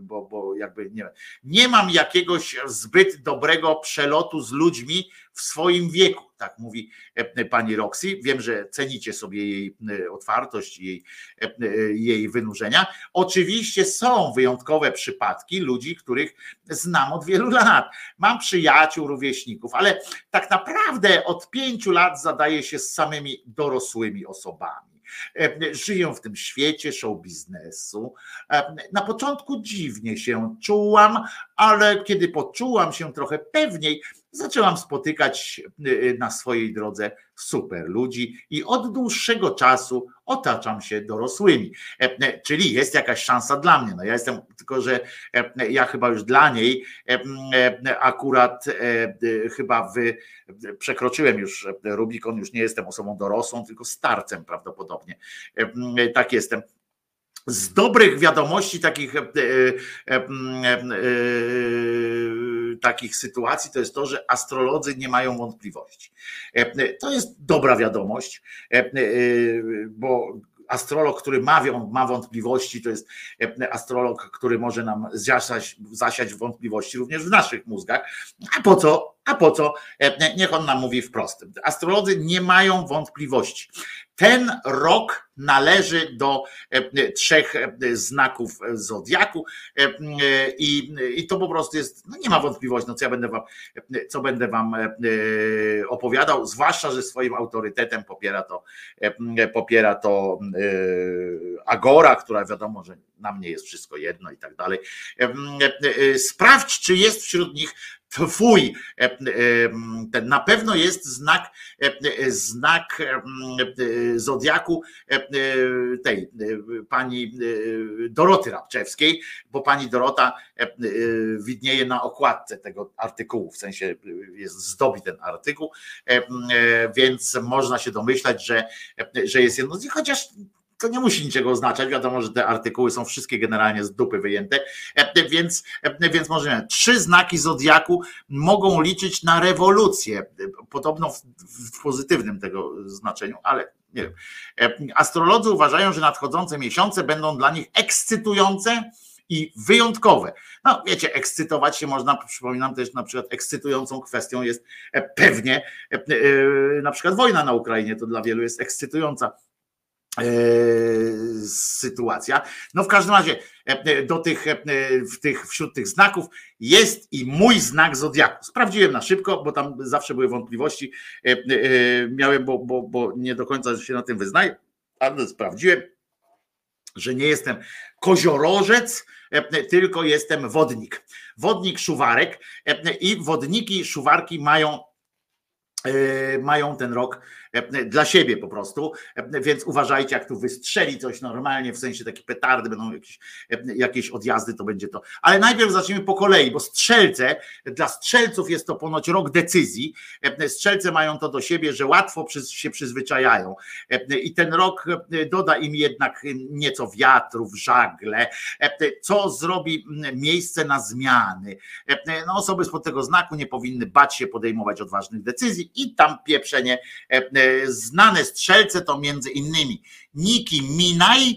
bo, bo jakby nie, nie mam jakiegoś zbyt dobrego przelotu z ludźmi w swoim wieku, tak mówi e, pani Roxy. Wiem, że cenicie sobie jej e, otwartość, jej, e, e, jej wynurzenia. Oczywiście są wyjątkowe przypadki ludzi, których znam od wielu lat. Mam przyjaciół, rówieśników, ale tak naprawdę od pięciu lat zadaję się z samymi dorosłymi osobami. E, Żyją w tym świecie show biznesu. E, Na początku dziwnie się czułam, ale kiedy poczułam się trochę pewniej, zaczęłam spotykać e, na swojej drodze super ludzi i od dłuższego czasu otaczam się dorosłymi. E, e, Czyli jest jakaś szansa dla mnie. No ja jestem, tylko że e, ja chyba już dla niej akurat chyba wy, przekroczyłem już Rubikon, już nie jestem osobą dorosłą, tylko starcem prawdopodobnie. Tak jestem. Z dobrych wiadomości takich, e, e, e, takich sytuacji to jest to, że astrolodzy nie mają wątpliwości. E, To jest dobra wiadomość, e, e, bo astrolog, który ma, ma wątpliwości, to jest e, astrolog, który może nam zasiać, zasiać wątpliwości również w naszych mózgach. A po co? A po co? E, Niech on nam mówi wprost. Astrolodzy nie mają wątpliwości. Ten rok należy do e, trzech e, znaków zodiaku e, e, i, i to po prostu jest, no nie ma wątpliwości, no co ja będę wam, e, co będę wam e, e, opowiadał, zwłaszcza, że swoim autorytetem popiera to, e, popiera to e, Agora, która wiadomo, że na mnie jest wszystko jedno i tak dalej. E, e, e, Sprawdź, czy jest wśród nich twój. E, e, Ten na pewno jest znak, e, znak zodiaku tej pani Doroty Rabczewskiej, bo pani Dorota widnieje na okładce tego artykułu, w sensie jest zdobi ten artykuł, więc można się domyślać, że, że jest jedno z nich, chociaż to nie musi niczego oznaczać. Wiadomo, że te artykuły są wszystkie generalnie z dupy wyjęte, E, więc, e, więc możemy. Trzy znaki zodiaku mogą liczyć na rewolucję. E, Podobno w, w pozytywnym tego znaczeniu, ale nie wiem. E, Astrolodzy uważają, że nadchodzące miesiące będą dla nich ekscytujące i wyjątkowe. No wiecie, ekscytować się można, przypominam też na przykład ekscytującą kwestią jest e, pewnie e, e, na przykład wojna na Ukrainie, to dla wielu jest ekscytująca e, sytuacja. No w każdym razie e, do tych, e, w tych, wśród tych znaków jest i mój znak zodiaku. Sprawdziłem na szybko, bo tam zawsze były wątpliwości. E, e, Miałem, bo, bo, bo nie do końca się na tym wyznaję, ale sprawdziłem, że nie jestem koziorożec, e, tylko jestem wodnik. Wodnik szuwarek e, i wodniki szuwarki mają e, mają ten rok e, dla siebie po prostu, E, więc uważajcie, jak tu wystrzeli coś normalnie, w sensie takie petardy, będą jakieś, e, jakieś odjazdy, to będzie to. Ale najpierw zacznijmy po kolei, bo strzelce, dla strzelców jest to ponoć rok decyzji. E, Strzelce mają to do siebie, że łatwo się przyzwyczajają. E, I ten rok e, doda im jednak nieco wiatrów, żagle, e, co zrobi miejsce na zmiany. E, No, osoby spod tego znaku nie powinny bać się podejmować odważnych decyzji i tam pieprzenie. E, Znane strzelce to między innymi Niki Minaj,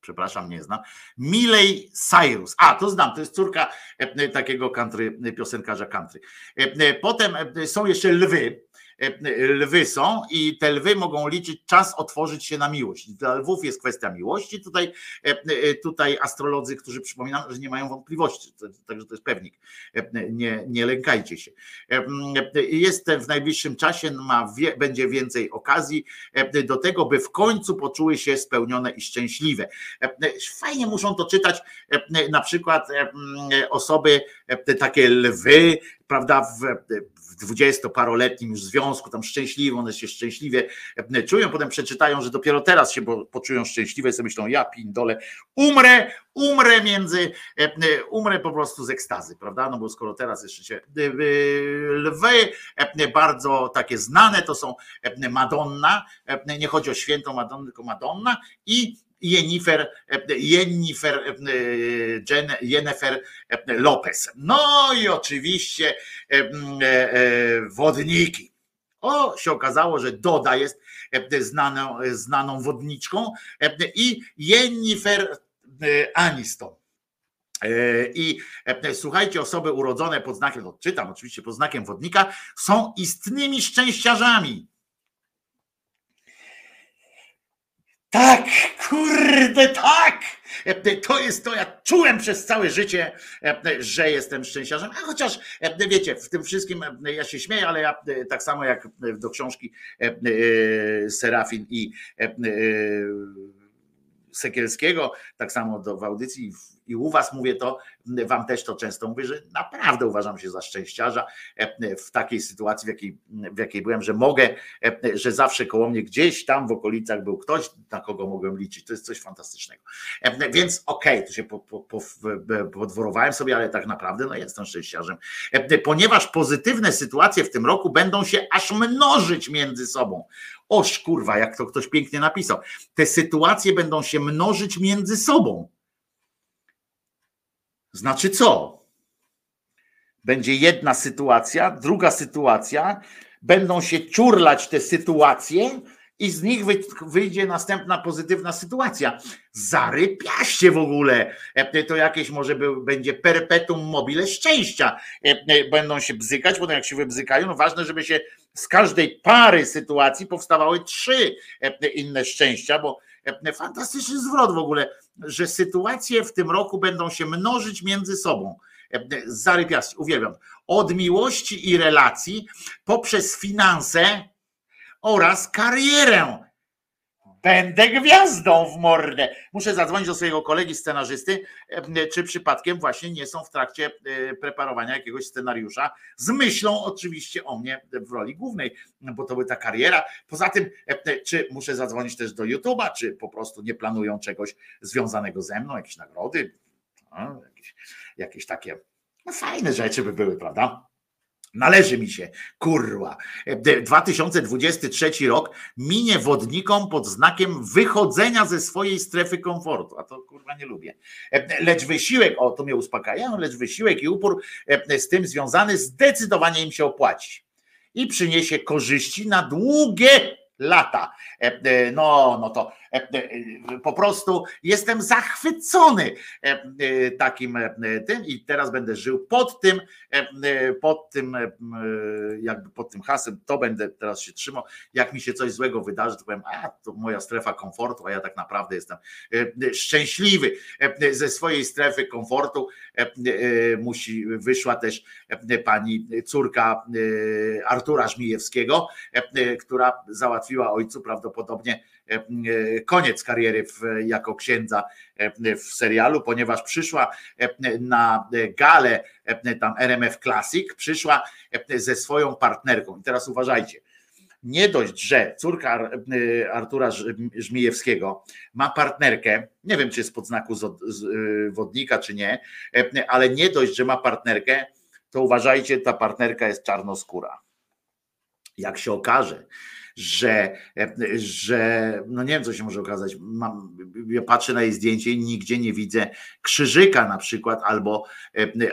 przepraszam, nie znam, Miley Cyrus. A, to znam, to jest córka e, takiego country, piosenkarza country. E, Potem są jeszcze lwy. E, Lwy są i te lwy mogą liczyć czas otworzyć się na miłość. Dla lwów jest kwestia miłości. Tutaj, e, e, tutaj astrolodzy, którzy przypominam, że nie mają wątpliwości, także to jest pewnik. Nie, nie lękajcie się. Jest w najbliższym czasie, ma, będzie więcej okazji do tego, by w końcu poczuły się spełnione i szczęśliwe. Fajnie muszą to czytać na przykład osoby, te takie lwy, prawda, w, dwudziestoparoletnim już związku, tam szczęśliwe, one się szczęśliwie e, czują, potem przeczytają, że dopiero teraz się poczują szczęśliwe i sobie myślą, ja pindole, umrę, umrę między, e, e, umrę po prostu z ekstazy, prawda, no bo skoro teraz jeszcze się, lwy bardzo takie znane to są Madonna, nie chodzi o świętą Madonnę, tylko Madonna i Jennifer, e, Jennifer, e, Jen, Jennifer e, Lopez. No i oczywiście e, e, e, wodniki. O, się okazało, że Doda jest e, znaną, znaną wodniczką e, i Jennifer e, Aniston. E, I e, słuchajcie, osoby urodzone pod znakiem, no czytam oczywiście pod znakiem wodnika, są istnymi szczęściarzami. Tak, kurde, tak! E, To jest to, ja czułem przez całe życie, e, że jestem szczęściarzem, a chociaż e, wiecie, w tym wszystkim e, ja się śmieję, ale ja e, tak samo jak do książki e, e, Serafin i e, e, Sekielskiego, tak samo do, w audycji i u was mówię to, wam też to często mówię, że naprawdę uważam się za szczęściarza e, w takiej sytuacji, w jakiej, w jakiej byłem, że mogę, e, że zawsze koło mnie gdzieś tam w okolicach był ktoś, na kogo mogłem liczyć. To jest coś fantastycznego. E, Więc okej, to się po, po, po, podworowałem sobie, ale tak naprawdę no, jestem szczęściarzem. Ponieważ pozytywne sytuacje w tym roku będą się aż mnożyć między sobą. Oż kurwa, jak to ktoś pięknie napisał. Te sytuacje będą się mnożyć między sobą. Znaczy co? Będzie jedna sytuacja, druga sytuacja, będą się ciurlać te sytuacje i z nich wy- wyjdzie następna pozytywna sytuacja. Zarypiaście w ogóle. E, To jakieś może będzie perpetuum mobile szczęścia. E, Będą się bzykać, potem jak się wybzykają, no ważne, żeby się z każdej pary sytuacji powstawały trzy e, inne szczęścia, bo fantastyczny zwrot w ogóle, że sytuacje w tym roku będą się mnożyć między sobą. E, Zarypiaści, uwielbiam. Od miłości i relacji poprzez finanse oraz karierę. Będę gwiazdą w mordę. Muszę zadzwonić do swojego kolegi scenarzysty, e, czy przypadkiem właśnie nie są w trakcie e, preparowania jakiegoś scenariusza z myślą oczywiście o mnie w roli głównej, bo to by ta kariera. Poza tym, e, czy muszę zadzwonić też do YouTube'a, czy po prostu nie planują czegoś związanego ze mną, jakieś nagrody, jakieś, jakieś takie no, fajne rzeczy by były, prawda? Należy mi się, kurwa. E, 2023 rok minie wodnikom pod znakiem wychodzenia ze swojej strefy komfortu. A to kurwa nie lubię. E, Lecz wysiłek, o to mnie uspokaja, lecz wysiłek i upór e, z tym związany zdecydowanie im się opłaci. I przyniesie korzyści na długie lata. E, e, No, no to e, e, po prostu jestem zachwycony e, e, takim e, tym i teraz będę żył pod tym, e, e, pod tym, e, e, jakby pod tym hasłem, to będę teraz się trzymał. Jak mi się coś złego wydarzy, to powiem, a to moja strefa komfortu, a ja tak naprawdę jestem e, szczęśliwy E, ze swojej strefy komfortu. e, e, Musi, wyszła też e, pani córka e, Artura Żmijewskiego, e, która załatwiła ojcu prawdopodobnie e, e, koniec kariery w, jako księdza e, w serialu, ponieważ przyszła e, na galę e, tam RMF Classic, przyszła e, ze swoją partnerką. I teraz uważajcie. Nie dość, że córka Ar- e, Artura Żm- Żmijewskiego ma partnerkę, nie wiem czy jest pod znaku e, wodnika czy nie, e, ale nie dość, że ma partnerkę, to uważajcie, ta partnerka jest czarnoskóra jak się okaże, że, że no nie wiem, co się może okazać. Mam, ja patrzę na jej zdjęcie i nigdzie nie widzę krzyżyka na przykład, albo,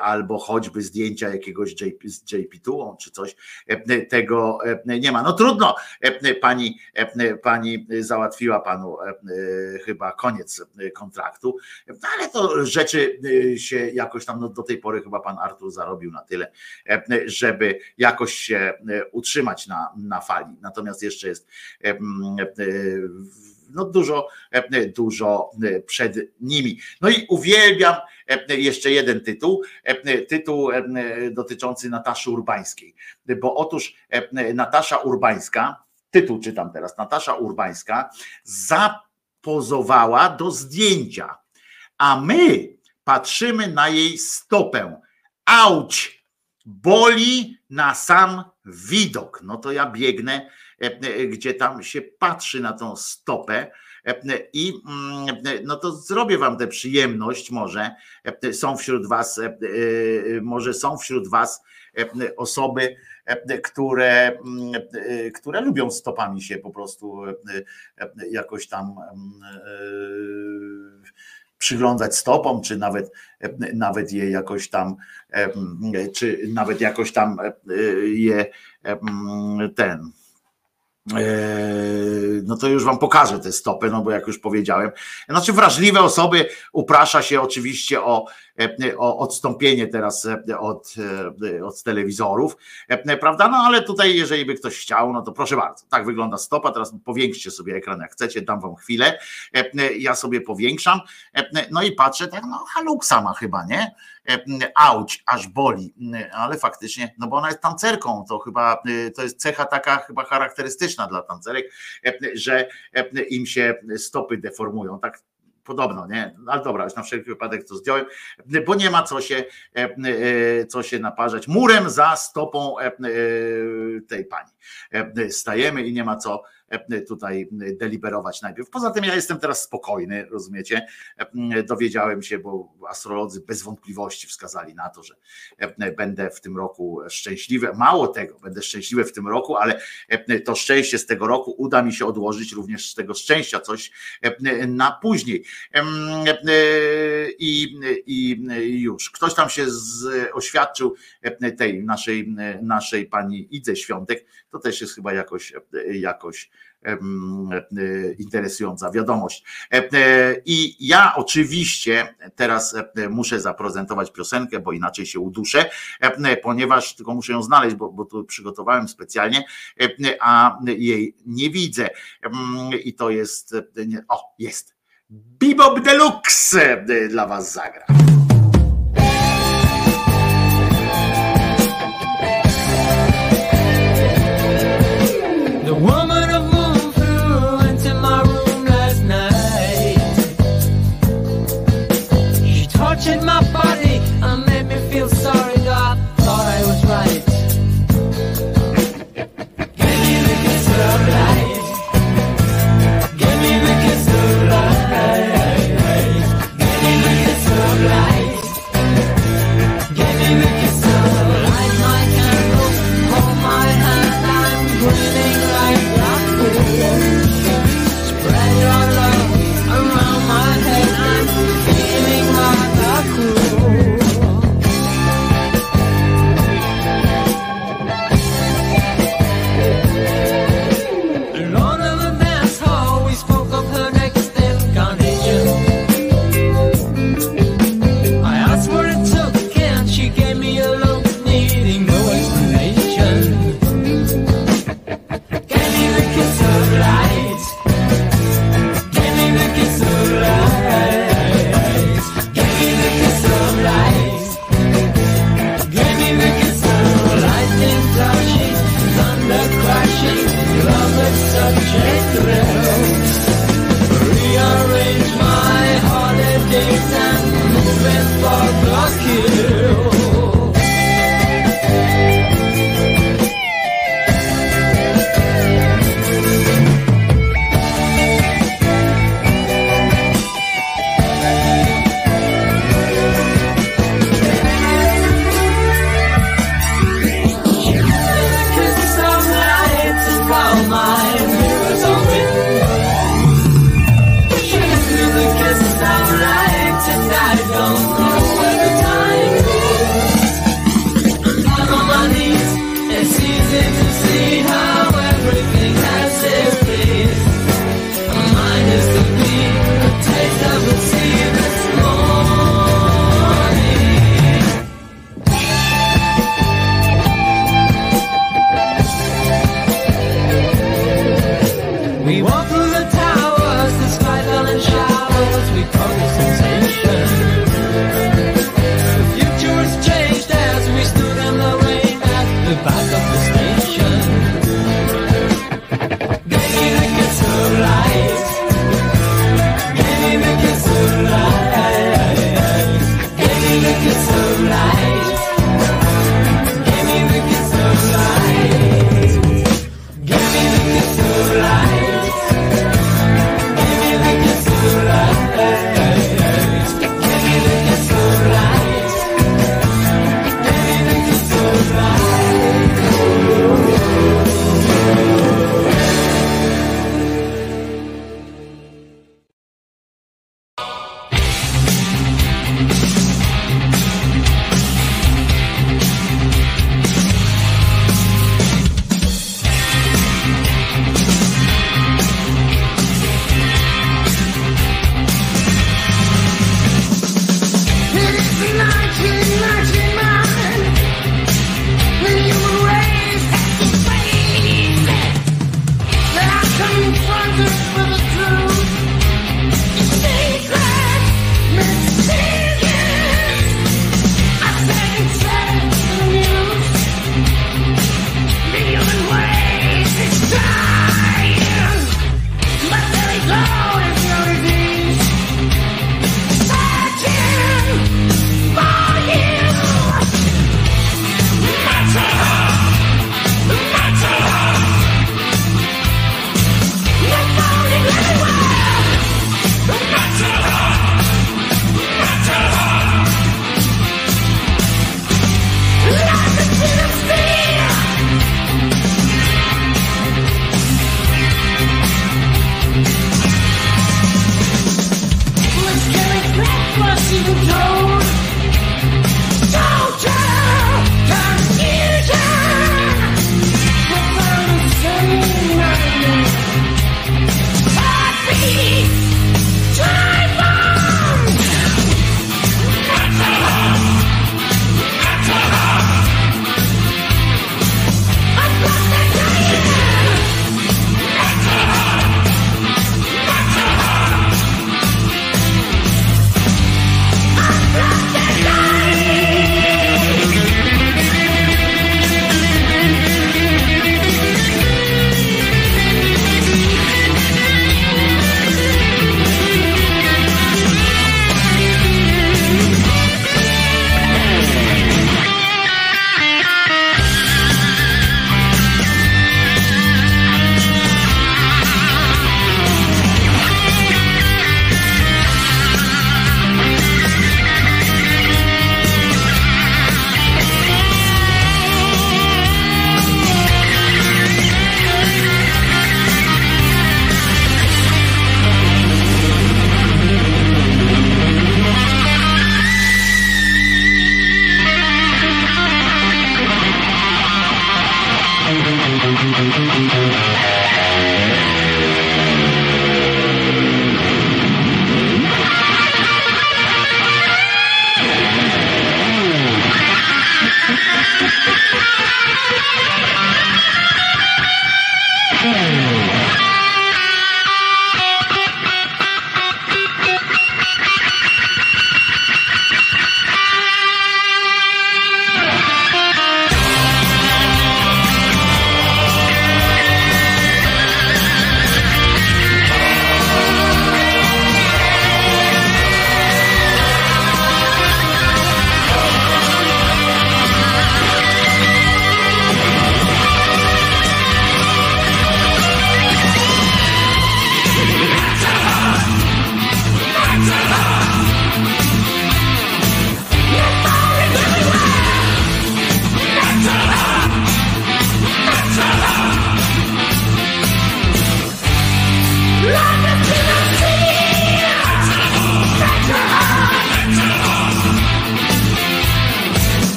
albo choćby zdjęcia jakiegoś JP, z JP2 czy coś. Tego nie ma. No trudno, pani, pani załatwiła panu chyba koniec kontraktu, ale to rzeczy się jakoś tam no do tej pory chyba pan Artur zarobił na tyle, żeby jakoś się utrzymać na, na fali. Natomiast jeszcze jest em, e, no dużo, e, dużo przed nimi. No i uwielbiam e, jeszcze jeden tytuł, e, tytuł e, dotyczący Nataszy Urbańskiej, bo otóż e, Natasza Urbańska, tytuł czytam teraz, Natasza Urbańska zapozowała do zdjęcia, a my patrzymy na jej stopę. Auć! Boli na sam widok. No to ja biegnę, e, e, gdzie tam się patrzy na tą stopę. e, I mm, no to zrobię wam tę przyjemność, może e, są wśród was, e, e, może są wśród was e, osoby, e, które, mm, e, które lubią stopami się po prostu e, e, jakoś tam mm, e, przyglądać stopom, czy nawet, nawet je jakoś tam, czy nawet jakoś tam e, je ten. E, No to już wam pokażę te stopy, no bo jak już powiedziałem. Znaczy, wrażliwe osoby uprasza się oczywiście o, o odstąpienie teraz e, od, e, od telewizorów, e, prawda? No ale tutaj, jeżeli by ktoś chciał, no to proszę bardzo. Tak wygląda stopa. Teraz powiększcie sobie ekran jak chcecie, dam wam chwilę. E, Ja sobie powiększam. E, No i patrzę, tak, no haluksa ma chyba, nie? E, Auć, aż boli, ale faktycznie, no bo ona jest tancerką, to chyba e, to jest cecha taka chyba charakterystyczna dla tancerek, e, że e, im się stopy deformują. Tak podobno, nie? Ale dobra, już na wszelki wypadek to zdjąłem, bo nie ma co się, e, e, co się naparzać. Murem za stopą e, tej pani. Stajemy i nie ma co tutaj deliberować najpierw. Poza tym ja jestem teraz spokojny, rozumiecie? E, Dowiedziałem się, bo astrolodzy bez wątpliwości wskazali na to, że e, będę w tym roku szczęśliwy. Mało tego, będę szczęśliwy w tym roku, ale e, to szczęście z tego roku uda mi się odłożyć również z tego szczęścia coś e, na później. E, I, i już. Ktoś tam się z, oświadczył e, tej naszej, naszej pani Idze Świątek. To też jest chyba jakoś, jakoś em, e, interesująca wiadomość. E, e, I ja oczywiście teraz e, muszę zaprezentować piosenkę, bo inaczej się uduszę, e, ponieważ tylko muszę ją znaleźć, bo, bo tu przygotowałem specjalnie, e, a jej nie widzę. I to jest, e, o, jest. Bebop Deluxe e, dla was zagra.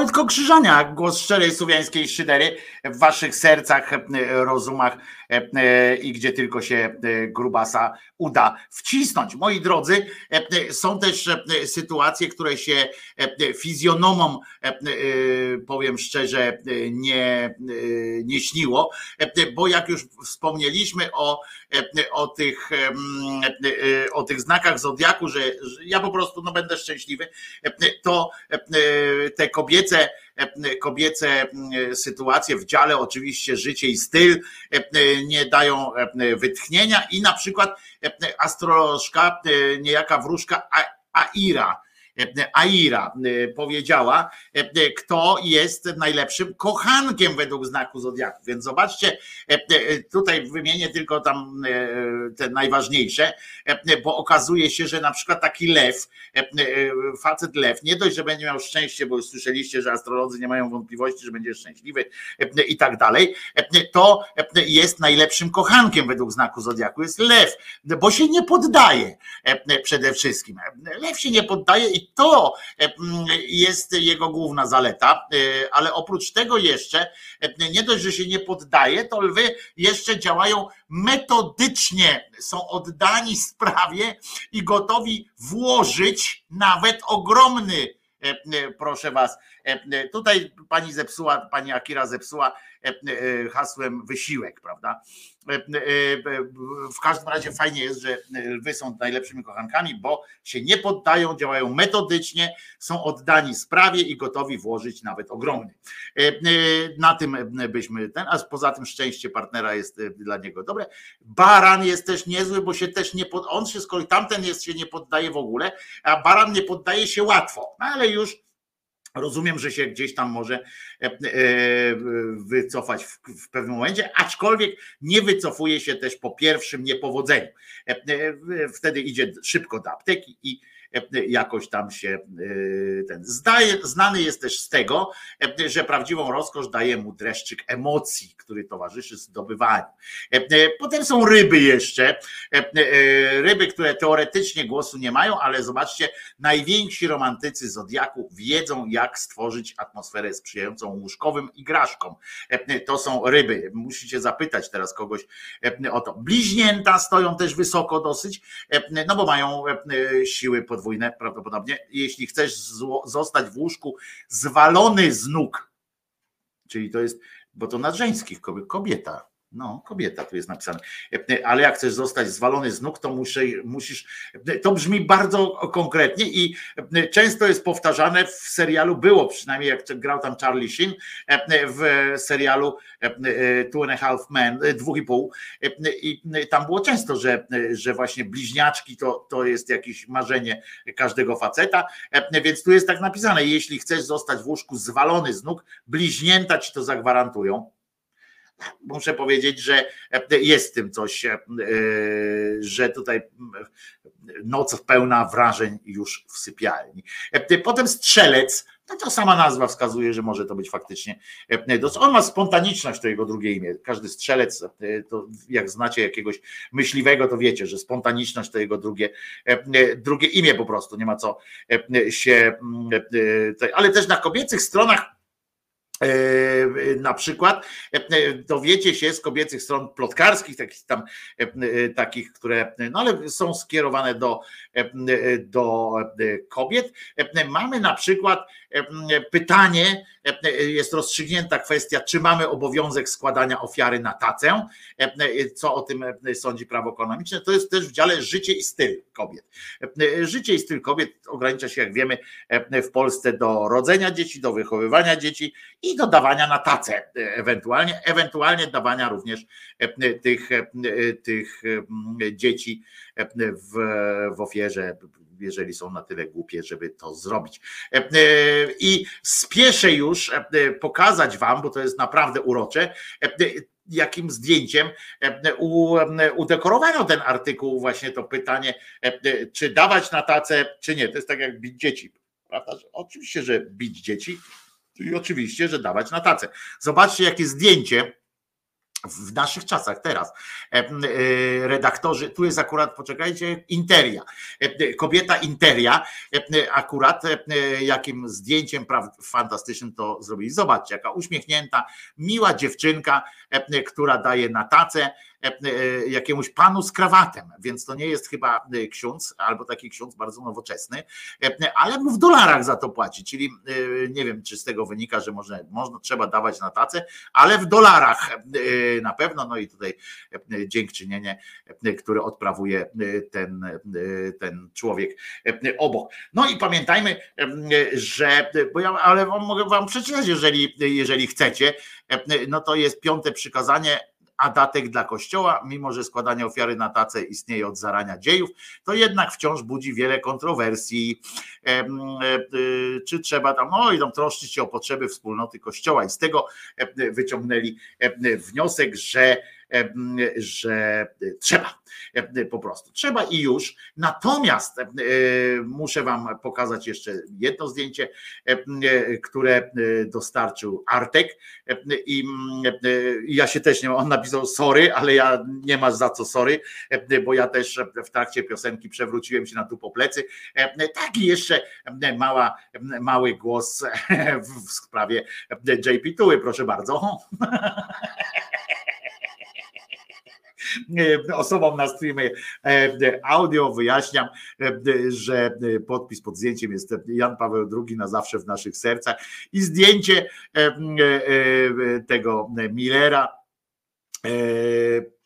Wojtko Krzyżania, głos szczerej słowiańskiej szydery w waszych sercach, e, rozumach i gdzie tylko się e, grubasa uda wcisnąć. Moi drodzy, e, są też e, sytuacje, które się e, fizjonomom, e, e, powiem szczerze, e, nie, e, nie śniło, e, bo jak już wspomnieliśmy o, e, o, tych, e, o tych znakach zodiaku, że, że ja po prostu no, będę szczęśliwy, e, to e, te kobiece, e, kobiece mm, sytuacje w dziale, oczywiście życie i styl e, nie dają e, wytchnienia i na przykład e, astrolożka, e, niejaka wróżka Aira, e, Aira e, powiedziała, e, kto jest najlepszym kochankiem według znaku zodiaku. Więc zobaczcie, tutaj wymienię tylko tam te najważniejsze, bo okazuje się, że na przykład taki lew, facet lew, nie dość, że będzie miał szczęście, bo już słyszeliście, że astrolodzy nie mają wątpliwości, że będzie szczęśliwy i tak dalej, to jest najlepszym kochankiem według znaku zodiaku, jest lew, bo się nie poddaje przede wszystkim. Lew się nie poddaje i to e, jest jego główna zaleta, e, ale oprócz tego jeszcze, e, nie dość, że się nie poddaje, to lwy jeszcze działają metodycznie, są oddani sprawie i gotowi włożyć nawet ogromny proszę was. Tutaj pani zepsuła, pani Akira zepsuła hasłem wysiłek, prawda? E, e, W każdym razie fajnie jest, że lwy są najlepszymi kochankami, bo się nie poddają, działają metodycznie, są oddani sprawie i gotowi włożyć nawet ogromny. E, Na tym byśmy ten, a poza tym szczęście partnera jest dla niego dobre. Baran jest też niezły, bo się też nie pod, on się z kolei tamten jest się nie poddaje w ogóle, a baran nie poddaje się łatwo, no ale już Rozumiem, że się gdzieś tam może e, e, wycofać w, pewnym momencie, aczkolwiek nie wycofuje się też po pierwszym niepowodzeniu. E, Wtedy idzie szybko do apteki i jakoś tam się e, ten zdaje, znany jest też z tego, e, że prawdziwą rozkosz daje mu dreszczyk emocji, który towarzyszy zdobywaniu. E, e, Potem są ryby jeszcze, e, e, ryby, które teoretycznie głosu nie mają, ale zobaczcie, najwięksi romantycy Zodiaku wiedzą, jak stworzyć atmosferę sprzyjającą łóżkowym igraszkom. E, To są ryby. Musicie zapytać teraz kogoś e, o to. Bliźnięta stoją też wysoko dosyć, e, no bo mają e, siły podwójne prawdopodobnie. Jeśli chcesz zło- zostać w łóżku zwalony z nóg, czyli to jest, bo to na żeńskich kobiet, kobieta. No, kobieta tu jest napisane. Ale jak chcesz zostać zwalony z nóg, to muszę, musisz. To brzmi bardzo konkretnie i często jest powtarzane w serialu. Było przynajmniej, jak grał tam Charlie Sheen w serialu Two and a Half Men, dwóch i pół. I tam było często, że, że właśnie bliźniaczki to, to jest jakieś marzenie każdego faceta. Więc tu jest tak napisane: jeśli chcesz zostać w łóżku zwalony z nóg, bliźnięta ci to zagwarantują muszę powiedzieć, że jest w tym coś, e, że tutaj noc pełna wrażeń już w sypialni. Potem strzelec, no to sama nazwa wskazuje, że może to być faktycznie. On ma spontaniczność, to jego drugie imię. Każdy strzelec, to jak znacie jakiegoś myśliwego, to wiecie, że spontaniczność to jego drugie, drugie imię po prostu. Nie ma co się. Ale też na kobiecych stronach E, na przykład e, dowiecie się z kobiecych stron plotkarskich, takich tam e, takich, które no ale są skierowane do, do kobiet. Mamy na przykład pytanie, jest rozstrzygnięta kwestia, czy mamy obowiązek składania ofiary na tacę, co o tym sądzi prawo ekonomiczne. To jest też w dziale życie i styl kobiet. Życie i styl kobiet ogranicza się, jak wiemy, w Polsce do rodzenia dzieci, do wychowywania dzieci i do dawania na tacę ewentualnie, ewentualnie dawania również tych, tych dzieci w, w ofierze jeżeli są na tyle głupie, żeby to zrobić. I spieszę już pokazać Wam, bo to jest naprawdę urocze, jakim zdjęciem udekorowano ten artykuł, właśnie to pytanie, czy dawać na tacę, czy nie. To jest tak jak bić dzieci. Prawda? Oczywiście, że bić dzieci i oczywiście, że dawać na tacę. Zobaczcie, jakie zdjęcie w naszych czasach, teraz, e, e, redaktorzy, tu jest akurat, poczekajcie, Interia, E, kobieta Interia, akurat jakim zdjęciem fantastycznym to zrobili. Zobaczcie, jaka uśmiechnięta, miła dziewczynka, która daje na tacę jakiemuś panu z krawatem, więc to nie jest chyba e, ksiądz, albo taki ksiądz bardzo nowoczesny, e, ale mu w dolarach za to płaci, czyli e, nie wiem, czy z tego wynika, że może, można, trzeba dawać na tacę, ale w dolarach e, na pewno, no i tutaj e, dziękczynienie, e, które odprawuje e, ten, e, ten człowiek e, obok. No i pamiętajmy, e, że, bo ja, ale mogę wam przeczytać, jeżeli, jeżeli chcecie, e, no to jest piąte przykazanie, a datek dla kościoła, mimo że składanie ofiary na tacę istnieje od zarania dziejów, to jednak wciąż budzi wiele kontrowersji. E, e, Czy trzeba tam, no i tam troszczyć się o potrzeby wspólnoty kościoła i z tego e, wyciągnęli e, wniosek, że że trzeba e, po prostu. Trzeba i już. Natomiast e, muszę Wam pokazać jeszcze jedno zdjęcie, e, które dostarczył Artek i ja się też nie mam, on napisał sorry, ale ja nie masz za co sorry, bo ja też w trakcie piosenki przewróciłem się na tu po plecy. E, Taki jeszcze mała, mały głos w sprawie JP Tuły, proszę bardzo. E, osobom na streamie e, audio wyjaśniam, e, że podpis pod zdjęciem jest Jan Paweł II na zawsze w naszych sercach i zdjęcie tego Millera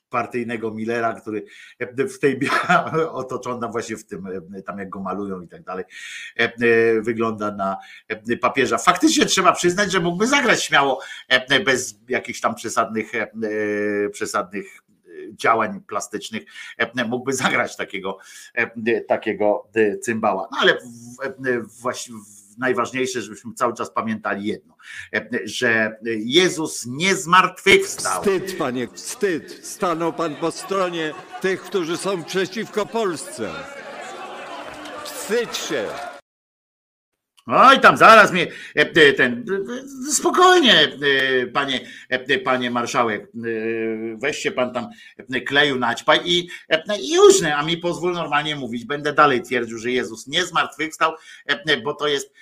partyjnego Millera, który w tej otoczona właśnie w tym, tam jak go malują i tak dalej, wygląda na papieża. Faktycznie trzeba przyznać, że mógłby zagrać śmiało bez jakichś tam przesadnych, przesadnych działań plastycznych e, mógłby zagrać takiego, e, takiego e, cymbała. No ale właśnie najważniejsze, żebyśmy cały czas pamiętali jedno, że Jezus nie zmartwychwstał. Wstyd, panie, wstyd. Stanął pan po stronie tych, którzy są przeciwko Polsce. Wstydź się. Oj, tam zaraz mnie e, e, ten. e, Spokojnie, panie, panie marszałek. e, Weź się pan tam kleju naćpaj i, i już, a mi pozwól normalnie mówić. Będę dalej twierdził, że Jezus nie zmartwychwstał, bo to jest,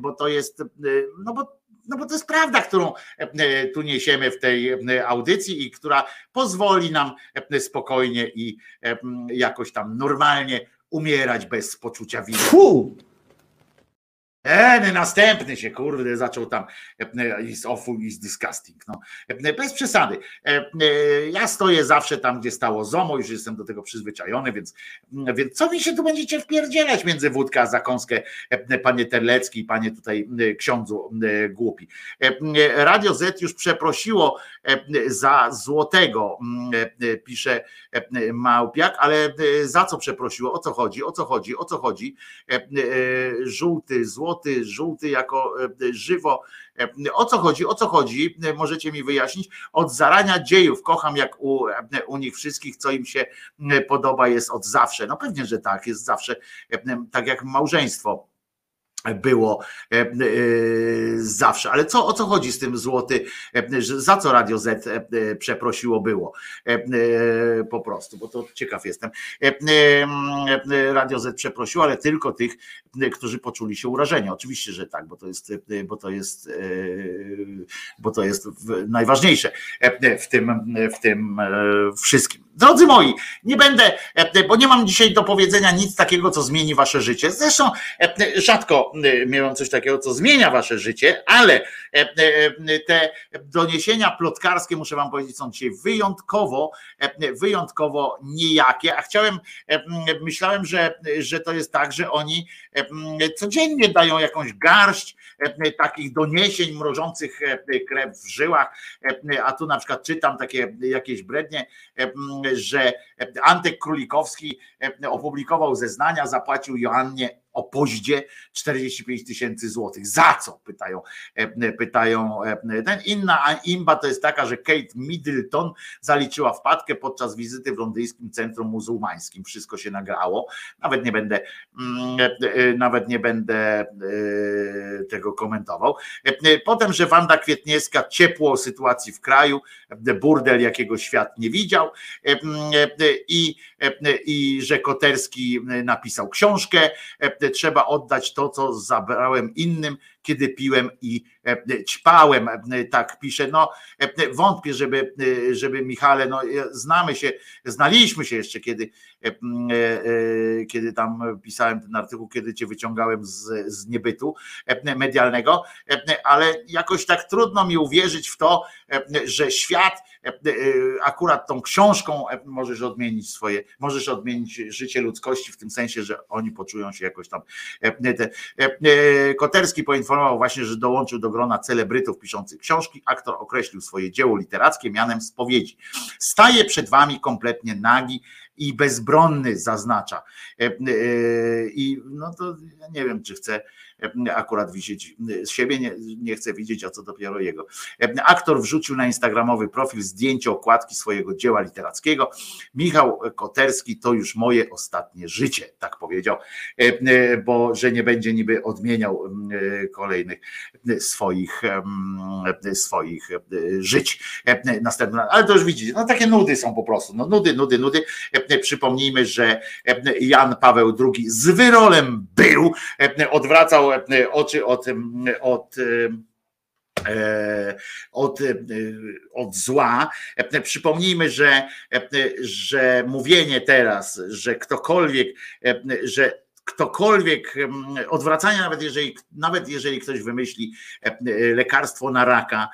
bo to jest, no bo no bo to jest prawda, którą tu niesiemy w tej audycji i która pozwoli nam spokojnie i jakoś tam normalnie umierać bez poczucia winy. E, następny się kurde zaczął tam e, is awful, is disgusting. No. E, Bez przesady. E, e, Ja stoję zawsze tam, gdzie stało ZOMO, już jestem do tego przyzwyczajony, więc, więc co mi się tu będziecie wpierdzielać między wódkę a zakąskę, e, panie Terlecki panie tutaj e, ksiądzu e, głupi. E, e, Radio Z już przeprosiło e, za złotego, e, pisze e, Małpiak, ale e, za co przeprosiło? O co chodzi? O co chodzi? O co chodzi? E, e, Żółty, złoty, żółty jako e, żywo. E, O co chodzi? O co chodzi? E, Możecie mi wyjaśnić? Od zarania dziejów. Kocham jak u, u nich wszystkich, co im się podoba, jest od zawsze. No pewnie, że tak, jest zawsze tak jak małżeństwo było e, e, zawsze. Ale co, o co chodzi z tym złoty, e, za co Radio Z przeprosiło było? Po prostu, bo to ciekaw jestem. Radio Z przeprosiło, ale tylko tych, którzy poczuli się urażeni. Oczywiście, że tak, bo to jest, bo to jest, bo to jest najważniejsze w tym, w tym wszystkim. Drodzy moi, nie będę, e, bo nie mam dzisiaj do powiedzenia nic takiego, co zmieni wasze życie. Zresztą e, rzadko e, miałem coś takiego, co zmienia wasze życie, ale te doniesienia plotkarskie, muszę wam powiedzieć, są dzisiaj wyjątkowo, wyjątkowo nijakie, a chciałem, myślałem, że, że to jest tak, że oni codziennie dają jakąś garść takich doniesień mrożących krew w żyłach, a tu na przykład czytam takie jakieś brednie, że Antek Królikowski opublikował zeznania, zapłacił Joannie o poździe 45 tysięcy złotych. Za co? Pytają, e, pytają e, ten. Inna imba to jest taka, że Kate Middleton zaliczyła wpadkę podczas wizyty w londyńskim centrum muzułmańskim. Wszystko się nagrało. Nawet nie będę, mm, e, e, nawet nie będę e, tego komentował. E, Potem, że Wanda Kwietniewska ciepło o sytuacji w kraju, e, burdel jakiego świat nie widział e, e, i, e, i że Koterski napisał książkę, e, trzeba oddać to, co zabrałem innym, kiedy piłem i e, ćpałem, e, tak pisze. No e, wątpię, żeby, e, żeby Michale, no e, znamy się, znaliśmy się jeszcze, kiedy, e, e, e, kiedy tam pisałem ten artykuł, kiedy cię wyciągałem z, z niebytu e, medialnego, e, ale jakoś tak trudno mi uwierzyć w to, e, że świat e, e, akurat tą książką e, możesz odmienić swoje, możesz odmienić życie ludzkości w tym sensie, że oni poczują się jakoś tam. e, te- e, e, Koterski poinformował właśnie, że dołączył do grona celebrytów piszących książki. Aktor określił swoje dzieło literackie mianem spowiedzi. Staje przed wami kompletnie nagi i bezbronny, zaznacza. E, e, I no to ja nie wiem, czy chcę e, akurat widzieć z siebie, nie, nie chcę widzieć, a co dopiero jego. Aktor wrzucił na instagramowy profil zdjęcie okładki swojego dzieła literackiego. Michał Koterski to już moje ostatnie życie, tak powiedział, bo że nie będzie niby odmieniał kolejnych swoich, swoich żyć następnym. Ale to już widzicie, no takie nudy są po prostu, no nudy, nudy, nudy. Przypomnijmy, że e, Jan Paweł II z wyrolem był, e, odwracał e, oczy od, od od, od zła. Przypomnijmy, że, że mówienie teraz, że ktokolwiek, że ktokolwiek, odwracanie, nawet jeżeli, nawet jeżeli ktoś wymyśli lekarstwo na raka,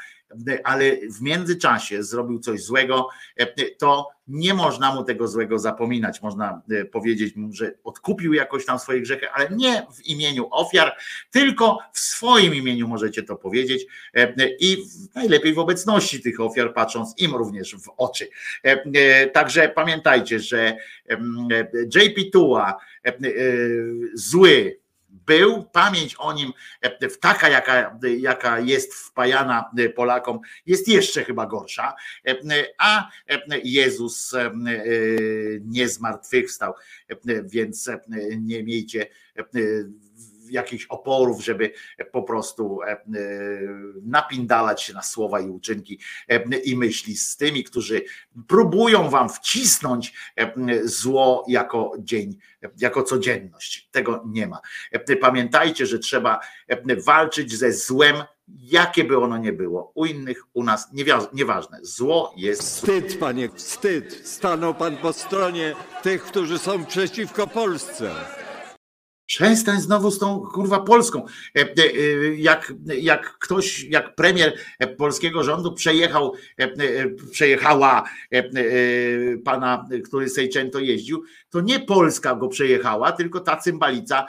ale w międzyczasie zrobił coś złego, e, to nie można mu tego złego zapominać. Można e, powiedzieć mu, że odkupił jakoś tam swoje grzechy, ale nie w imieniu ofiar, tylko w swoim imieniu możecie to powiedzieć e, i najlepiej w obecności tych ofiar, patrząc im również w oczy. E, e, Także pamiętajcie, że e, JP Tua e, e, zły był, pamięć o nim e, taka, jaka, jaka jest wpajana e, Polakom, jest jeszcze chyba gorsza, e, a Jezus nie zmartwychwstał, więc nie miejcie jakichś oporów, żeby po prostu e, e, napindalać się na słowa i uczynki e, i myśli z tymi, którzy próbują wam wcisnąć zło jako dzień, jako codzienność. Tego nie ma. Pamiętajcie, że trzeba walczyć ze złem, jakie by ono nie było. U innych, u nas nieważne. Zło jest. Wstyd, panie, wstyd. Stanął pan po stronie tych, którzy są przeciwko Polsce. Przestań znowu z tą kurwa Polską. E, e, e, Jak, jak ktoś, jak premier polskiego rządu przejechał, przejechała pana, który Sejczęto jeździł, to nie Polska go przejechała, tylko ta cymbalica,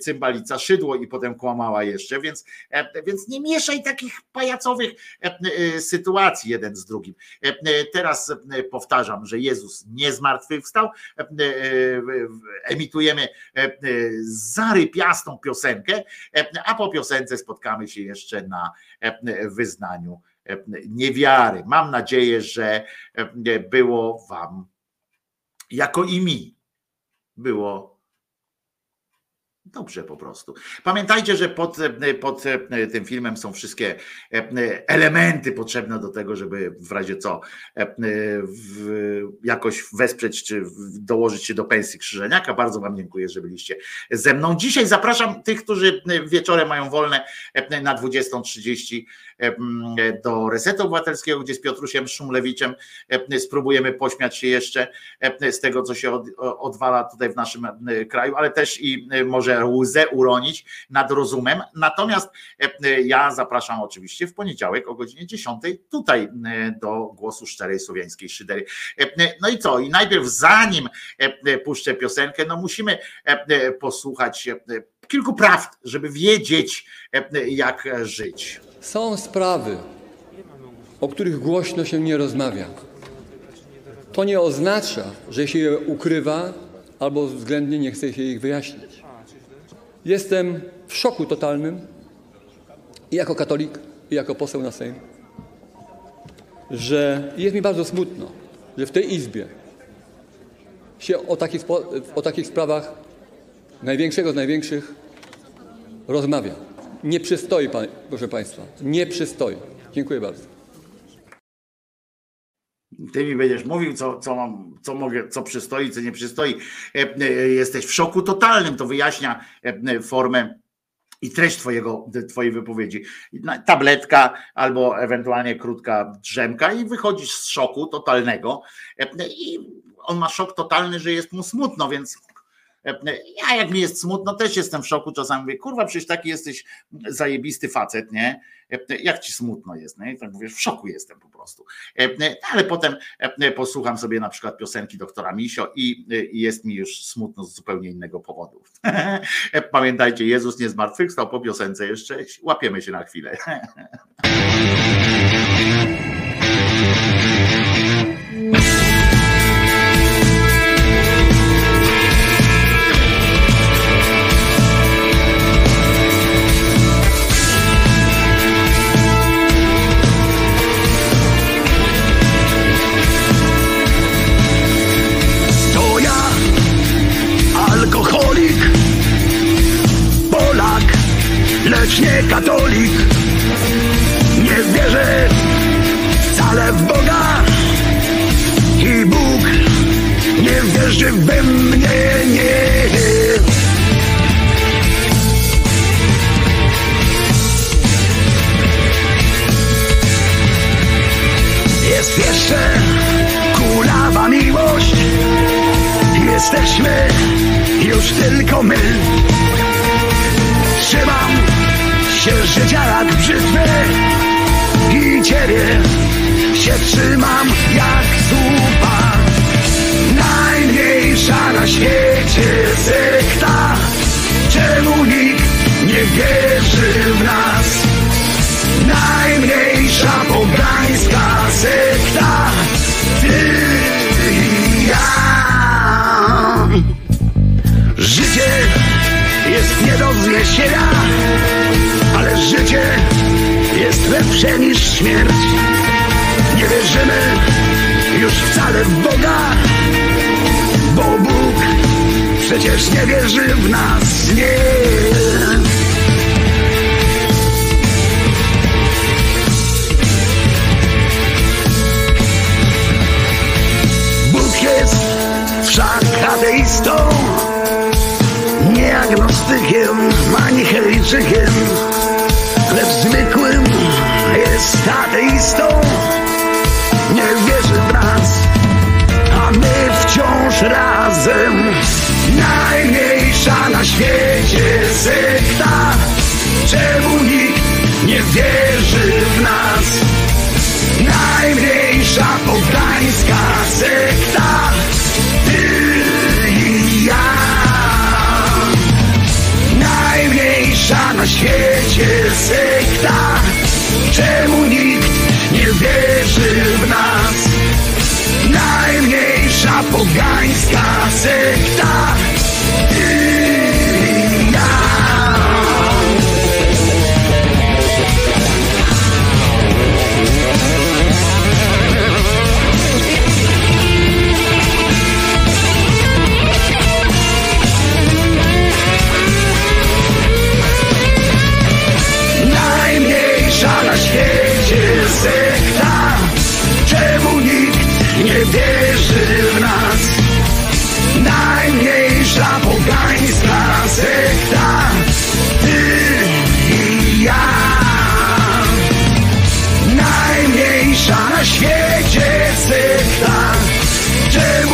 cymbalica szydło i potem kłamała jeszcze, więc, więc nie mieszaj takich pajacowych sytuacji jeden z drugim. Teraz powtarzam, że Jezus nie zmartwychwstał. Emitujemy zarypiastą piosenkę, e, a po piosence spotkamy się jeszcze na e, wyznaniu e, niewiary. Mam nadzieję, że było Wam, jako i mi, było Dobrze po prostu. Pamiętajcie, że pod, pod tym filmem są wszystkie elementy potrzebne do tego, żeby w razie co w, jakoś wesprzeć czy dołożyć się do pensji Krzyżeniaka. Bardzo Wam dziękuję, że byliście ze mną. Dzisiaj zapraszam tych, którzy wieczorem mają wolne na 20.30 do Resetu Obywatelskiego, gdzie z Piotrusiem Szumlewiczem spróbujemy pośmiać się jeszcze z tego, co się od, odwala tutaj w naszym kraju, ale też i może łzę uronić nad rozumem. Natomiast ja zapraszam oczywiście w poniedziałek o godzinie 10 tutaj do głosu szczerej słowiańskiej szydery. No i co? I najpierw zanim puszczę piosenkę, no musimy posłuchać kilku prawd, żeby wiedzieć, jak żyć. Są sprawy, o których głośno się nie rozmawia. To nie oznacza, że się je ukrywa albo względnie nie chce się ich wyjaśnić. Jestem w szoku totalnym i jako katolik, i jako poseł na Sejm, że jest mi bardzo smutno, że w tej Izbie się o takich, o takich sprawach największego z największych rozmawia. Nie przystoi, proszę Państwa, nie przystoi. Dziękuję bardzo. Ty mi będziesz mówił, co, co mam, co mogę, co przystoi, co nie przystoi. E, e, Jesteś w szoku totalnym, to wyjaśnia e, formę i treść twojego, twojej wypowiedzi. Tabletka albo ewentualnie krótka drzemka i wychodzisz z szoku totalnego i on ma szok totalny, że jest mu smutno, więc ja jak mi jest smutno, też jestem w szoku czasami mówię, kurwa, przecież taki jesteś zajebisty facet, nie? Jak ci smutno jest, nie? I tak mówisz, w szoku jestem po prostu. E, Ale potem e, posłucham sobie na przykład piosenki doktora Misio i jest mi już smutno z zupełnie innego powodu. Pamiętajcie, Jezus nie zmartwychwstał po piosence jeszcze. Łapiemy się na chwilę. nie katolik. Nie wierzę wcale w Boga i Bóg nie wierzy we mnie, nie. Jest jeszcze kulawa miłość Jesteśmy już tylko my Trzymam się życia jak brzytwy I ciebie się trzymam jak słupa Najmniejsza na świecie sekta. Czemu nikt nie wierzy w nas? Najmniejsza pogańska sekta. Ty i ja. Życie jest nie do zniesienia życie jest lepsze niż śmierć. Nie wierzymy już wcale w Boga Bo Bóg przecież nie wierzy w nas, nie. Bóg jest wszak ateistą, nie agnostykiem, ani hejczykiem, lecz zwykłym jest ateistą, nie wierzy w nas, a my wciąż razem. Najmniejsza na świecie sekta, czemu nikt nie wierzy w nas? Najmniejsza pogańska sekta na świecie sekta Czemu nikt nie wierzy w nas? Najmniejsza pogańska sekta wierzy w nas. Najmniejsza pogańska sekta. Ty i ja. Najmniejsza na świecie sekta. Czemu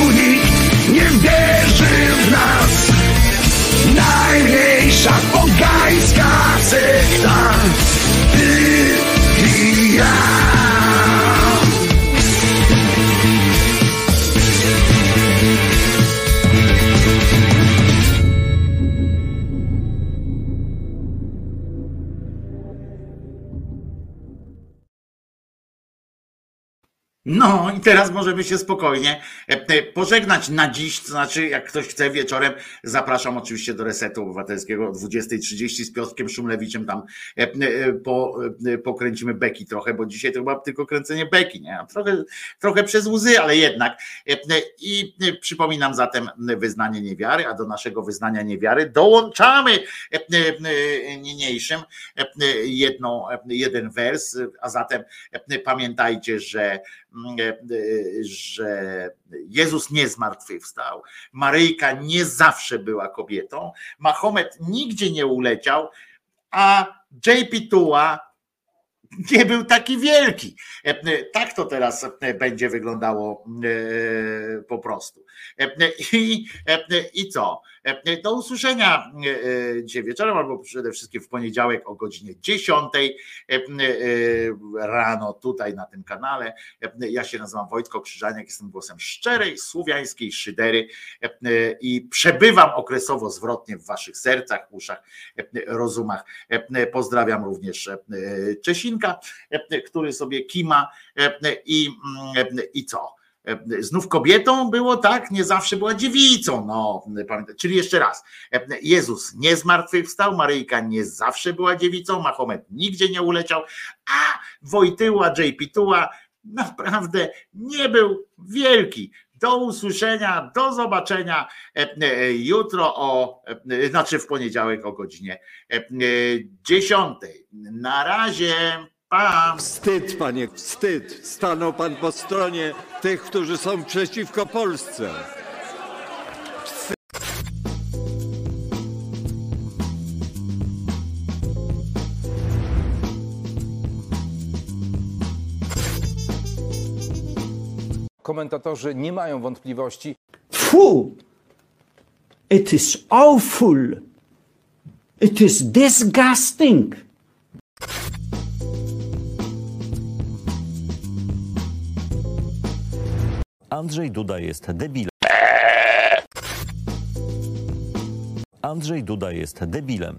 teraz możemy się spokojnie e, e, pożegnać na dziś, to znaczy jak ktoś chce wieczorem, zapraszam oczywiście do Resetu Obywatelskiego o 20.30 z Piotrkiem Szumlewiczem, tam e, po, pokręcimy beki trochę, bo dzisiaj to chyba tylko kręcenie beki, nie? Trochę, trochę przez łzy, ale jednak. I przypominam zatem wyznanie niewiary, a do naszego wyznania niewiary dołączamy niniejszym jedną, jeden wers, a zatem pamiętajcie, że że Jezus nie zmartwychwstał, Maryjka nie zawsze była kobietą, Mahomet nigdzie nie uleciał, a JP Tuła nie był taki wielki. E, e, Tak to teraz e, będzie wyglądało e, po prostu. E, I, e, i co? E, Do usłyszenia e, dzisiaj wieczorem, albo przede wszystkim w poniedziałek o godzinie 10 e, rano tutaj na tym kanale. Ja się nazywam Wojtko Krzyżaniak, jestem głosem szczerej, słowiańskiej szydery i przebywam okresowo zwrotnie w waszych sercach, uszach, rozumach. Pozdrawiam również Czesinka, który sobie kima i, mm, i co? E, Znów kobietą było tak, nie zawsze była dziewicą. No, pamiętaj. Czyli jeszcze raz, e, Jezus nie zmartwychwstał, Maryjka nie zawsze była dziewicą, Mahomet nigdzie nie uleciał, a Wojtyła, JP Tuła naprawdę nie był wielki. Do usłyszenia, do zobaczenia e, jutro o, znaczy w poniedziałek o godzinie e, e, 10. Na razie. Pa. Wstyd, panie, wstyd. Stanął pan po stronie tych, którzy są przeciwko Polsce. Komentatorzy nie mają wątpliwości. Fu! It is awful. It is disgusting. Andrzej Duda jest debilem. Andrzej Duda jest debilem.